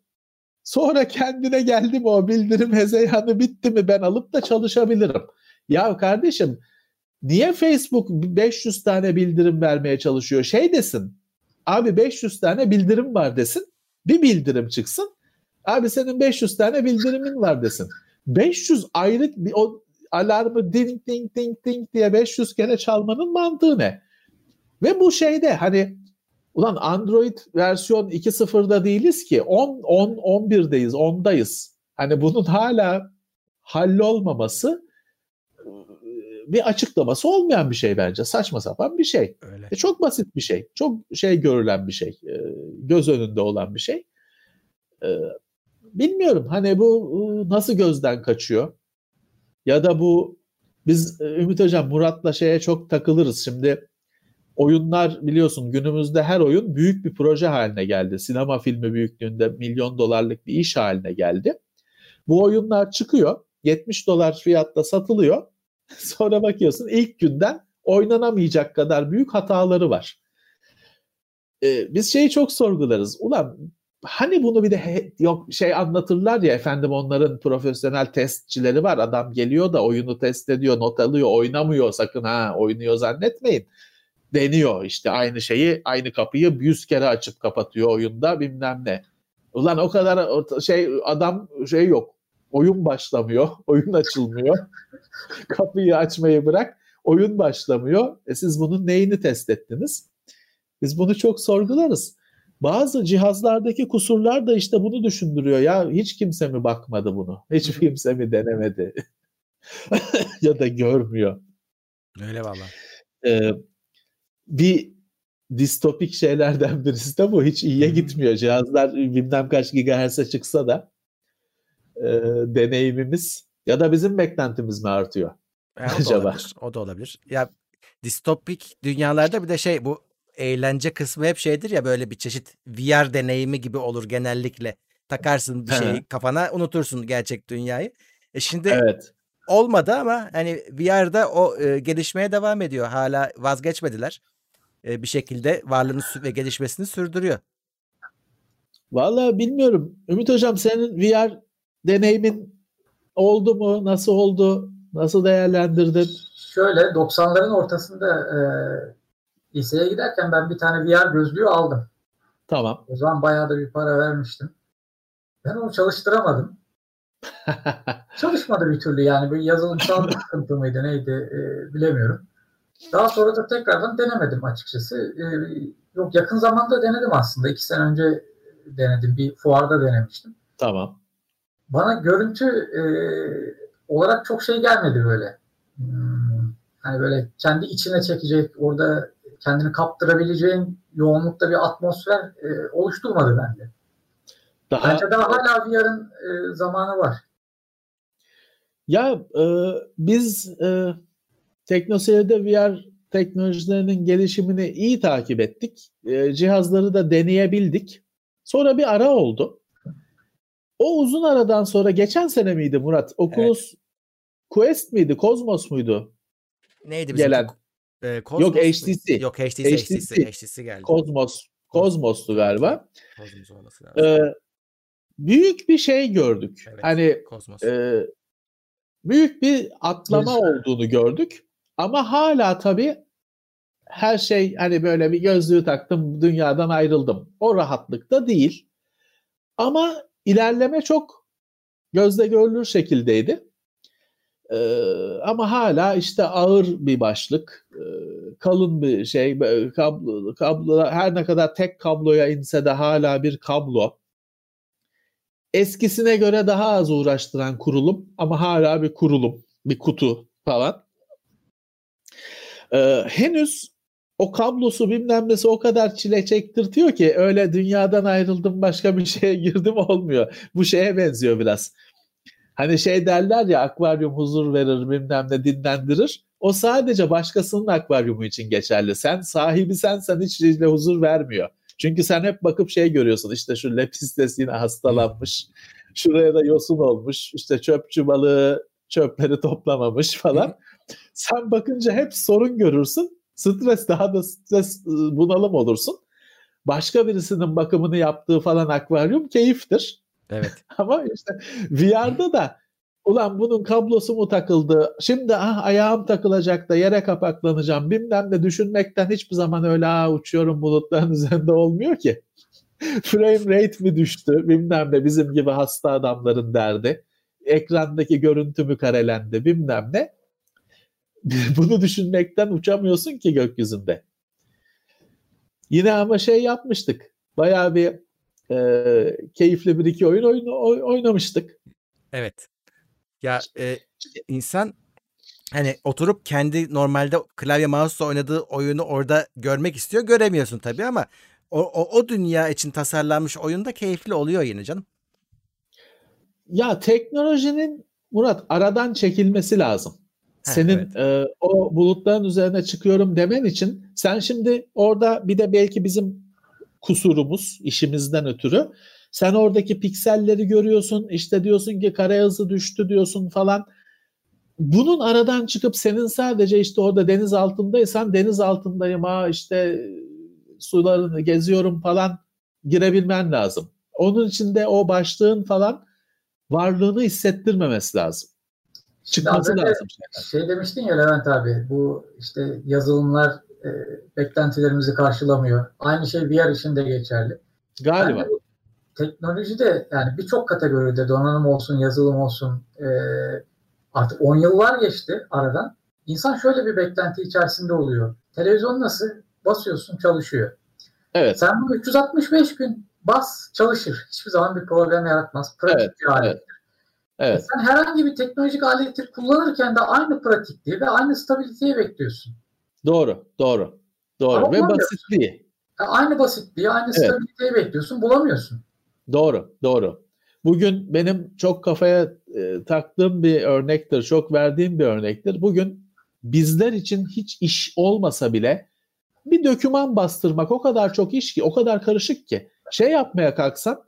Speaker 3: Sonra kendine geldi mi o bildirim hezeyanı bitti mi ben alıp da çalışabilirim. Ya kardeşim niye Facebook 500 tane bildirim vermeye çalışıyor? Şey desin abi 500 tane bildirim var desin bir bildirim çıksın. Abi senin 500 tane bildirimin var desin. 500 ayrı bir o alarmı ding ding ding ding diye 500 kere çalmanın mantığı ne? Ve bu şeyde hani ulan Android versiyon 2.0'da değiliz ki 10 10 11'deyiz 10'dayız. Hani bunun hala hallolmaması bir açıklaması olmayan bir şey bence. Saçma sapan bir şey. Öyle. E çok basit bir şey. Çok şey görülen bir şey. E, göz önünde olan bir şey. E, bilmiyorum hani bu nasıl gözden kaçıyor? Ya da bu biz e, Ümit Hocam Murat'la şeye çok takılırız. Şimdi oyunlar biliyorsun günümüzde her oyun büyük bir proje haline geldi. Sinema filmi büyüklüğünde milyon dolarlık bir iş haline geldi. Bu oyunlar çıkıyor. 70 dolar fiyatta satılıyor. Sonra bakıyorsun ilk günden oynanamayacak kadar büyük hataları var. Ee, biz şeyi çok sorgularız. Ulan hani bunu bir de he, yok şey anlatırlar ya efendim onların profesyonel testçileri var. Adam geliyor da oyunu test ediyor, not alıyor, oynamıyor sakın ha oynuyor zannetmeyin. Deniyor işte aynı şeyi, aynı kapıyı yüz kere açıp kapatıyor oyunda bilmem ne. Ulan o kadar şey adam şey yok. Oyun başlamıyor, oyun açılmıyor. Kapıyı açmayı bırak, oyun başlamıyor. E siz bunun neyini test ettiniz? Biz bunu çok sorgularız. Bazı cihazlardaki kusurlar da işte bunu düşündürüyor. Ya hiç kimse mi bakmadı bunu? Hiç kimse mi denemedi? ya da görmüyor.
Speaker 2: Öyle valla.
Speaker 3: Ee, bir distopik şeylerden birisi de bu. Hiç iyiye gitmiyor. Cihazlar bilmem kaç gigahertz'e çıksa da e, deneyimimiz ya da bizim beklentimiz mi artıyor?
Speaker 2: E, o acaba? Da olabilir, o da olabilir. Ya distopik dünyalarda bir de şey bu eğlence kısmı hep şeydir ya böyle bir çeşit VR deneyimi gibi olur genellikle. Takarsın bir şeyi kafana unutursun gerçek dünyayı. E şimdi evet. olmadı ama hani VR'da o e, gelişmeye devam ediyor. Hala vazgeçmediler. E, bir şekilde varlığını ve gelişmesini sürdürüyor.
Speaker 3: Vallahi bilmiyorum. Ümit Hocam senin VR deneyimin oldu mu? Nasıl oldu? Nasıl değerlendirdin?
Speaker 4: Şöyle 90'ların ortasında e, liseye giderken ben bir tane VR gözlüğü aldım.
Speaker 3: Tamam.
Speaker 4: O zaman bayağı da bir para vermiştim. Ben onu çalıştıramadım. Çalışmadı bir türlü yani. Bir yazılımsal sıkıntı mıydı neydi e, bilemiyorum. Daha sonra da tekrardan denemedim açıkçası. E, yok yakın zamanda denedim aslında. İki sene önce denedim. Bir fuarda denemiştim.
Speaker 3: Tamam.
Speaker 4: Bana görüntü e, olarak çok şey gelmedi böyle. Hmm, hani böyle kendi içine çekecek, orada kendini kaptırabileceğin yoğunlukta bir atmosfer e, oluşturmadı bende. Daha, Bence daha hala VR'ın e, zamanı var.
Speaker 3: Ya e, biz e, teknoseyirde VR teknolojilerinin gelişimini iyi takip ettik. E, cihazları da deneyebildik. Sonra bir ara oldu. O uzun aradan sonra geçen sene miydi Murat? Oculus evet. Quest miydi? Cosmos muydu?
Speaker 2: Neydi bizim? Gelen.
Speaker 3: E, Cosmos Yok HTC.
Speaker 2: Yok HTC, HTC, HTC, HTC geldi.
Speaker 3: Cosmos. Cosmos'tu galiba. Cosmos olması lazım. Ee, büyük bir şey gördük. Evet, hani Cosmos. E, büyük bir atlama evet. olduğunu gördük. Ama hala tabii her şey hani böyle bir gözlüğü taktım dünyadan ayrıldım. O rahatlıkta değil. Ama ilerleme çok gözle görülür şekildeydi. Ee, ama hala işte ağır bir başlık, e, kalın bir şey, kablo, kablo her ne kadar tek kabloya inse de hala bir kablo. Eskisine göre daha az uğraştıran kurulum ama hala bir kurulum, bir kutu falan. Ee, henüz o kablosu bilmem nesi o kadar çile çektirtiyor ki öyle dünyadan ayrıldım başka bir şeye girdim olmuyor. Bu şeye benziyor biraz. Hani şey derler ya akvaryum huzur verir bilmem ne dinlendirir. O sadece başkasının akvaryumu için geçerli. Sen sahibi sensen hiç huzur vermiyor. Çünkü sen hep bakıp şey görüyorsun işte şu lepistes yine hastalanmış. Şuraya da yosun olmuş. İşte çöpçü balığı çöpleri toplamamış falan. sen bakınca hep sorun görürsün. Stres daha da stres ıı, bunalım olursun. Başka birisinin bakımını yaptığı falan akvaryum keyiftir.
Speaker 2: Evet.
Speaker 3: Ama işte VR'da da ulan bunun kablosu mu takıldı? Şimdi ah ayağım takılacak da yere kapaklanacağım. Bilmem de düşünmekten hiçbir zaman öyle ah uçuyorum bulutların üzerinde olmuyor ki. Frame rate mi düştü? Bilmem ne bizim gibi hasta adamların derdi. Ekrandaki görüntü mü karelendi? Bilmem ne. Bunu düşünmekten uçamıyorsun ki gökyüzünde. Yine ama şey yapmıştık. Bayağı bir e, keyifli bir iki oyun, oyun oynamıştık.
Speaker 2: Evet. Ya e, insan hani oturup kendi normalde klavye mouse'la oynadığı oyunu orada görmek istiyor. Göremiyorsun tabii ama o, o, o dünya için tasarlanmış oyun da keyifli oluyor yine canım.
Speaker 3: Ya teknolojinin Murat aradan çekilmesi lazım. Heh, Senin evet. e, o bulutların üzerine çıkıyorum demen için sen şimdi orada bir de belki bizim kusurumuz işimizden ötürü sen oradaki pikselleri görüyorsun işte diyorsun ki kare hızı düştü diyorsun falan. Bunun aradan çıkıp senin sadece işte orada deniz altındaysan deniz altındayım ha işte sularını geziyorum falan girebilmen lazım. Onun içinde o başlığın falan varlığını hissettirmemesi lazım. Çıkması lazım.
Speaker 4: Şey demiştin ya Levent abi bu işte yazılımlar e, beklentilerimizi karşılamıyor. Aynı şey VR için de geçerli.
Speaker 3: Galiba. Yani,
Speaker 4: teknoloji de yani birçok kategoride donanım olsun, yazılım olsun e, artık 10 yıllar geçti aradan. İnsan şöyle bir beklenti içerisinde oluyor. Televizyon nasıl? Basıyorsun çalışıyor.
Speaker 3: Evet.
Speaker 4: Sen bunu 365 gün bas çalışır. Hiçbir zaman bir problem yaratmaz. Pratik evet, bir alettir. Evet. Evet. Sen herhangi bir teknolojik aleti kullanırken de aynı pratikliği ve aynı stabiliteyi bekliyorsun.
Speaker 3: Doğru, doğru. Doğru Ama ve basitliği.
Speaker 4: Aynı basitliği, aynı evet. stabiliteyi bekliyorsun, bulamıyorsun.
Speaker 3: Doğru, doğru. Bugün benim çok kafaya e, taktığım bir örnektir, çok verdiğim bir örnektir. Bugün bizler için hiç iş olmasa bile bir döküman bastırmak o kadar çok iş ki, o kadar karışık ki. Şey yapmaya kalksan,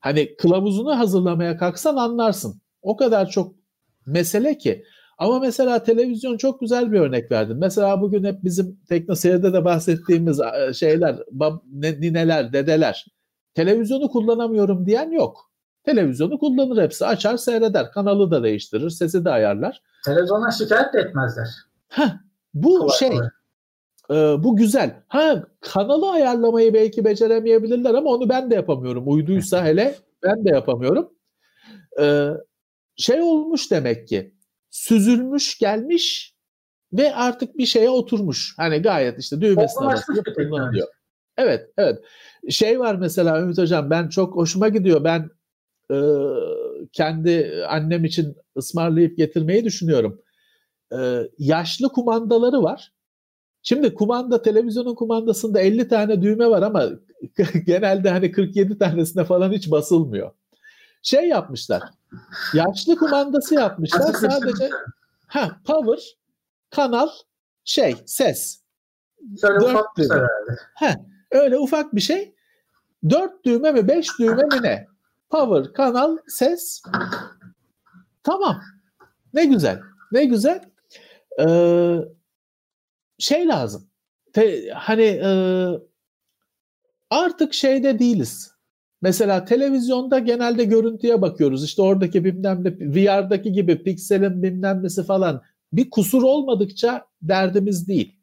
Speaker 3: hani kılavuzunu hazırlamaya kalksan anlarsın. O kadar çok mesele ki. Ama mesela televizyon çok güzel bir örnek verdim. Mesela bugün hep bizim teknoseyirde de bahsettiğimiz şeyler, bab, nineler, dedeler televizyonu kullanamıyorum diyen yok. Televizyonu kullanır hepsi. Açar seyreder. Kanalı da değiştirir. Sesi de ayarlar.
Speaker 4: Televizyona şikayet de etmezler.
Speaker 3: Heh, bu kolay şey kolay. E, bu güzel. Ha kanalı ayarlamayı belki beceremeyebilirler ama onu ben de yapamıyorum. Uyduysa hele ben de yapamıyorum. E, şey olmuş demek ki süzülmüş gelmiş ve artık bir şeye oturmuş. Hani gayet işte düğmesine basıyor kullanılıyor. Evet, evet. Şey var mesela Ümit Hocam ben çok hoşuma gidiyor. Ben e, kendi annem için ısmarlayıp getirmeyi düşünüyorum. E, yaşlı kumandaları var. Şimdi kumanda televizyonun kumandasında 50 tane düğme var ama genelde hani 47 tanesine falan hiç basılmıyor. Şey yapmışlar. Yaşlı kumandası yapmışlar. Sadece ha power, kanal, şey, ses.
Speaker 4: Şöyle Dört ufak düğme. herhalde.
Speaker 3: Ha, öyle ufak bir şey. Dört düğme mi beş düğme mi ne? Power, kanal, ses. Tamam. Ne güzel. Ne güzel. Ee, şey lazım. Te, hani e, artık şeyde değiliz. Mesela televizyonda genelde görüntüye bakıyoruz. İşte oradaki bilmem ne VR'daki gibi pikselin bilmem nesi falan. Bir kusur olmadıkça derdimiz değil.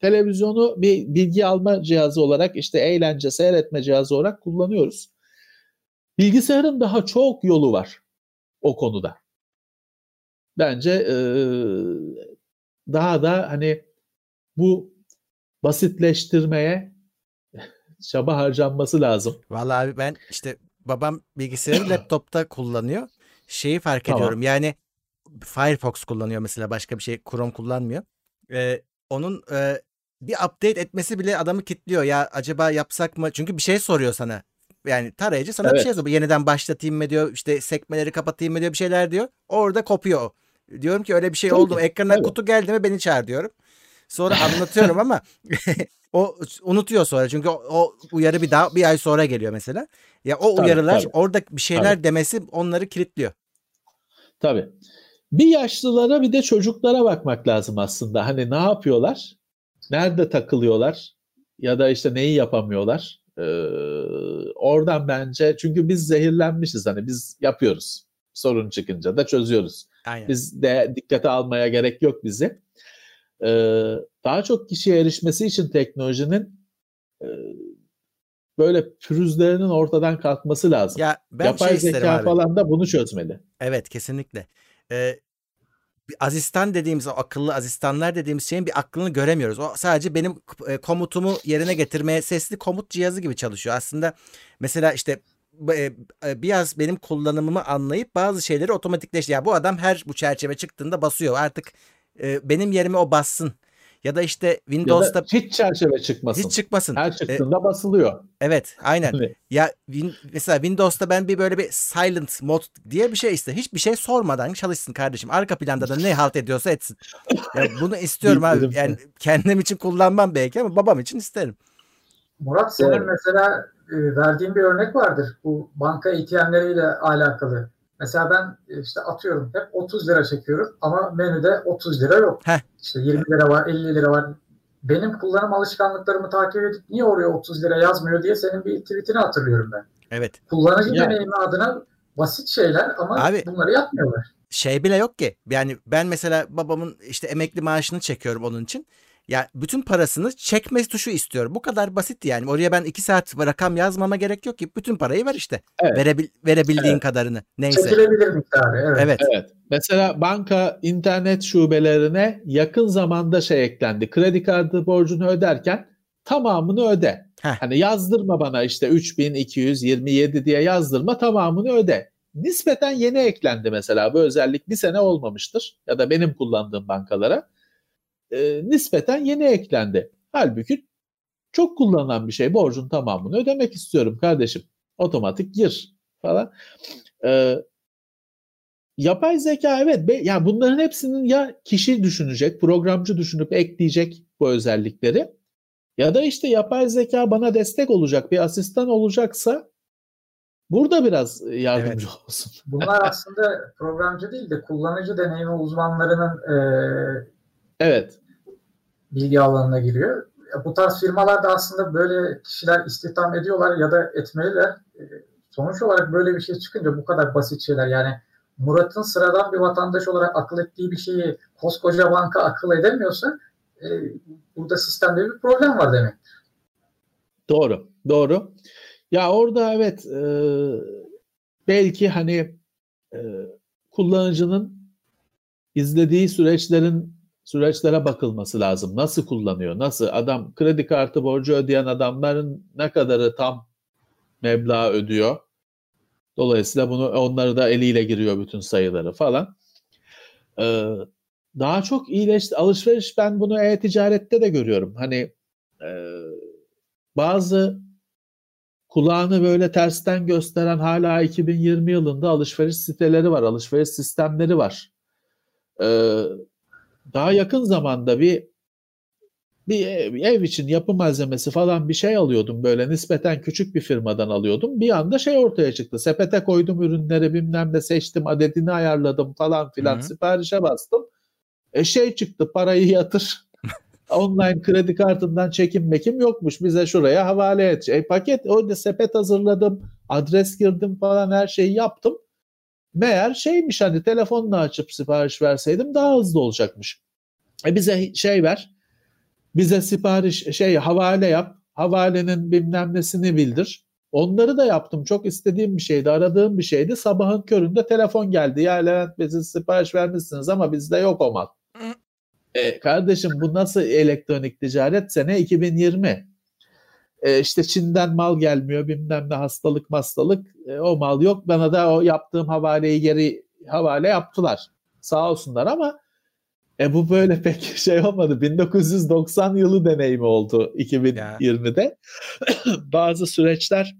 Speaker 3: Televizyonu bir bilgi alma cihazı olarak işte eğlence, seyretme cihazı olarak kullanıyoruz. Bilgisayarın daha çok yolu var o konuda. Bence daha da hani bu basitleştirmeye çaba harcanması lazım.
Speaker 2: Vallahi abi ben işte babam bilgisayarı laptopta kullanıyor. Şeyi fark tamam. ediyorum yani Firefox kullanıyor mesela başka bir şey Chrome kullanmıyor. Ee, onun e, bir update etmesi bile adamı kilitliyor. Ya acaba yapsak mı? Çünkü bir şey soruyor sana. Yani tarayıcı sana evet. bir şey soruyor. Yeniden başlatayım mı diyor. İşte sekmeleri kapatayım mı diyor bir şeyler diyor. Orada kopuyor. Diyorum ki öyle bir şey Tabii oldu mu? Ekrana evet. kutu geldi mi beni çağır diyorum. Sonra anlatıyorum ama o unutuyor sonra çünkü o, o uyarı bir daha bir ay sonra geliyor mesela. Ya o tabii, uyarılar tabii. orada bir şeyler tabii. demesi onları kilitliyor.
Speaker 3: Tabii. Bir yaşlılara bir de çocuklara bakmak lazım aslında. Hani ne yapıyorlar? Nerede takılıyorlar? Ya da işte neyi yapamıyorlar? Ee, oradan bence çünkü biz zehirlenmişiz hani biz yapıyoruz. Sorun çıkınca da çözüyoruz. Aynen. Biz de dikkate almaya gerek yok bizi e, daha çok kişiye erişmesi için teknolojinin e, böyle pürüzlerinin ortadan kalkması lazım. Ya ben Yapay şey zeka abi. falan da bunu çözmeli.
Speaker 2: Evet kesinlikle. Ee, asistan dediğimiz o akıllı asistanlar dediğimiz şeyin bir aklını göremiyoruz. O sadece benim e, komutumu yerine getirmeye sesli komut cihazı gibi çalışıyor. Aslında mesela işte e, e, biraz benim kullanımımı anlayıp bazı şeyleri otomatikleşti. Ya bu adam her bu çerçeve çıktığında basıyor. Artık e, benim yerime o bassın. Ya da işte Windows'ta ya
Speaker 3: da hiç çerçeve çıkmasın.
Speaker 2: Hiç çıkmasın.
Speaker 3: Her çıktığında ee, basılıyor.
Speaker 2: Evet, aynen. ya win, mesela Windows'ta ben bir böyle bir silent mod diye bir şey iste. Hiçbir şey sormadan çalışsın kardeşim. Arka planda da ne halt ediyorsa etsin. ya bunu istiyorum abi. Yani kendim için kullanmam belki ama babam için isterim.
Speaker 4: Murat senin Doğru. mesela e, verdiğin bir örnek vardır. Bu banka ATM'leriyle alakalı. Mesela ben e, işte atıyorum hep 30 lira çekiyorum ama menüde 30 lira yok. Heh. İşte 20 lira var, 50 lira var. Benim kullanım alışkanlıklarımı takip edip niye oraya 30 lira yazmıyor diye senin bir tweetini hatırlıyorum ben.
Speaker 2: Evet.
Speaker 4: Kullanıcı ya. deneyimi adına basit şeyler ama Abi, bunları yapmıyorlar.
Speaker 2: Şey bile yok ki. Yani ben mesela babamın işte emekli maaşını çekiyorum onun için. Ya bütün parasını çekme tuşu istiyorum. Bu kadar basit yani. Oraya ben iki saat rakam yazmama gerek yok ki. Bütün parayı ver işte. Evet. Verebil verebildiğin evet. kadarını. Neyse.
Speaker 4: Çekilebilir miktarı. Evet.
Speaker 3: evet. Evet. Mesela banka internet şubelerine yakın zamanda şey eklendi. Kredi kartı borcunu öderken tamamını öde. Heh. Hani yazdırma bana işte 3227 diye yazdırma tamamını öde. Nispeten yeni eklendi mesela bu özellik bir sene olmamıştır ya da benim kullandığım bankalara e, nispeten yeni eklendi. Halbuki çok kullanılan bir şey. Borcun tamamını ödemek istiyorum kardeşim. Otomatik gir falan. E, yapay zeka evet. Be, ya bunların hepsinin ya kişi düşünecek, programcı düşünüp ekleyecek bu özellikleri. Ya da işte yapay zeka bana destek olacak, bir asistan olacaksa burada biraz yardımcı evet. olsun.
Speaker 4: Bunlar aslında programcı değil de kullanıcı deneyimi uzmanlarının e,
Speaker 3: Evet.
Speaker 4: Bilgi alanına giriyor. bu tarz firmalar da aslında böyle kişiler istihdam ediyorlar ya da etmeliler. E, sonuç olarak böyle bir şey çıkınca bu kadar basit şeyler yani Murat'ın sıradan bir vatandaş olarak akıl ettiği bir şeyi koskoca banka akıl edemiyorsa e, burada sistemde bir problem var demektir.
Speaker 3: Doğru, doğru. Ya orada evet e, belki hani e, kullanıcının izlediği süreçlerin süreçlere bakılması lazım. Nasıl kullanıyor? Nasıl adam kredi kartı borcu ödeyen adamların ne kadarı tam meblağ ödüyor? Dolayısıyla bunu onları da eliyle giriyor bütün sayıları falan. Ee, daha çok iyileşti. Alışveriş ben bunu e-ticarette de görüyorum. Hani e, bazı kulağını böyle tersten gösteren hala 2020 yılında alışveriş siteleri var, alışveriş sistemleri var. Ee, daha yakın zamanda bir bir ev, ev için yapı malzemesi falan bir şey alıyordum böyle nispeten küçük bir firmadan alıyordum. Bir anda şey ortaya çıktı. Sepete koydum ürünleri bilmem ne seçtim adedini ayarladım falan filan Hı-hı. siparişe bastım. E şey çıktı parayı yatır. Online kredi kartından çekim mekim yokmuş. Bize şuraya havale et. E, paket orada sepet hazırladım. Adres girdim falan her şeyi yaptım. Meğer şeymiş hani telefonla açıp sipariş verseydim daha hızlı olacakmış. E bize şey ver. Bize sipariş şey havale yap. Havalenin bilmem nesini bildir. Onları da yaptım. Çok istediğim bir şeydi. Aradığım bir şeydi. Sabahın köründe telefon geldi. Ya Levent bize sipariş vermişsiniz ama bizde yok o mal. E, kardeşim bu nasıl elektronik ticaret? Sene 2020. E, işte Çin'den mal gelmiyor bilmem ne hastalık hastalık e, o mal yok. Bana da o yaptığım havaleyi geri havale yaptılar. Sağ olsunlar ama e bu böyle pek şey olmadı. 1990 yılı deneyimi oldu 2020'de. Bazı süreçler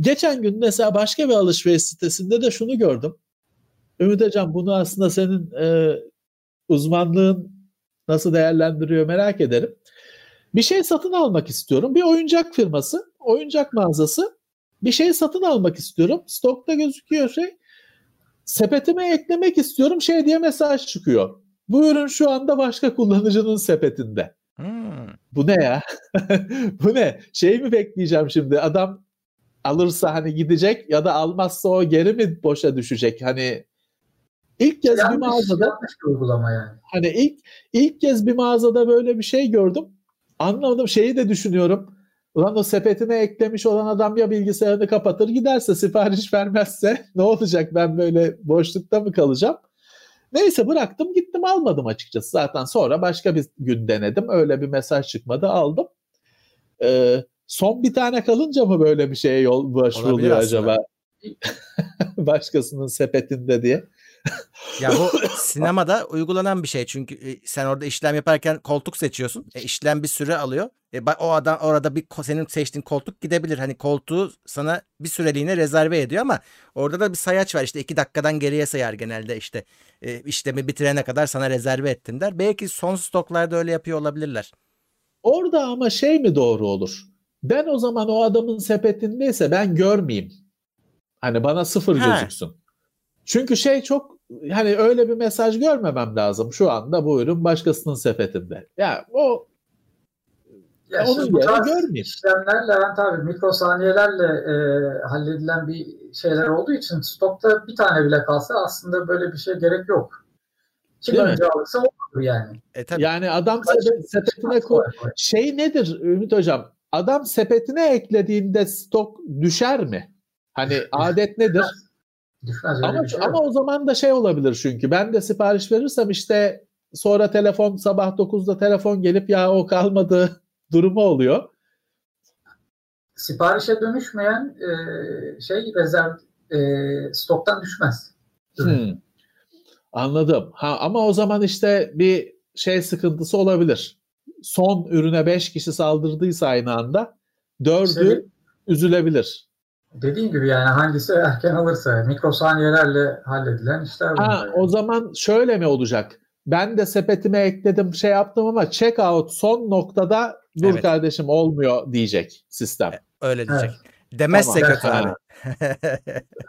Speaker 3: Geçen gün mesela başka bir alışveriş sitesinde de şunu gördüm. Ümit Hocam bunu aslında senin e, uzmanlığın nasıl değerlendiriyor merak ederim. Bir şey satın almak istiyorum. Bir oyuncak firması, oyuncak mağazası. Bir şey satın almak istiyorum. Stokta gözüküyor şey. Sepetime eklemek istiyorum. Şey diye mesaj çıkıyor. Bu ürün şu anda başka kullanıcının sepetinde. Hmm. Bu ne ya? Bu ne? Şey mi bekleyeceğim şimdi? Adam alırsa hani gidecek ya da almazsa o geri mi boşa düşecek? Hani ilk kez yanlış, bir mağazada
Speaker 4: bir uygulama yani.
Speaker 3: Hani ilk ilk kez bir mağazada böyle bir şey gördüm. Anlamadım şeyi de düşünüyorum. Ulan o sepetine eklemiş olan adam ya bilgisayarını kapatır giderse sipariş vermezse ne olacak ben böyle boşlukta mı kalacağım? Neyse bıraktım gittim almadım açıkçası. Zaten sonra başka bir gün denedim. Öyle bir mesaj çıkmadı aldım. Ee, son bir tane kalınca mı böyle bir şeye yol başvuruluyor acaba? Başkasının sepetinde diye
Speaker 2: ya bu sinemada uygulanan bir şey çünkü e, sen orada işlem yaparken koltuk seçiyorsun. E, işlem bir süre alıyor. E, o adam orada bir senin seçtiğin koltuk gidebilir. Hani koltuğu sana bir süreliğine rezerve ediyor ama orada da bir sayaç var. İşte iki dakikadan geriye sayar genelde işte e, işlemi bitirene kadar sana rezerve ettim der. Belki son stoklarda öyle yapıyor olabilirler.
Speaker 3: Orada ama şey mi doğru olur? Ben o zaman o adamın sepetindeyse ben görmeyeyim. Hani bana sıfır ha. gözüksün. Çünkü şey çok hani öyle bir mesaj görmemem lazım. Şu anda bu ürün başkasının sepetinde. Ya yani o
Speaker 4: ya onun bu tarz görmeyeyim. işlemler Levent abi mikrosaniyelerle e, halledilen bir şeyler olduğu için stokta bir tane bile kalsa aslında böyle bir şey gerek yok. Kim Değil önce mi? alırsa olur yani.
Speaker 3: E, tabii. Yani adam sepet, sepetine koy. Şey nedir Ümit Hocam? Adam sepetine eklediğinde stok düşer mi? Hani adet nedir?
Speaker 4: Düşmez
Speaker 3: ama,
Speaker 4: şey
Speaker 3: ama o zaman da şey olabilir çünkü ben de sipariş verirsem işte sonra telefon sabah 9'da telefon gelip ya o kalmadı durumu oluyor.
Speaker 4: Siparişe dönüşmeyen e, şey rezerv e, stoktan düşmez.
Speaker 3: Hmm. Anladım. Ha, ama o zaman işte bir şey sıkıntısı olabilir. Son ürüne 5 kişi saldırdıysa aynı anda 4'ü işte, üzülebilir
Speaker 4: dediğim gibi yani hangisi erken alırsa mikrosaniyelerle halledilen işler
Speaker 3: bunlar. Ha, o zaman şöyle mi olacak? Ben de sepetime ekledim şey yaptım ama checkout son noktada dur evet. kardeşim olmuyor diyecek sistem. E,
Speaker 2: öyle diyecek. Evet. Demezse tamam. kötü abi.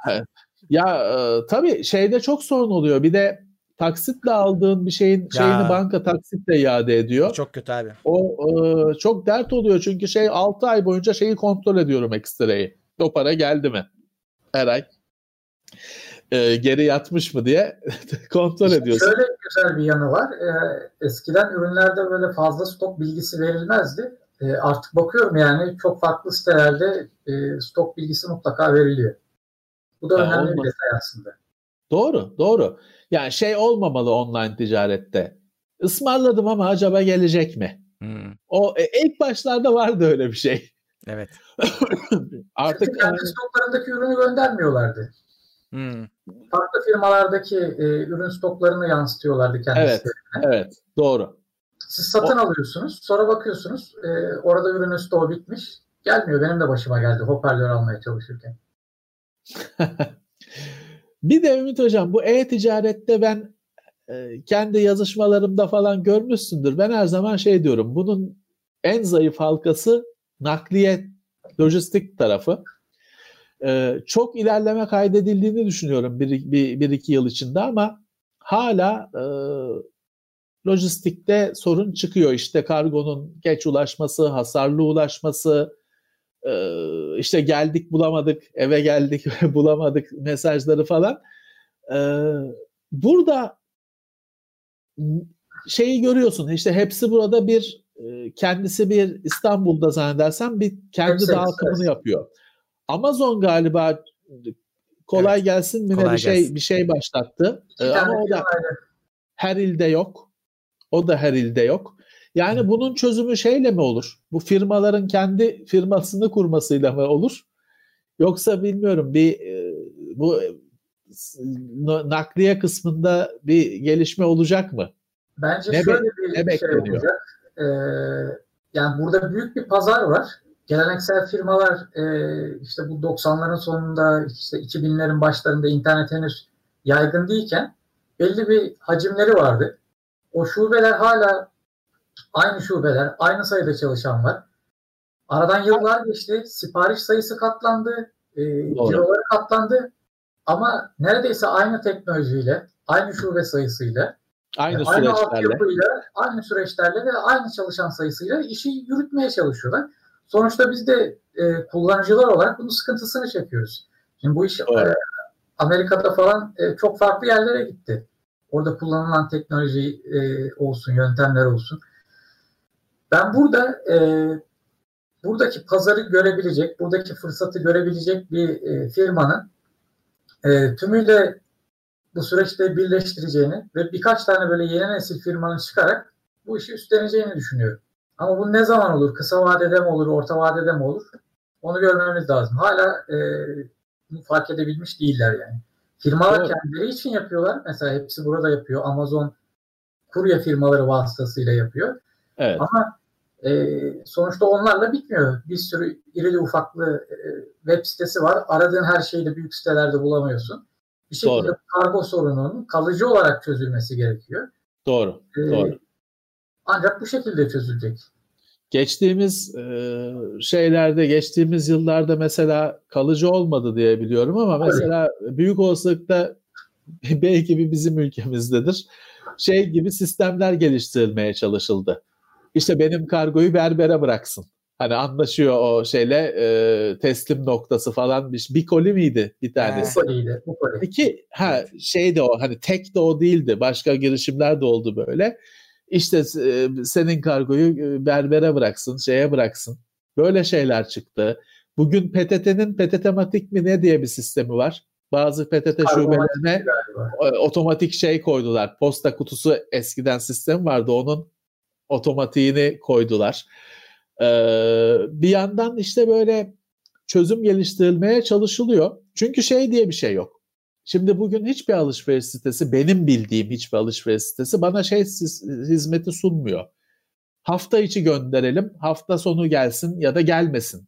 Speaker 3: ya e, tabii şeyde çok sorun oluyor. Bir de taksitle aldığın bir şeyin ya. şeyini banka taksitle iade ediyor.
Speaker 2: Çok kötü abi.
Speaker 3: O e, çok dert oluyor çünkü şey 6 ay boyunca şeyi kontrol ediyorum ekstrayı. O para geldi mi? Her ay e, geri yatmış mı diye kontrol işte ediyorsun.
Speaker 4: Şöyle güzel bir yanı var. E, eskiden ürünlerde böyle fazla stok bilgisi verilmezdi. E, artık bakıyorum yani çok farklı sitelerde e, stok bilgisi mutlaka veriliyor. Bu da önemli olmaz. bir detay aslında.
Speaker 3: Doğru, doğru. Yani şey olmamalı online ticarette. Ismarladım ama acaba gelecek mi? Hmm. O e, ilk başlarda vardı öyle bir şey.
Speaker 2: Evet.
Speaker 4: Artık Çünkü kendi stoklarındaki ürünü göndermiyorlardı. Hmm. Farklı firmalardaki e, ürün stoklarını yansıtıyorlardı kendisi.
Speaker 3: Evet, evet, doğru.
Speaker 4: Siz satın o... alıyorsunuz, sonra bakıyorsunuz e, orada ürünün stoğu bitmiş. Gelmiyor. Benim de başıma geldi hoparlör almaya çalışırken.
Speaker 3: bir de Ümit Hocam bu e-ticarette ben e, kendi yazışmalarımda falan görmüşsündür. Ben her zaman şey diyorum. Bunun en zayıf halkası nakliye, lojistik tarafı. Ee, çok ilerleme kaydedildiğini düşünüyorum bir, bir, bir iki yıl içinde ama hala e, lojistikte sorun çıkıyor. İşte kargonun geç ulaşması, hasarlı ulaşması, e, işte geldik bulamadık, eve geldik bulamadık mesajları falan. E, burada şeyi görüyorsun işte hepsi burada bir kendisi bir İstanbul'da zannedersem bir kendi dağıtımını yapıyor. Amazon galiba kolay evet. gelsin mi kolay bir şey gelsin. bir şey başlattı. Ee, ama o da her ilde yok. O da her ilde yok. Yani Hı. bunun çözümü şeyle mi olur? Bu firmaların kendi firmasını kurmasıyla mı olur? Yoksa bilmiyorum bir e, bu nakliye kısmında bir gelişme olacak mı?
Speaker 4: Bence ne şöyle bir ne şey olacak. Ee, yani burada büyük bir pazar var geleneksel firmalar e, işte bu 90'ların sonunda işte 2000'lerin başlarında internet henüz yaygın değilken belli bir hacimleri vardı. O şubeler hala aynı şubeler, aynı sayıda çalışan var. Aradan yıllar geçti, sipariş sayısı katlandı, e, ciroları katlandı ama neredeyse aynı teknolojiyle, aynı şube sayısıyla,
Speaker 3: aynı, yani aynı
Speaker 4: altyapıyla, aynı süreçlerle ve aynı çalışan sayısıyla işi yürütmeye çalışıyorlar. Sonuçta biz de e, kullanıcılar olarak bunun sıkıntısını çekiyoruz. Şimdi bu iş e, Amerika'da falan e, çok farklı yerlere gitti. Orada kullanılan teknoloji e, olsun, yöntemler olsun. Ben burada e, buradaki pazarı görebilecek, buradaki fırsatı görebilecek bir e, firmanın e, tümüyle bu süreçte birleştireceğini ve birkaç tane böyle yeni nesil firmanın çıkarak bu işi üstleneceğini düşünüyorum. Ama bu ne zaman olur? Kısa vadede mi olur? Orta vadede mi olur? Onu görmemiz lazım. Hala e, fark edebilmiş değiller yani. Firmalar evet. kendileri için yapıyorlar. Mesela hepsi burada yapıyor. Amazon kurye firmaları vasıtasıyla yapıyor. Evet. Ama e, sonuçta onlarla bitmiyor. Bir sürü irili ufaklı e, web sitesi var. Aradığın her şeyi de büyük sitelerde bulamıyorsun. Bir şekilde Doğru. kargo sorununun kalıcı olarak çözülmesi gerekiyor.
Speaker 3: Doğru. E, Doğru.
Speaker 4: Ancak bu şekilde çözülecek.
Speaker 3: Geçtiğimiz e, şeylerde, geçtiğimiz yıllarda mesela kalıcı olmadı diye biliyorum ama mesela büyük olasılıkla belki bir bizim ülkemizdedir. Şey gibi sistemler geliştirilmeye çalışıldı. İşte benim kargoyu berbere bıraksın. Hani anlaşıyor o şeyle e, teslim noktası falan bir, bir koli miydi bir tanesi?
Speaker 4: Koliydi. Koli.
Speaker 3: İki ha şey de o hani tek de o değildi. Başka girişimler de oldu böyle işte e, senin kargoyu berbere bıraksın, şeye bıraksın. Böyle şeyler çıktı. Bugün PTT'nin PTTmatik mi ne diye bir sistemi var. Bazı PTT şubelerine otomatik şey koydular. Posta kutusu eskiden sistem vardı. Onun otomatiğini koydular. Ee, bir yandan işte böyle çözüm geliştirilmeye çalışılıyor. Çünkü şey diye bir şey yok. Şimdi bugün hiçbir alışveriş sitesi, benim bildiğim hiçbir alışveriş sitesi bana şey hizmeti sunmuyor. Hafta içi gönderelim, hafta sonu gelsin ya da gelmesin.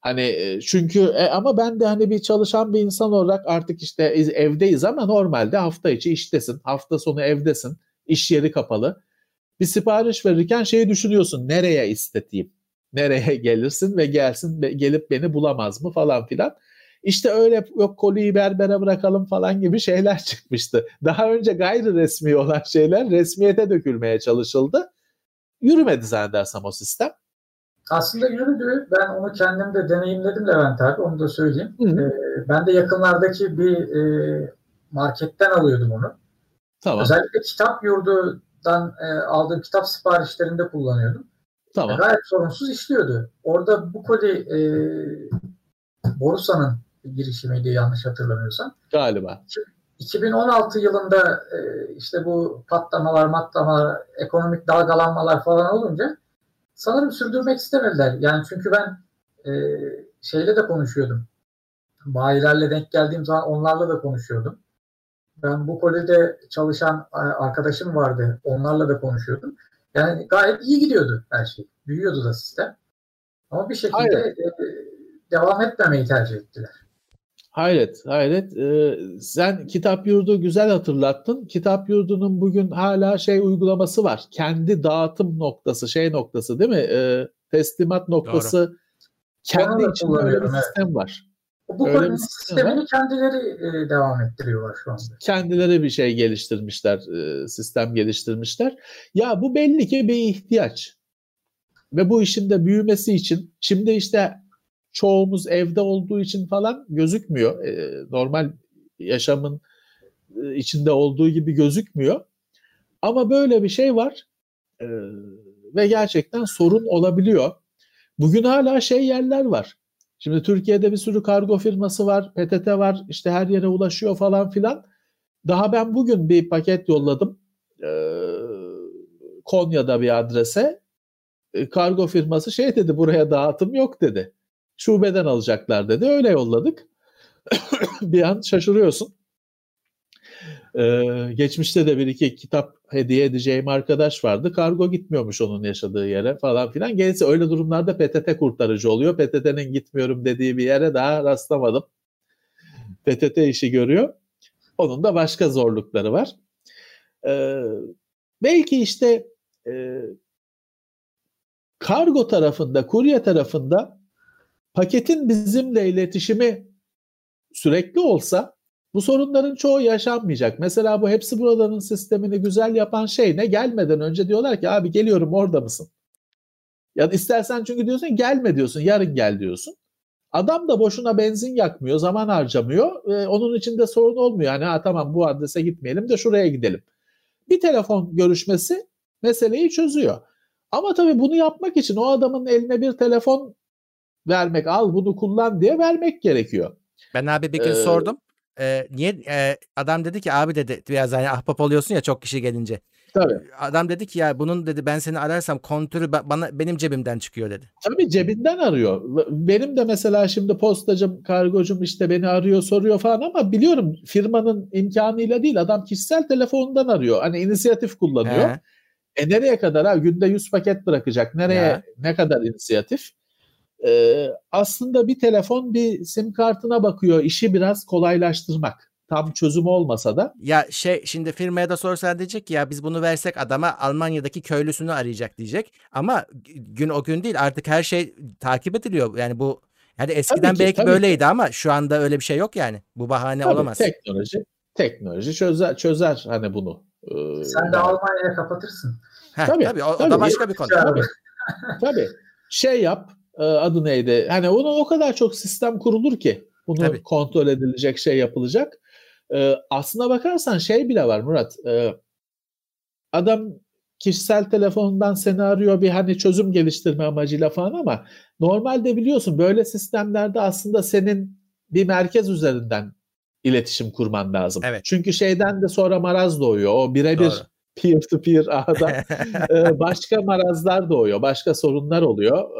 Speaker 3: Hani e, çünkü e, ama ben de hani bir çalışan bir insan olarak artık işte evdeyiz ama normalde hafta içi iştesin, hafta sonu evdesin, iş yeri kapalı. Bir sipariş verirken şeyi düşünüyorsun, nereye isteteyim? Nereye gelirsin ve gelsin gelip beni bulamaz mı falan filan. İşte öyle yok koliyi berbere bırakalım falan gibi şeyler çıkmıştı. Daha önce gayri resmi olan şeyler resmiyete dökülmeye çalışıldı. Yürümedi zannedersem o sistem.
Speaker 4: Aslında yürüdü. Ben onu kendim de deneyimledim Levent abi. Onu da söyleyeyim. Hı. Ee, ben de yakınlardaki bir e, marketten alıyordum onu. Tamam. Özellikle kitap yurdudan e, aldığım kitap siparişlerinde kullanıyordum. Tamam. Gayet sorunsuz işliyordu. Orada bu koli e, Borusan'ın girişimiydi yanlış hatırlamıyorsam.
Speaker 3: Galiba.
Speaker 4: 2016 yılında e, işte bu patlamalar, matlamalar, ekonomik dalgalanmalar falan olunca sanırım sürdürmek istemediler. Yani çünkü ben e, şeyle de konuşuyordum. Bayilerle denk geldiğim zaman onlarla da konuşuyordum. Ben bu kolide çalışan arkadaşım vardı. Onlarla da konuşuyordum. Yani gayet iyi gidiyordu her şey. Büyüyordu da sistem. Ama bir şekilde e, devam etmemeyi tercih ettiler.
Speaker 3: Hayret, hayret. Ee, sen kitap yurdu güzel hatırlattın. Kitap yurdunun bugün hala şey uygulaması var. Kendi dağıtım noktası, şey noktası değil mi? Ee, teslimat noktası. Doğru. Kendi içinde öyle bir sistem var.
Speaker 4: Bu öyle bir sistemini var. kendileri e, devam ettiriyorlar şu anda.
Speaker 3: Kendileri bir şey geliştirmişler, e, sistem geliştirmişler. Ya bu belli ki bir ihtiyaç. Ve bu işin de büyümesi için şimdi işte çoğumuz evde olduğu için falan gözükmüyor. E, normal yaşamın içinde olduğu gibi gözükmüyor. Ama böyle bir şey var e, ve gerçekten sorun olabiliyor. Bugün hala şey yerler var. Şimdi Türkiye'de bir sürü kargo firması var, PTT var, işte her yere ulaşıyor falan filan. Daha ben bugün bir paket yolladım. Ee, Konya'da bir adrese. E, kargo firması şey dedi buraya dağıtım yok dedi şubeden alacaklar dedi. Öyle yolladık. bir an şaşırıyorsun. Ee, geçmişte de bir iki kitap hediye edeceğim arkadaş vardı. Kargo gitmiyormuş onun yaşadığı yere falan filan. Gerisi öyle durumlarda PTT kurtarıcı oluyor. PTT'nin gitmiyorum dediği bir yere daha rastlamadım. PTT işi görüyor. Onun da başka zorlukları var. Ee, belki işte e, kargo tarafında, kurye tarafında paketin bizimle iletişimi sürekli olsa bu sorunların çoğu yaşanmayacak. Mesela bu hepsi buradanın sistemini güzel yapan şey ne? Gelmeden önce diyorlar ki abi geliyorum orada mısın? Ya istersen çünkü diyorsun gelme diyorsun yarın gel diyorsun. Adam da boşuna benzin yakmıyor, zaman harcamıyor. Ee, onun için de sorun olmuyor. Yani ha tamam bu adrese gitmeyelim de şuraya gidelim. Bir telefon görüşmesi meseleyi çözüyor. Ama tabii bunu yapmak için o adamın eline bir telefon vermek al bunu kullan diye vermek gerekiyor.
Speaker 2: Ben abi bir gün ee, sordum. Ee, niye e, adam dedi ki abi dedi biraz hani ahbap oluyorsun ya çok kişi gelince. Tabii. Adam dedi ki ya bunun dedi ben seni ararsam kontürü bana benim cebimden çıkıyor dedi.
Speaker 3: Tabii cebinden arıyor. Benim de mesela şimdi postacım, kargocum işte beni arıyor, soruyor falan ama biliyorum firmanın imkanıyla değil adam kişisel telefonundan arıyor. Hani inisiyatif kullanıyor. He. E nereye kadar ha günde 100 paket bırakacak? Nereye ya. ne kadar inisiyatif? Ee, aslında bir telefon bir sim kartına bakıyor işi biraz kolaylaştırmak. Tam çözüm olmasa da.
Speaker 2: Ya şey şimdi firmaya da sorsan diyecek ya biz bunu versek adama Almanya'daki köylüsünü arayacak diyecek. Ama gün o gün değil artık her şey takip ediliyor. Yani bu yani eskiden ki, belki böyleydi ki. ama şu anda öyle bir şey yok yani. Bu bahane tabii, olamaz.
Speaker 3: Teknoloji teknoloji çözer çözer hani bunu.
Speaker 4: Ee, Sen de Almanya'ya kapatırsın.
Speaker 2: Heh, tabii, tabii, o, tabii. o da başka bir konu.
Speaker 3: Tabii. tabii. Şey yap, e, adı neydi? Hani ona o kadar çok sistem kurulur ki bunu Tabii. kontrol edilecek şey yapılacak. Ee, aslına bakarsan şey bile var Murat. E, adam kişisel telefonundan seni arıyor bir hani çözüm geliştirme amacıyla falan ama normalde biliyorsun böyle sistemlerde aslında senin bir merkez üzerinden iletişim kurman lazım. Evet. Çünkü şeyden de sonra maraz doğuyor. O birebir peer to peer ağda başka marazlar doğuyor, başka sorunlar oluyor.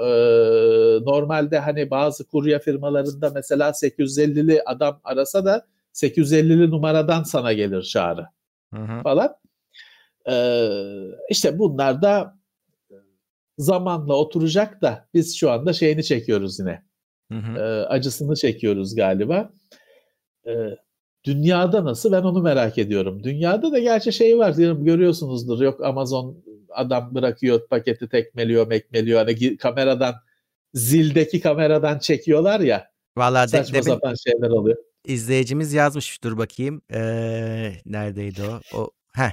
Speaker 3: normalde hani bazı kurye firmalarında mesela 850'li adam arasa da 850'li numaradan sana gelir çağrı hı hı. falan. işte bunlar da zamanla oturacak da biz şu anda şeyini çekiyoruz yine. Hı hı. acısını çekiyoruz galiba. Dünyada nasıl ben onu merak ediyorum. Dünyada da gerçi şey var görüyorsunuzdur yok Amazon adam bırakıyor paketi tekmeliyor mekmeliyor hani kameradan zildeki kameradan çekiyorlar ya
Speaker 2: Vallahi
Speaker 3: Saçma
Speaker 2: de, demin
Speaker 3: sapan şeyler oluyor.
Speaker 2: izleyicimiz yazmış. Dur bakayım. Ee, neredeydi o? O heh.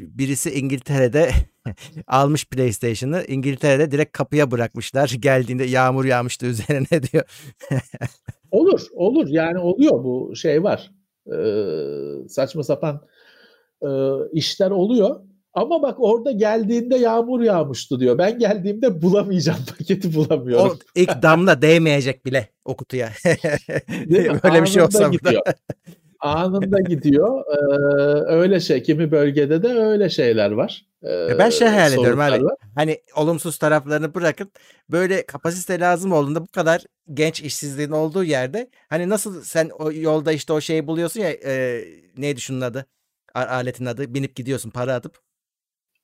Speaker 2: Birisi İngiltere'de almış PlayStation'ı. İngiltere'de direkt kapıya bırakmışlar. Geldiğinde yağmur yağmıştı üzerine diyor.
Speaker 3: olur, olur. Yani oluyor bu şey var. Ee, saçma sapan e, işler oluyor. Ama bak orada geldiğinde yağmur yağmıştı diyor. Ben geldiğimde bulamayacağım paketi bulamıyorum. O
Speaker 2: ilk damla değmeyecek bile o kutuya. Böyle bir şey olsa
Speaker 3: gidiyor. Anında gidiyor. Ee, öyle şey. Kimi bölgede de öyle şeyler var.
Speaker 2: Ee, ben şey hayal ediyorum hani, hani olumsuz taraflarını bırakıp böyle kapasite lazım olduğunda bu kadar genç işsizliğin olduğu yerde hani nasıl sen o yolda işte o şeyi buluyorsun ya e, neydi şunun adı? Aletin adı. Binip gidiyorsun para atıp.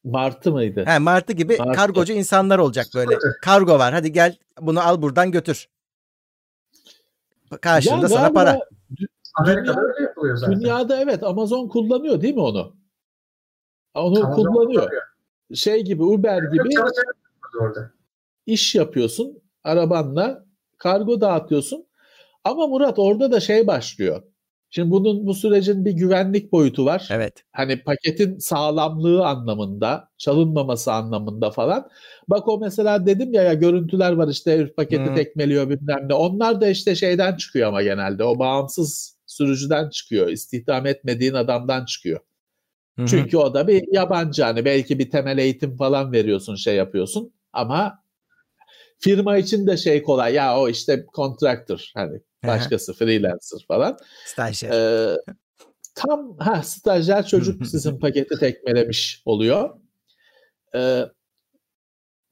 Speaker 3: Martı mıydı?
Speaker 2: He, Martı gibi Martı. kargocu insanlar olacak böyle. Kargo var hadi gel bunu al buradan götür. Karşılığında sana para.
Speaker 4: Amerika'da öyle yapılıyor zaten.
Speaker 3: Dünyada evet Amazon kullanıyor değil mi onu? Onu Amazon kullanıyor. kullanıyor. Şey gibi Uber gibi orada. iş yapıyorsun arabanla kargo dağıtıyorsun. Ama Murat orada da şey başlıyor. Şimdi bunun bu sürecin bir güvenlik boyutu var.
Speaker 2: Evet.
Speaker 3: Hani paketin sağlamlığı anlamında, çalınmaması anlamında falan. Bak o mesela dedim ya ya görüntüler var işte paketi hmm. tekmeliyor bilmem ne. Onlar da işte şeyden çıkıyor ama genelde. O bağımsız sürücüden çıkıyor. İstihdam etmediğin adamdan çıkıyor. Hı-hı. Çünkü o da bir yabancı hani belki bir temel eğitim falan veriyorsun şey yapıyorsun ama firma için de şey kolay ya o işte contractor hani başkası freelancer falan.
Speaker 2: Stajyer.
Speaker 3: Ee, tam ha stajyer çocuk sizin paketi tekmelemiş oluyor. Ee,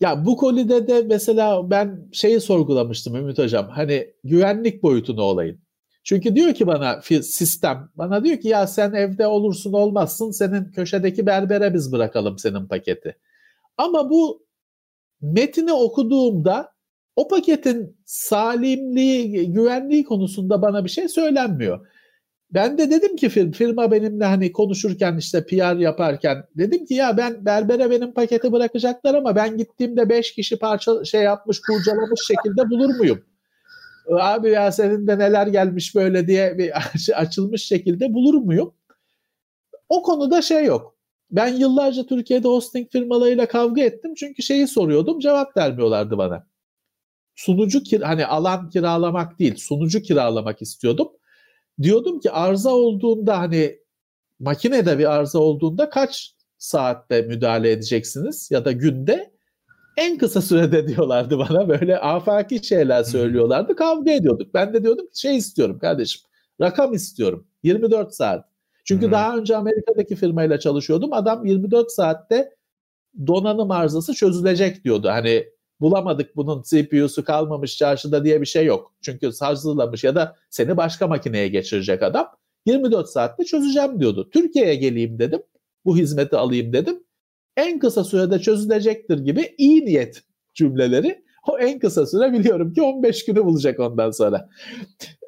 Speaker 3: ya bu kolide de mesela ben şeyi sorgulamıştım Ümit Hocam. Hani güvenlik boyutunu olayın. Çünkü diyor ki bana sistem, bana diyor ki ya sen evde olursun olmazsın senin köşedeki berbere biz bırakalım senin paketi. Ama bu metini okuduğumda o paketin salimliği, güvenliği konusunda bana bir şey söylenmiyor. Ben de dedim ki firma benimle hani konuşurken işte PR yaparken dedim ki ya ben berbere benim paketi bırakacaklar ama ben gittiğimde 5 kişi parça şey yapmış kurcalamış şekilde bulur muyum? Abi ya senin de neler gelmiş böyle diye bir açılmış şekilde bulur muyum? O konuda şey yok. Ben yıllarca Türkiye'de hosting firmalarıyla kavga ettim çünkü şeyi soruyordum cevap vermiyorlardı bana sunucu kir hani alan kiralamak değil sunucu kiralamak istiyordum. Diyordum ki arıza olduğunda hani makinede bir arıza olduğunda kaç saatte müdahale edeceksiniz ya da günde en kısa sürede diyorlardı bana böyle afaki şeyler söylüyorlardı kavga ediyorduk. Ben de diyordum ki şey istiyorum kardeşim rakam istiyorum 24 saat. Çünkü hmm. daha önce Amerika'daki firmayla çalışıyordum adam 24 saatte donanım arızası çözülecek diyordu. Hani bulamadık bunun CPU'su kalmamış çarşıda diye bir şey yok. Çünkü hazırlamış ya da seni başka makineye geçirecek adam 24 saatte çözeceğim diyordu. Türkiye'ye geleyim dedim. Bu hizmeti alayım dedim. En kısa sürede çözülecektir gibi iyi niyet cümleleri o en kısa süre biliyorum ki 15 günü bulacak ondan sonra.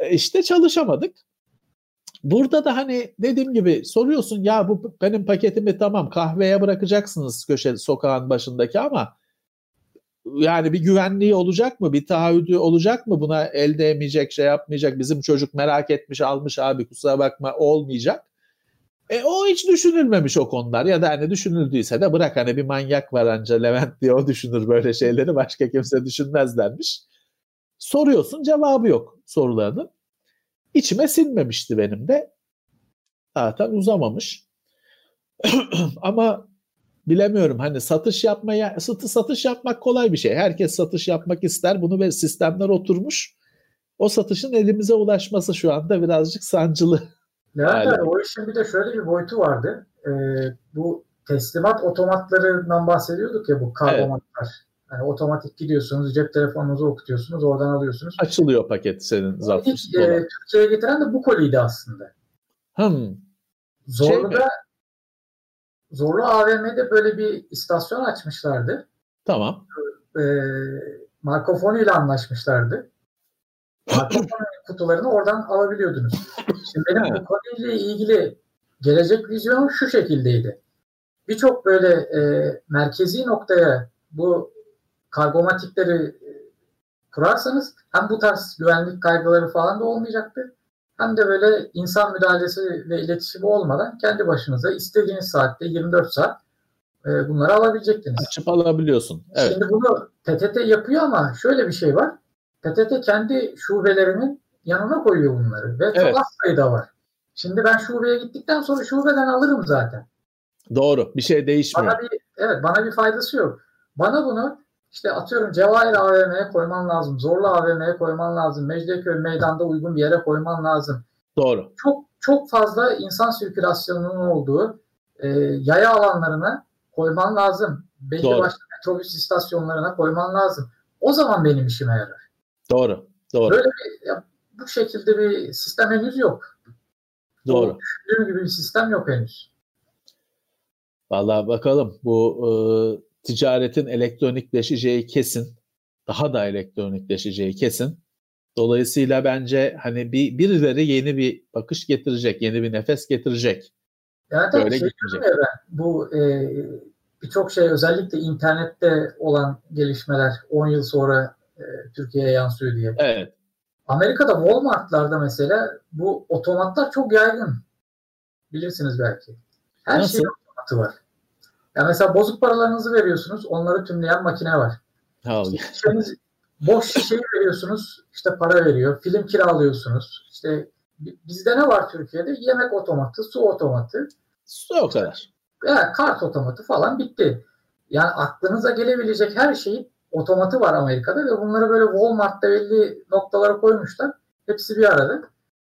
Speaker 3: E, işte çalışamadık. Burada da hani dediğim gibi soruyorsun ya bu benim paketimi tamam kahveye bırakacaksınız köşe sokağın başındaki ama yani bir güvenliği olacak mı? Bir taahhüdü olacak mı? Buna elde emeyecek, şey yapmayacak. Bizim çocuk merak etmiş, almış abi kusura bakma olmayacak. E o hiç düşünülmemiş o konular ya da hani düşünüldüyse de bırak hani bir manyak var anca Levent diye o düşünür böyle şeyleri başka kimse düşünmezlermiş. Soruyorsun cevabı yok sorularının. İçime sinmemişti benim de. Zaten uzamamış. Ama bilemiyorum hani satış yapmaya satı satış yapmak kolay bir şey. Herkes satış yapmak ister. Bunu ve sistemler oturmuş. O satışın elimize ulaşması şu anda birazcık sancılı.
Speaker 4: Evet, o işin bir de şöyle bir boyutu vardı. Ee, bu teslimat otomatlarından bahsediyorduk ya bu kargomatlar. Evet. Yani otomatik gidiyorsunuz, cep telefonunuzu okutuyorsunuz, oradan alıyorsunuz.
Speaker 3: Açılıyor paket senin
Speaker 4: zaten. e, Türkiye'ye getiren de bu koliydi aslında.
Speaker 3: Hmm.
Speaker 4: Zorlu'da şey Zorlu AVM'de böyle bir istasyon açmışlardı.
Speaker 3: Tamam.
Speaker 4: E, Marco Polo ile anlaşmışlardı. Marco kutularını oradan alabiliyordunuz. Şimdi benim bu konuyla ilgili gelecek vizyonum şu şekildeydi. Birçok böyle e, merkezi noktaya bu kargomatikleri kurarsanız hem bu tarz güvenlik kaygıları falan da olmayacaktır. Hem de böyle insan müdahalesi ve iletişimi olmadan kendi başınıza istediğiniz saatte 24 saat e, bunları alabilecektiniz.
Speaker 3: Açıp alabiliyorsun. Evet.
Speaker 4: Şimdi bunu PTT yapıyor ama şöyle bir şey var. PTT kendi şubelerinin yanına koyuyor bunları ve çok evet. az sayıda var. Şimdi ben şubeye gittikten sonra şubeden alırım zaten.
Speaker 3: Doğru. Bir şey değişmiyor.
Speaker 4: Bana bir, evet bana bir faydası yok. Bana bunu işte atıyorum Cevahir AVM'ye koyman lazım. Zorlu AVM'ye koyman lazım. Mecidiyeköy meydanda uygun bir yere koyman lazım.
Speaker 3: Doğru.
Speaker 4: Çok çok fazla insan sirkülasyonunun olduğu e, yaya alanlarına koyman lazım. Belli Doğru. başlı metrobüs istasyonlarına koyman lazım. O zaman benim işime yarar.
Speaker 3: Doğru. Doğru.
Speaker 4: Böyle bir, ya, bu şekilde bir sistem henüz yok.
Speaker 3: Doğru.
Speaker 4: Düşündüğüm gibi bir sistem yok henüz.
Speaker 3: Vallahi bakalım bu e, ticaretin elektronikleşeceği kesin. Daha da elektronikleşeceği kesin. Dolayısıyla bence hani bir birileri yeni bir bakış getirecek, yeni bir nefes getirecek.
Speaker 4: Yani Böyle şey gitmeyecek. Ben, bu e, birçok şey özellikle internette olan gelişmeler 10 yıl sonra e, Türkiye'ye yansıyor diye.
Speaker 3: Evet.
Speaker 4: Amerika'da Walmart'larda mesela bu otomatlar çok yaygın. Bilirsiniz belki. Her Nasıl? şeyin otomatı var. Yani mesela bozuk paralarınızı veriyorsunuz, onları tümleyen makine var. Şişeniz, boş şişeyi veriyorsunuz, işte para veriyor. Film kiralıyorsunuz. İşte bizde ne var Türkiye'de? Yemek otomatı, su otomatı.
Speaker 3: Su o kadar.
Speaker 4: Yani kart otomatı falan bitti. Yani aklınıza gelebilecek her şeyin otomatı var Amerika'da ve bunları böyle Walmart'ta belli noktalara koymuşlar. Hepsi bir arada.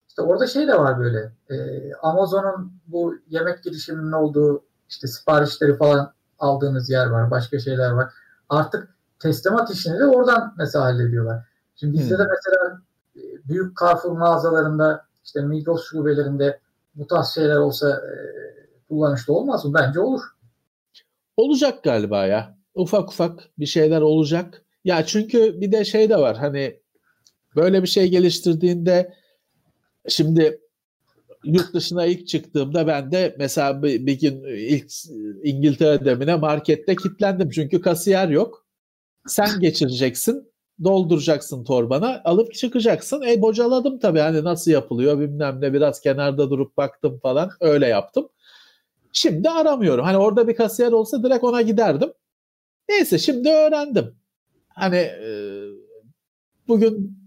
Speaker 4: İşte orada şey de var böyle. E, Amazon'un bu yemek girişiminin olduğu işte siparişleri falan aldığınız yer var. Başka şeyler var. Artık teslimat işini de oradan mesela hallediyorlar. Şimdi bizde hmm. de mesela e, büyük Carrefour mağazalarında işte Migros şubelerinde bu tarz şeyler olsa e, kullanışlı olmaz mı? Bence olur.
Speaker 3: Olacak galiba ya. Ufak ufak bir şeyler olacak. Ya çünkü bir de şey de var hani böyle bir şey geliştirdiğinde şimdi yurt dışına ilk çıktığımda ben de mesela bir, bir gün ilk İngiltere demine markette kilitlendim. Çünkü kasiyer yok. Sen geçireceksin, dolduracaksın torbana, alıp çıkacaksın. E bocaladım tabii hani nasıl yapılıyor bilmem ne biraz kenarda durup baktım falan öyle yaptım. Şimdi aramıyorum. Hani orada bir kasiyer olsa direkt ona giderdim. Neyse şimdi öğrendim. Hani e, bugün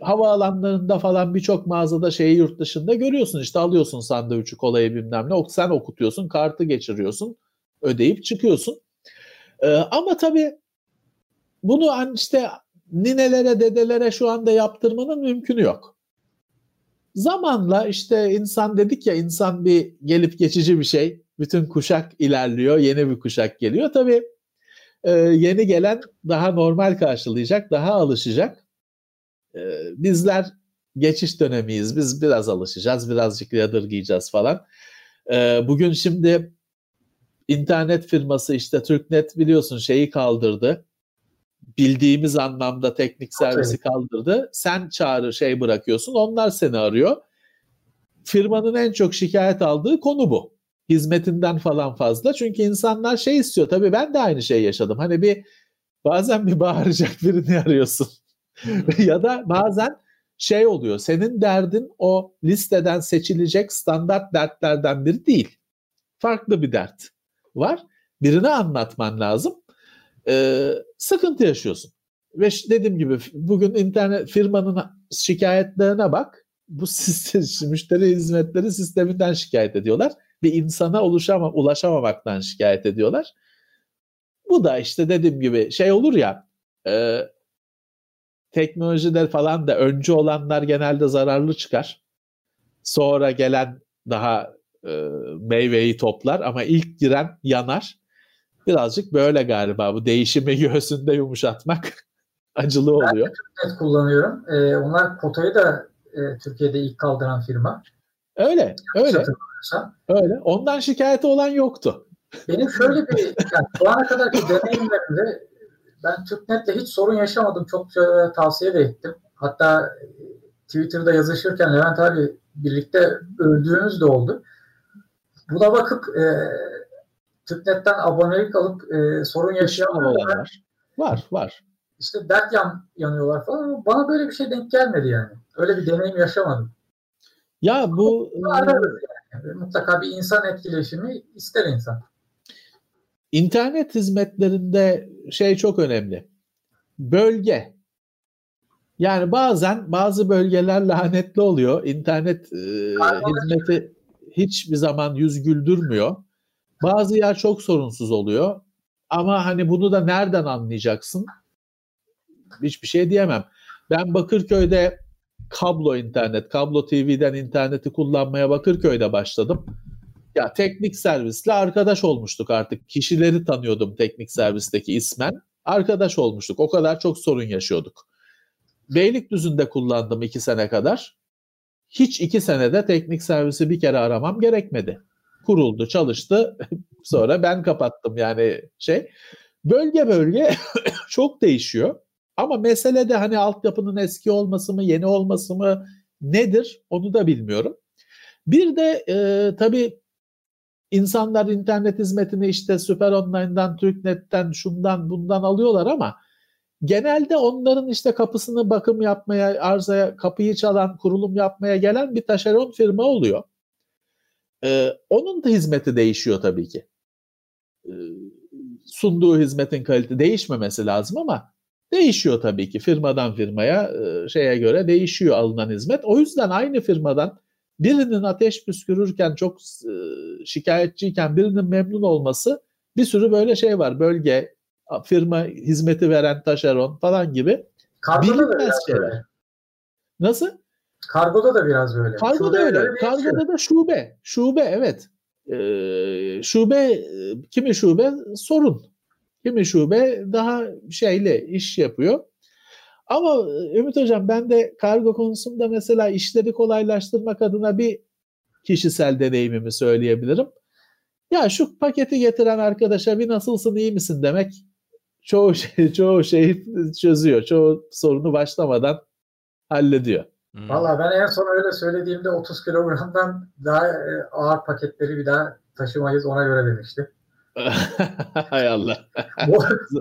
Speaker 3: havaalanlarında falan birçok mağazada şeyi yurt dışında görüyorsun. İşte alıyorsun sandviçi, kolayı bilmem ne. Sen okutuyorsun, kartı geçiriyorsun, ödeyip çıkıyorsun. Ee, ama tabii bunu işte ninelere, dedelere şu anda yaptırmanın mümkünü yok. Zamanla işte insan dedik ya insan bir gelip geçici bir şey. Bütün kuşak ilerliyor, yeni bir kuşak geliyor. Tabii e, yeni gelen daha normal karşılayacak, daha alışacak. Ee, bizler geçiş dönemiyiz. Biz biraz alışacağız, birazcık yadırgayacağız falan. Ee, bugün şimdi internet firması işte Türknet biliyorsun şeyi kaldırdı. Bildiğimiz anlamda teknik servisi kaldırdı. Sen çağrı şey bırakıyorsun, onlar seni arıyor. Firmanın en çok şikayet aldığı konu bu. Hizmetinden falan fazla. Çünkü insanlar şey istiyor. Tabii ben de aynı şey yaşadım. Hani bir bazen bir bağıracak birini arıyorsun. ya da bazen şey oluyor. Senin derdin o listeden seçilecek standart dertlerden biri değil. Farklı bir dert var. Birine anlatman lazım. Ee, sıkıntı yaşıyorsun. Ve dediğim gibi bugün internet firmanın şikayetlerine bak. Bu sistem, müşteri hizmetleri sisteminden şikayet ediyorlar. Bir insana ulaşama, ulaşamamaktan şikayet ediyorlar. Bu da işte dediğim gibi şey olur ya e, teknolojide falan da öncü olanlar genelde zararlı çıkar. Sonra gelen daha e, meyveyi toplar ama ilk giren yanar. Birazcık böyle galiba bu değişimi göğsünde yumuşatmak acılı oluyor.
Speaker 4: Ben de kullanıyorum. Ee, onlar kotayı da e, Türkiye'de ilk kaldıran firma.
Speaker 3: Öyle, öyle. Öyle. Ondan şikayeti olan yoktu.
Speaker 4: Benim şöyle bir, yani şu ana kadarki deneyimlerimde ben TürkNet'le hiç sorun yaşamadım. Çok tavsiye de ettim. Hatta Twitter'da yazışırken Levent abi birlikte öldüğümüz de oldu. Buna bakıp e, TürkNet'ten abonelik alıp e, sorun yaşayanlar
Speaker 3: var. Var, var.
Speaker 4: işte dert yan, yanıyorlar falan bana böyle bir şey denk gelmedi yani. Öyle bir deneyim yaşamadım.
Speaker 3: Ya bu
Speaker 4: yani. mutlaka bir insan etkileşimi ister insan.
Speaker 3: İnternet hizmetlerinde şey çok önemli. Bölge. Yani bazen bazı bölgeler lanetli oluyor. İnternet e, hizmeti hiçbir zaman yüz güldürmüyor. Bazı yer çok sorunsuz oluyor. Ama hani bunu da nereden anlayacaksın? Hiçbir şey diyemem. Ben Bakırköy'de kablo internet, kablo TV'den interneti kullanmaya Bakırköy'de başladım. Ya teknik servisle arkadaş olmuştuk artık. Kişileri tanıyordum teknik servisteki ismen. Arkadaş olmuştuk. O kadar çok sorun yaşıyorduk. Beylikdüzü'nde kullandım iki sene kadar. Hiç iki senede teknik servisi bir kere aramam gerekmedi. Kuruldu, çalıştı. Sonra ben kapattım yani şey. Bölge bölge çok değişiyor. Ama mesele de hani altyapının eski olması mı, yeni olması mı nedir onu da bilmiyorum. Bir de e, tabii insanlar internet hizmetini işte Süper Online'dan, TürkNet'ten, şundan bundan alıyorlar ama genelde onların işte kapısını bakım yapmaya, arzaya kapıyı çalan, kurulum yapmaya gelen bir taşeron firma oluyor. Ee, onun da hizmeti değişiyor tabii ki. Ee, sunduğu hizmetin kalite değişmemesi lazım ama değişiyor tabii ki firmadan firmaya e, şeye göre değişiyor alınan hizmet. O yüzden aynı firmadan birinin ateş püskürürken çok e, şikayetçiyken birinin memnun olması bir sürü böyle şey var. Bölge, firma hizmeti veren taşeron falan gibi
Speaker 4: Kargoda bilinmez şeyler. Böyle.
Speaker 3: Nasıl?
Speaker 4: Kargoda da biraz böyle.
Speaker 3: Kargoda öyle. öyle Kargoda da şube. Şube evet. Ee, şube kimi şube sorun. Kimi şube daha şeyle iş yapıyor. Ama e, Ümit Hocam ben de kargo konusunda mesela işleri kolaylaştırmak adına bir kişisel deneyimimi söyleyebilirim. Ya şu paketi getiren arkadaşa bir nasılsın iyi misin demek çoğu şey çoğu şeyi çözüyor. Çoğu sorunu başlamadan hallediyor.
Speaker 4: Hmm. Valla ben en son öyle söylediğimde 30 kilogramdan daha e, ağır paketleri bir daha taşımayız ona göre demişti.
Speaker 3: Hay Allah.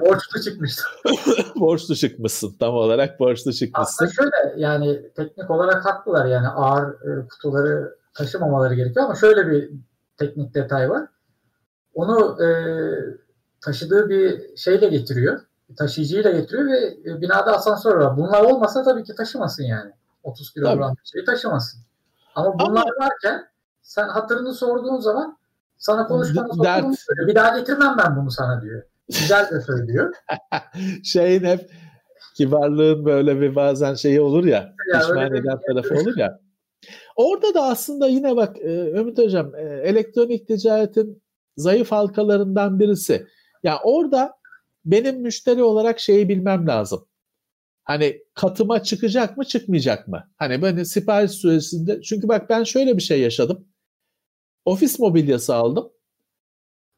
Speaker 4: borçlu çıkmışsın.
Speaker 3: borçlu çıkmışsın. Tam olarak borçlu çıkmışsın.
Speaker 4: Aslında şöyle yani teknik olarak haklılar yani ağır e, kutuları taşımamaları gerekiyor ama şöyle bir teknik detay var. Onu e, taşıdığı bir şeyle getiriyor. Taşıyıcıyla getiriyor ve e, binada asansör var. Bunlar olmasa tabii ki taşımasın yani. 30 kilogram bir şeyi taşımasın. Ama bunlar ama... varken sen hatırını sorduğun zaman sana konuşmanı söylüyor. Bir daha getirmem ben bunu sana diyor. Güzel de söylüyor.
Speaker 3: Şeyin hep kibarlığın böyle bir bazen şeyi olur ya, ya pişman eden tarafı olur ya. Orada da aslında yine bak e, Ümit Hocam e, elektronik ticaretin zayıf halkalarından birisi. Ya orada benim müşteri olarak şeyi bilmem lazım. Hani katıma çıkacak mı çıkmayacak mı? Hani böyle sipariş süresinde çünkü bak ben şöyle bir şey yaşadım ofis mobilyası aldım.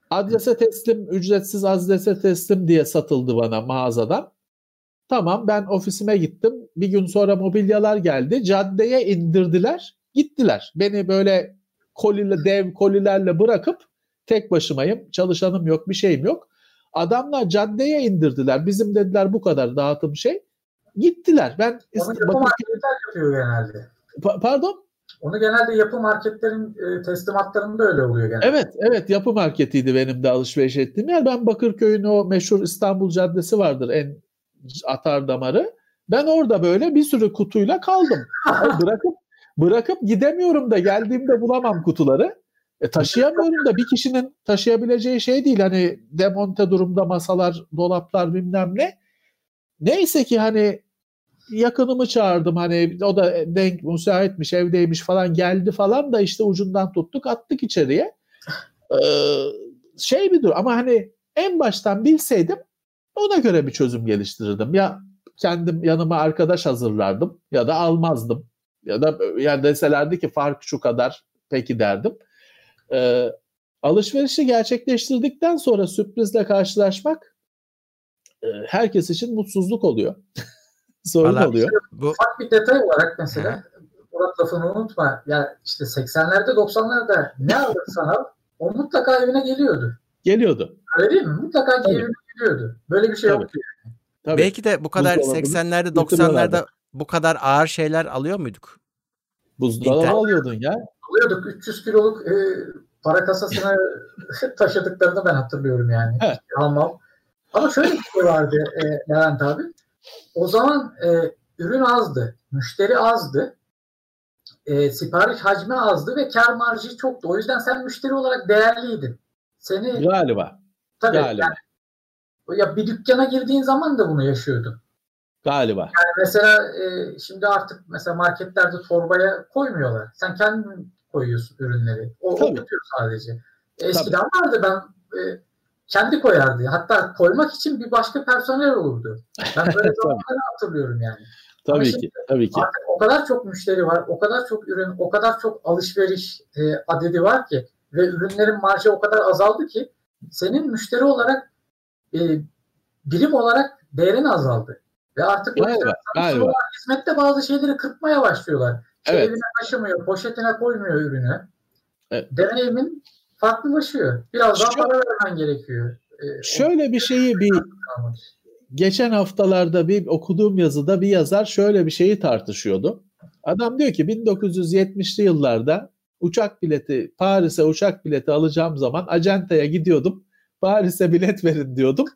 Speaker 3: Adrese teslim, ücretsiz adrese teslim diye satıldı bana mağazadan. Tamam ben ofisime gittim. Bir gün sonra mobilyalar geldi. Caddeye indirdiler. Gittiler. Beni böyle kolile, dev kolilerle bırakıp tek başımayım. Çalışanım yok, bir şeyim yok. Adamlar caddeye indirdiler. Bizim dediler bu kadar dağıtım şey. Gittiler. Ben
Speaker 4: yapıyor genelde.
Speaker 3: Pa- pardon?
Speaker 4: Onu genelde yapı marketlerin e, teslimatlarında öyle oluyor genelde.
Speaker 3: Evet, evet yapı marketiydi benim de alışveriş ettiğim yer. Ben Bakırköy'ün o meşhur İstanbul Caddesi vardır en atar damarı. Ben orada böyle bir sürü kutuyla kaldım. bırakıp bırakıp gidemiyorum da geldiğimde bulamam kutuları. E, taşıyamıyorum da bir kişinin taşıyabileceği şey değil. Hani demonte durumda masalar, dolaplar bilmem ne. Neyse ki hani yakınımı çağırdım hani o da denk müsaitmiş evdeymiş falan geldi falan da işte ucundan tuttuk attık içeriye. Ee, şey bir dur ama hani en baştan bilseydim ona göre bir çözüm geliştirirdim. Ya kendim yanıma arkadaş hazırlardım ya da almazdım. Ya da yani deselerdi ki fark şu kadar peki derdim. Ee, alışverişi gerçekleştirdikten sonra sürprizle karşılaşmak e, herkes için mutsuzluk oluyor. sorun Vallahi oluyor. Işte,
Speaker 4: bu... Ufak bir detay olarak mesela Murat lafını unutma. Ya işte 80'lerde 90'larda ne alırsan al o mutlaka evine geliyordu.
Speaker 3: Geliyordu.
Speaker 4: Öyle değil mi? Mutlaka Tabii. evine geliyordu. Böyle bir şey Tabii. yoktu yani.
Speaker 2: Tabii. Belki de bu kadar 80'lerde 90'larda bu kadar ağır şeyler alıyor muyduk?
Speaker 3: Buzdolabı alıyordun ya.
Speaker 4: Alıyorduk. 300 kiloluk e, para kasasına taşıdıklarını ben hatırlıyorum yani. Almam. Ama şöyle bir şey vardı e, Levent abi. O zaman e, ürün azdı. Müşteri azdı. E, sipariş hacmi azdı ve kar marjı çoktu. O yüzden sen müşteri olarak değerliydin. Seni
Speaker 3: Galiba.
Speaker 4: Tabii Galiba. Yani, ya bir dükkana girdiğin zaman da bunu yaşıyordun.
Speaker 3: Galiba.
Speaker 4: Yani mesela e, şimdi artık mesela marketlerde torbaya koymuyorlar. Sen kendin koyuyorsun ürünleri. O, o tutuyor sadece. Eskiden Tabii. vardı ben e, kendi koyardı. Hatta koymak için bir başka personel olurdu. Ben böyle zamanları hatırlıyorum yani.
Speaker 3: Tabii ki, tabii ki.
Speaker 4: Artık o kadar çok müşteri var, o kadar çok ürün, o kadar çok alışveriş e, adedi var ki ve ürünlerin marjı o kadar azaldı ki senin müşteri olarak e, birim olarak değerin azaldı. Ve artık galiba, galiba. hizmette bazı şeyleri kırpmaya başlıyorlar. Şey evet. Evine taşımıyor, poşetine koymuyor ürünü. Evet. Deneyimin farklılaşıyor. Biraz daha para vermen gerekiyor.
Speaker 3: Ee, şöyle bir şeyi bir geçen haftalarda bir okuduğum yazıda bir yazar şöyle bir şeyi tartışıyordu. Adam diyor ki 1970'li yıllarda uçak bileti Paris'e uçak bileti alacağım zaman acentaya gidiyordum. Paris'e bilet verin diyordum.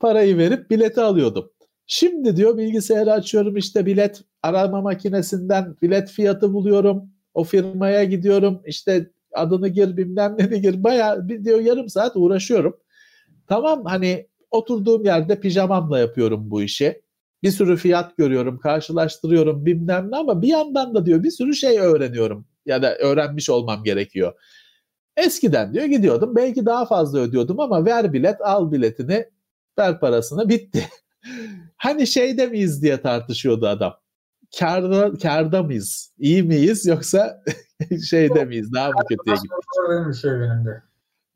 Speaker 3: Parayı verip bileti alıyordum. Şimdi diyor bilgisayarı açıyorum işte bilet arama makinesinden bilet fiyatı buluyorum. O firmaya gidiyorum işte adını gir bilmem ne gir. Baya bir diyor yarım saat uğraşıyorum. Tamam hani oturduğum yerde pijamamla yapıyorum bu işi. Bir sürü fiyat görüyorum, karşılaştırıyorum bilmem ne ama bir yandan da diyor bir sürü şey öğreniyorum ya da öğrenmiş olmam gerekiyor. Eskiden diyor gidiyordum belki daha fazla ödüyordum ama ver bilet al biletini ver parasını bitti. hani şeyde miyiz diye tartışıyordu adam. Karda, karda mıyız? İyi miyiz yoksa şeyde miyiz? Daha mı kötüye
Speaker 4: gidiyoruz? bir şey benim de.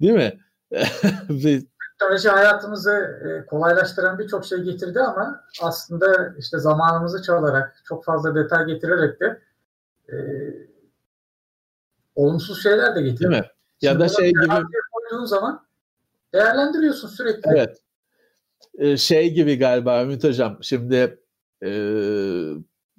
Speaker 3: Değil mi?
Speaker 4: Teknoloji hayatımızı e, kolaylaştıran birçok şey getirdi ama aslında işte zamanımızı çalarak, çok fazla detay getirerek de e, olumsuz şeyler de getirdi.
Speaker 3: Değil mi? Ya Şimdi da şey gibi
Speaker 4: koyduğun zaman değerlendiriyorsun sürekli.
Speaker 3: Evet. Ee, şey gibi galiba Ümit Hocam. Şimdi e,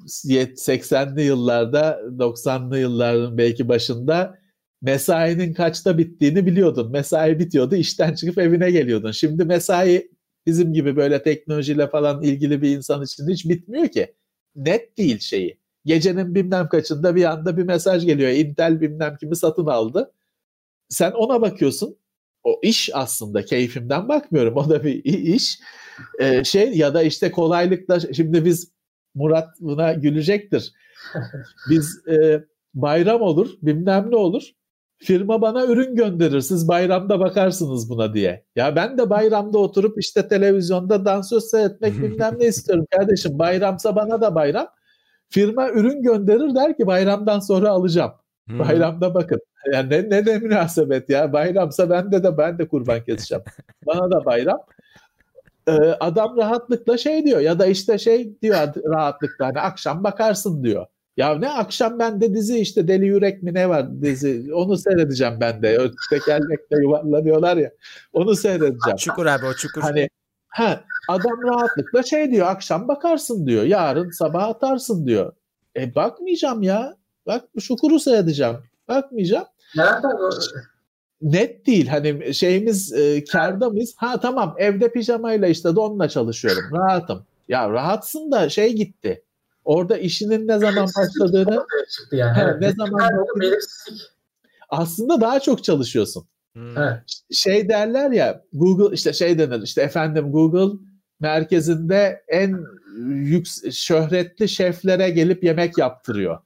Speaker 3: 80'li yıllarda 90'lı yılların belki başında mesainin kaçta bittiğini biliyordun. Mesai bitiyordu, işten çıkıp evine geliyordun. Şimdi mesai bizim gibi böyle teknolojiyle falan ilgili bir insan için hiç bitmiyor ki. Net değil şeyi. Gecenin bilmem kaçında bir anda bir mesaj geliyor. Intel bilmem kimi satın aldı. Sen ona bakıyorsun. O iş aslında keyfimden bakmıyorum. O da bir iş. Ee, şey ya da işte kolaylıkla şimdi biz Murat buna gülecektir. Biz e, bayram olur, bilmem ne olur. Firma bana ürün gönderir. Siz bayramda bakarsınız buna diye. Ya ben de bayramda oturup işte televizyonda dansöz seyretmek bilmem ne istiyorum kardeşim. Bayramsa bana da bayram. Firma ürün gönderir der ki bayramdan sonra alacağım. Hmm. Bayramda bakın. Yani ne, ne de münasebet ya. Bayramsa bende de ben de kurban keseceğim. Bana da bayram. Ee, adam rahatlıkla şey diyor ya da işte şey diyor rahatlıkla hani akşam bakarsın diyor. Ya ne akşam ben de dizi işte Deli Yürek mi ne var dizi onu seyredeceğim ben de. Tekerlekle yuvarlanıyorlar ya onu seyredeceğim.
Speaker 2: Çukur abi o çukur.
Speaker 3: Hani ha, adam rahatlıkla şey diyor akşam bakarsın diyor yarın sabah atarsın diyor. E bakmayacağım ya. Bak şukuru seyredeceğim. Bakmayacağım.
Speaker 4: Nerede
Speaker 3: net değil. Hani şeyimiz e, karda mıyız? Ha tamam evde pijamayla işte donla çalışıyorum. Rahatım. Ya rahatsın da şey gitti. Orada işinin ne zaman başladığını
Speaker 4: yani. he, ne zaman
Speaker 3: aslında daha çok çalışıyorsun. Hmm. Şey derler ya Google işte şey denir işte efendim Google merkezinde en yüks şöhretli şeflere gelip yemek yaptırıyor.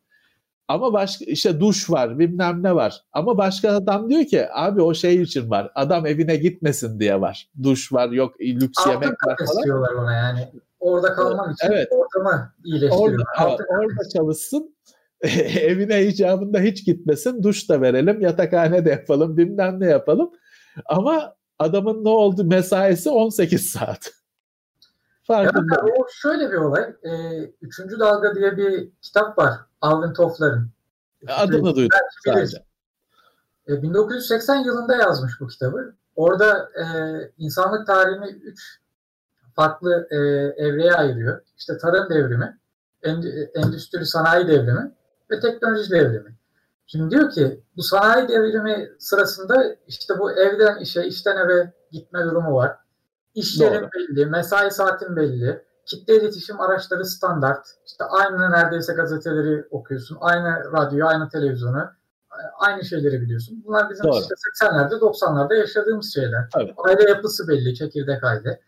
Speaker 3: Ama başka işte duş var bilmem ne var. Ama başka adam diyor ki abi o şey için var. Adam evine gitmesin diye var. Duş var yok lüks Altın yemek var falan.
Speaker 4: istiyorlar ona yani. Orada kalmak için evet. ortamı iyileştiriyor.
Speaker 3: Orada, orada çalışsın. evine icabında hiç gitmesin. Duş da verelim. Yatakhane de yapalım. Bilmem ne yapalım. Ama adamın ne oldu mesaisi 18 saat.
Speaker 4: Farkında. Evet, o şöyle bir olay. E, Üçüncü Dalga diye bir kitap var. Alvin Toffler'ın.
Speaker 3: Adını duydum sadece.
Speaker 4: E, 1980 yılında yazmış bu kitabı. Orada e, insanlık tarihini üç farklı e, evreye ayırıyor. İşte tarım devrimi, endüstri sanayi devrimi ve teknoloji devrimi. Şimdi diyor ki bu sanayi devrimi sırasında işte bu evden işe, işten eve gitme durumu var. İş yerin belli, mesai saatin belli, kitle iletişim araçları standart. İşte aynı neredeyse gazeteleri okuyorsun, aynı radyo, aynı televizyonu, aynı şeyleri biliyorsun. Bunlar bizim Doğru. işte 80'lerde, 90'larda yaşadığımız şeyler. Tabii. Aile yapısı belli, çekirdek aile.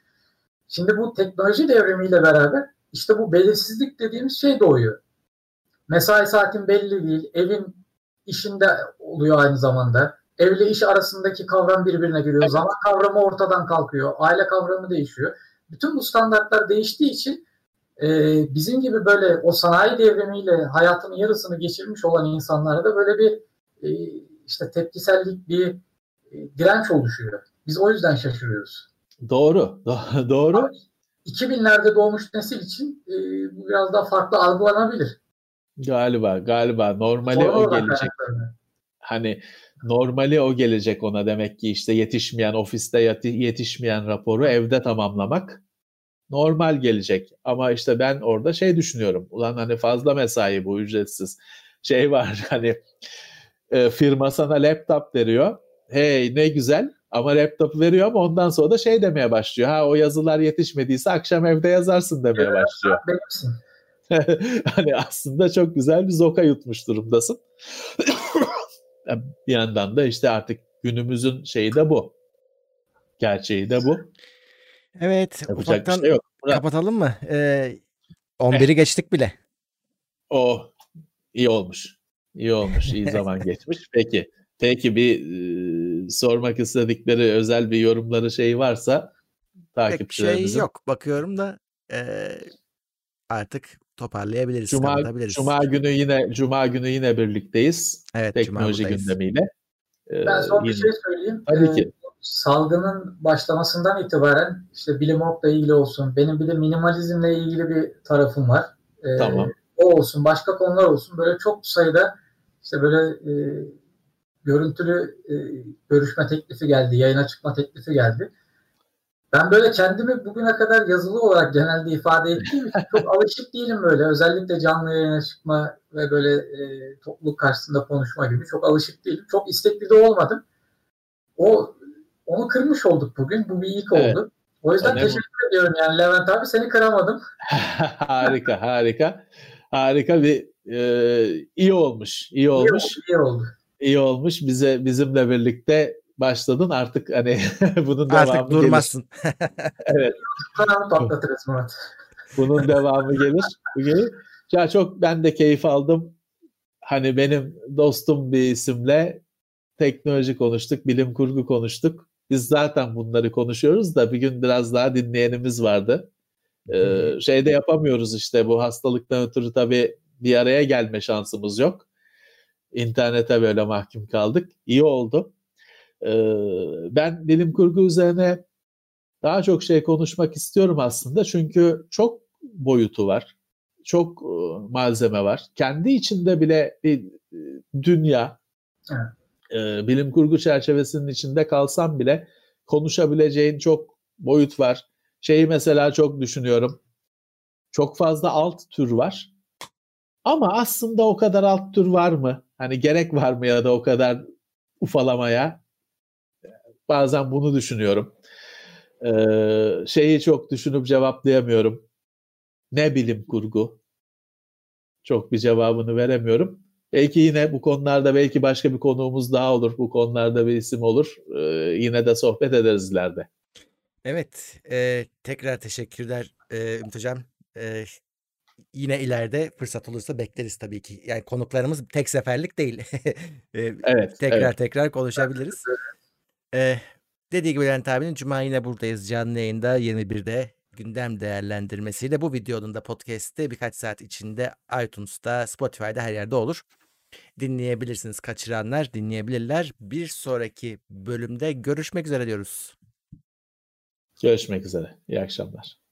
Speaker 4: Şimdi bu teknoloji devrimiyle beraber işte bu belirsizlik dediğimiz şey doğuyor. Mesai saatin belli değil, evin işinde oluyor aynı zamanda. Evle iş arasındaki kavram birbirine giriyor. Zaman kavramı ortadan kalkıyor. Aile kavramı değişiyor. Bütün bu standartlar değiştiği için e, bizim gibi böyle o sanayi devrimiyle hayatının yarısını geçirmiş olan insanlara da böyle bir e, işte tepkisellik, bir e, direnç oluşuyor. Biz o yüzden şaşırıyoruz.
Speaker 3: Doğru, doğru.
Speaker 4: 2000'lerde doğmuş nesil için e, bu biraz daha farklı algılanabilir.
Speaker 3: Galiba, galiba normali Sonra o gelecek. Hani normali o gelecek ona demek ki işte yetişmeyen ofiste yetişmeyen raporu evde tamamlamak normal gelecek. Ama işte ben orada şey düşünüyorum. Ulan hani fazla mesai bu ücretsiz. Şey var hani e, firma sana laptop veriyor. Hey ne güzel ama laptop veriyor ama ondan sonra da şey demeye başlıyor. Ha o yazılar yetişmediyse akşam evde yazarsın demeye başlıyor. hani aslında çok güzel bir zoka yutmuş durumdasın. Bir yandan da işte artık günümüzün şeyi de bu. Gerçeği de bu.
Speaker 2: Evet, Yapacak ufaktan şey yok. kapatalım mı? Ee, 11'i geçtik bile.
Speaker 3: O iyi olmuş. İyi olmuş. İyi zaman geçmiş. Peki. Peki bir e, sormak istedikleri özel bir yorumları şey varsa takipçilerimizin.
Speaker 2: Pek şey yok. Bakıyorum da e, artık toparlayabiliriz.
Speaker 3: Cuma, Cuma günü yine Cuma günü yine birlikteyiz. Evet, teknoloji gündemiyle.
Speaker 4: Ee, ben son bir şey söyleyeyim.
Speaker 3: Tabii ee, ki.
Speaker 4: Salgının başlamasından itibaren işte bilim orkla ilgili olsun, benim bir de minimalizmle ilgili bir tarafım var.
Speaker 3: Ee, tamam.
Speaker 4: O olsun, başka konular olsun. Böyle çok sayıda işte böyle e, görüntülü e, görüşme teklifi geldi, yayına çıkma teklifi geldi. Ben böyle kendimi bugüne kadar yazılı olarak genelde ifade ettiğim için çok alışık değilim böyle. Özellikle canlı yayına çıkma ve böyle e, topluluk karşısında konuşma gibi çok alışık değilim. Çok istekli de olmadım. O onu kırmış olduk bugün. Bu bir ilk evet. oldu. O yüzden Önemli. teşekkür ediyorum yani Levent abi seni kıramadım.
Speaker 3: harika harika. Harika bir e, iyi olmuş. iyi olmuş. İyi,
Speaker 4: iyi oldu.
Speaker 3: İyi olmuş. Bize bizimle birlikte başladın artık hani bunun devamı artık
Speaker 2: durmazsın.
Speaker 3: evet.
Speaker 4: patlatırız Murat.
Speaker 3: Bunun devamı gelir. gelir. Ya çok ben de keyif aldım. Hani benim dostum bir isimle teknoloji konuştuk, bilim kurgu konuştuk. Biz zaten bunları konuşuyoruz da bir gün biraz daha dinleyenimiz vardı. Ee, şeyde yapamıyoruz işte bu hastalıktan ötürü tabii bir araya gelme şansımız yok. İnternete böyle mahkum kaldık. İyi oldu. Ben bilim kurgu üzerine daha çok şey konuşmak istiyorum aslında çünkü çok boyutu var, çok malzeme var. Kendi içinde bile bir dünya, evet. bilim kurgu çerçevesinin içinde kalsam bile konuşabileceğin çok boyut var. Şeyi mesela çok düşünüyorum. Çok fazla alt tür var. Ama aslında o kadar alt tür var mı? Hani gerek var mı ya da o kadar ufalamaya? Bazen bunu düşünüyorum. Ee, şeyi çok düşünüp cevaplayamıyorum. Ne bilim kurgu? Çok bir cevabını veremiyorum. Belki yine bu konularda belki başka bir konuğumuz daha olur. Bu konularda bir isim olur. Ee, yine de sohbet ederiz ileride.
Speaker 2: Evet. E, tekrar teşekkürler e, Ümit Hocam. E, yine ileride fırsat olursa bekleriz tabii ki. Yani konuklarımız tek seferlik değil. e, evet. Tekrar evet. tekrar konuşabiliriz. E, Dediği gibi Levent abinin Cuma yine buradayız canlı yayında 21'de gündem değerlendirmesiyle. Bu videonun da podcast'te birkaç saat içinde iTunes'ta, Spotify'da her yerde olur. Dinleyebilirsiniz. Kaçıranlar dinleyebilirler. Bir sonraki bölümde görüşmek üzere diyoruz.
Speaker 3: Görüşmek üzere. İyi akşamlar.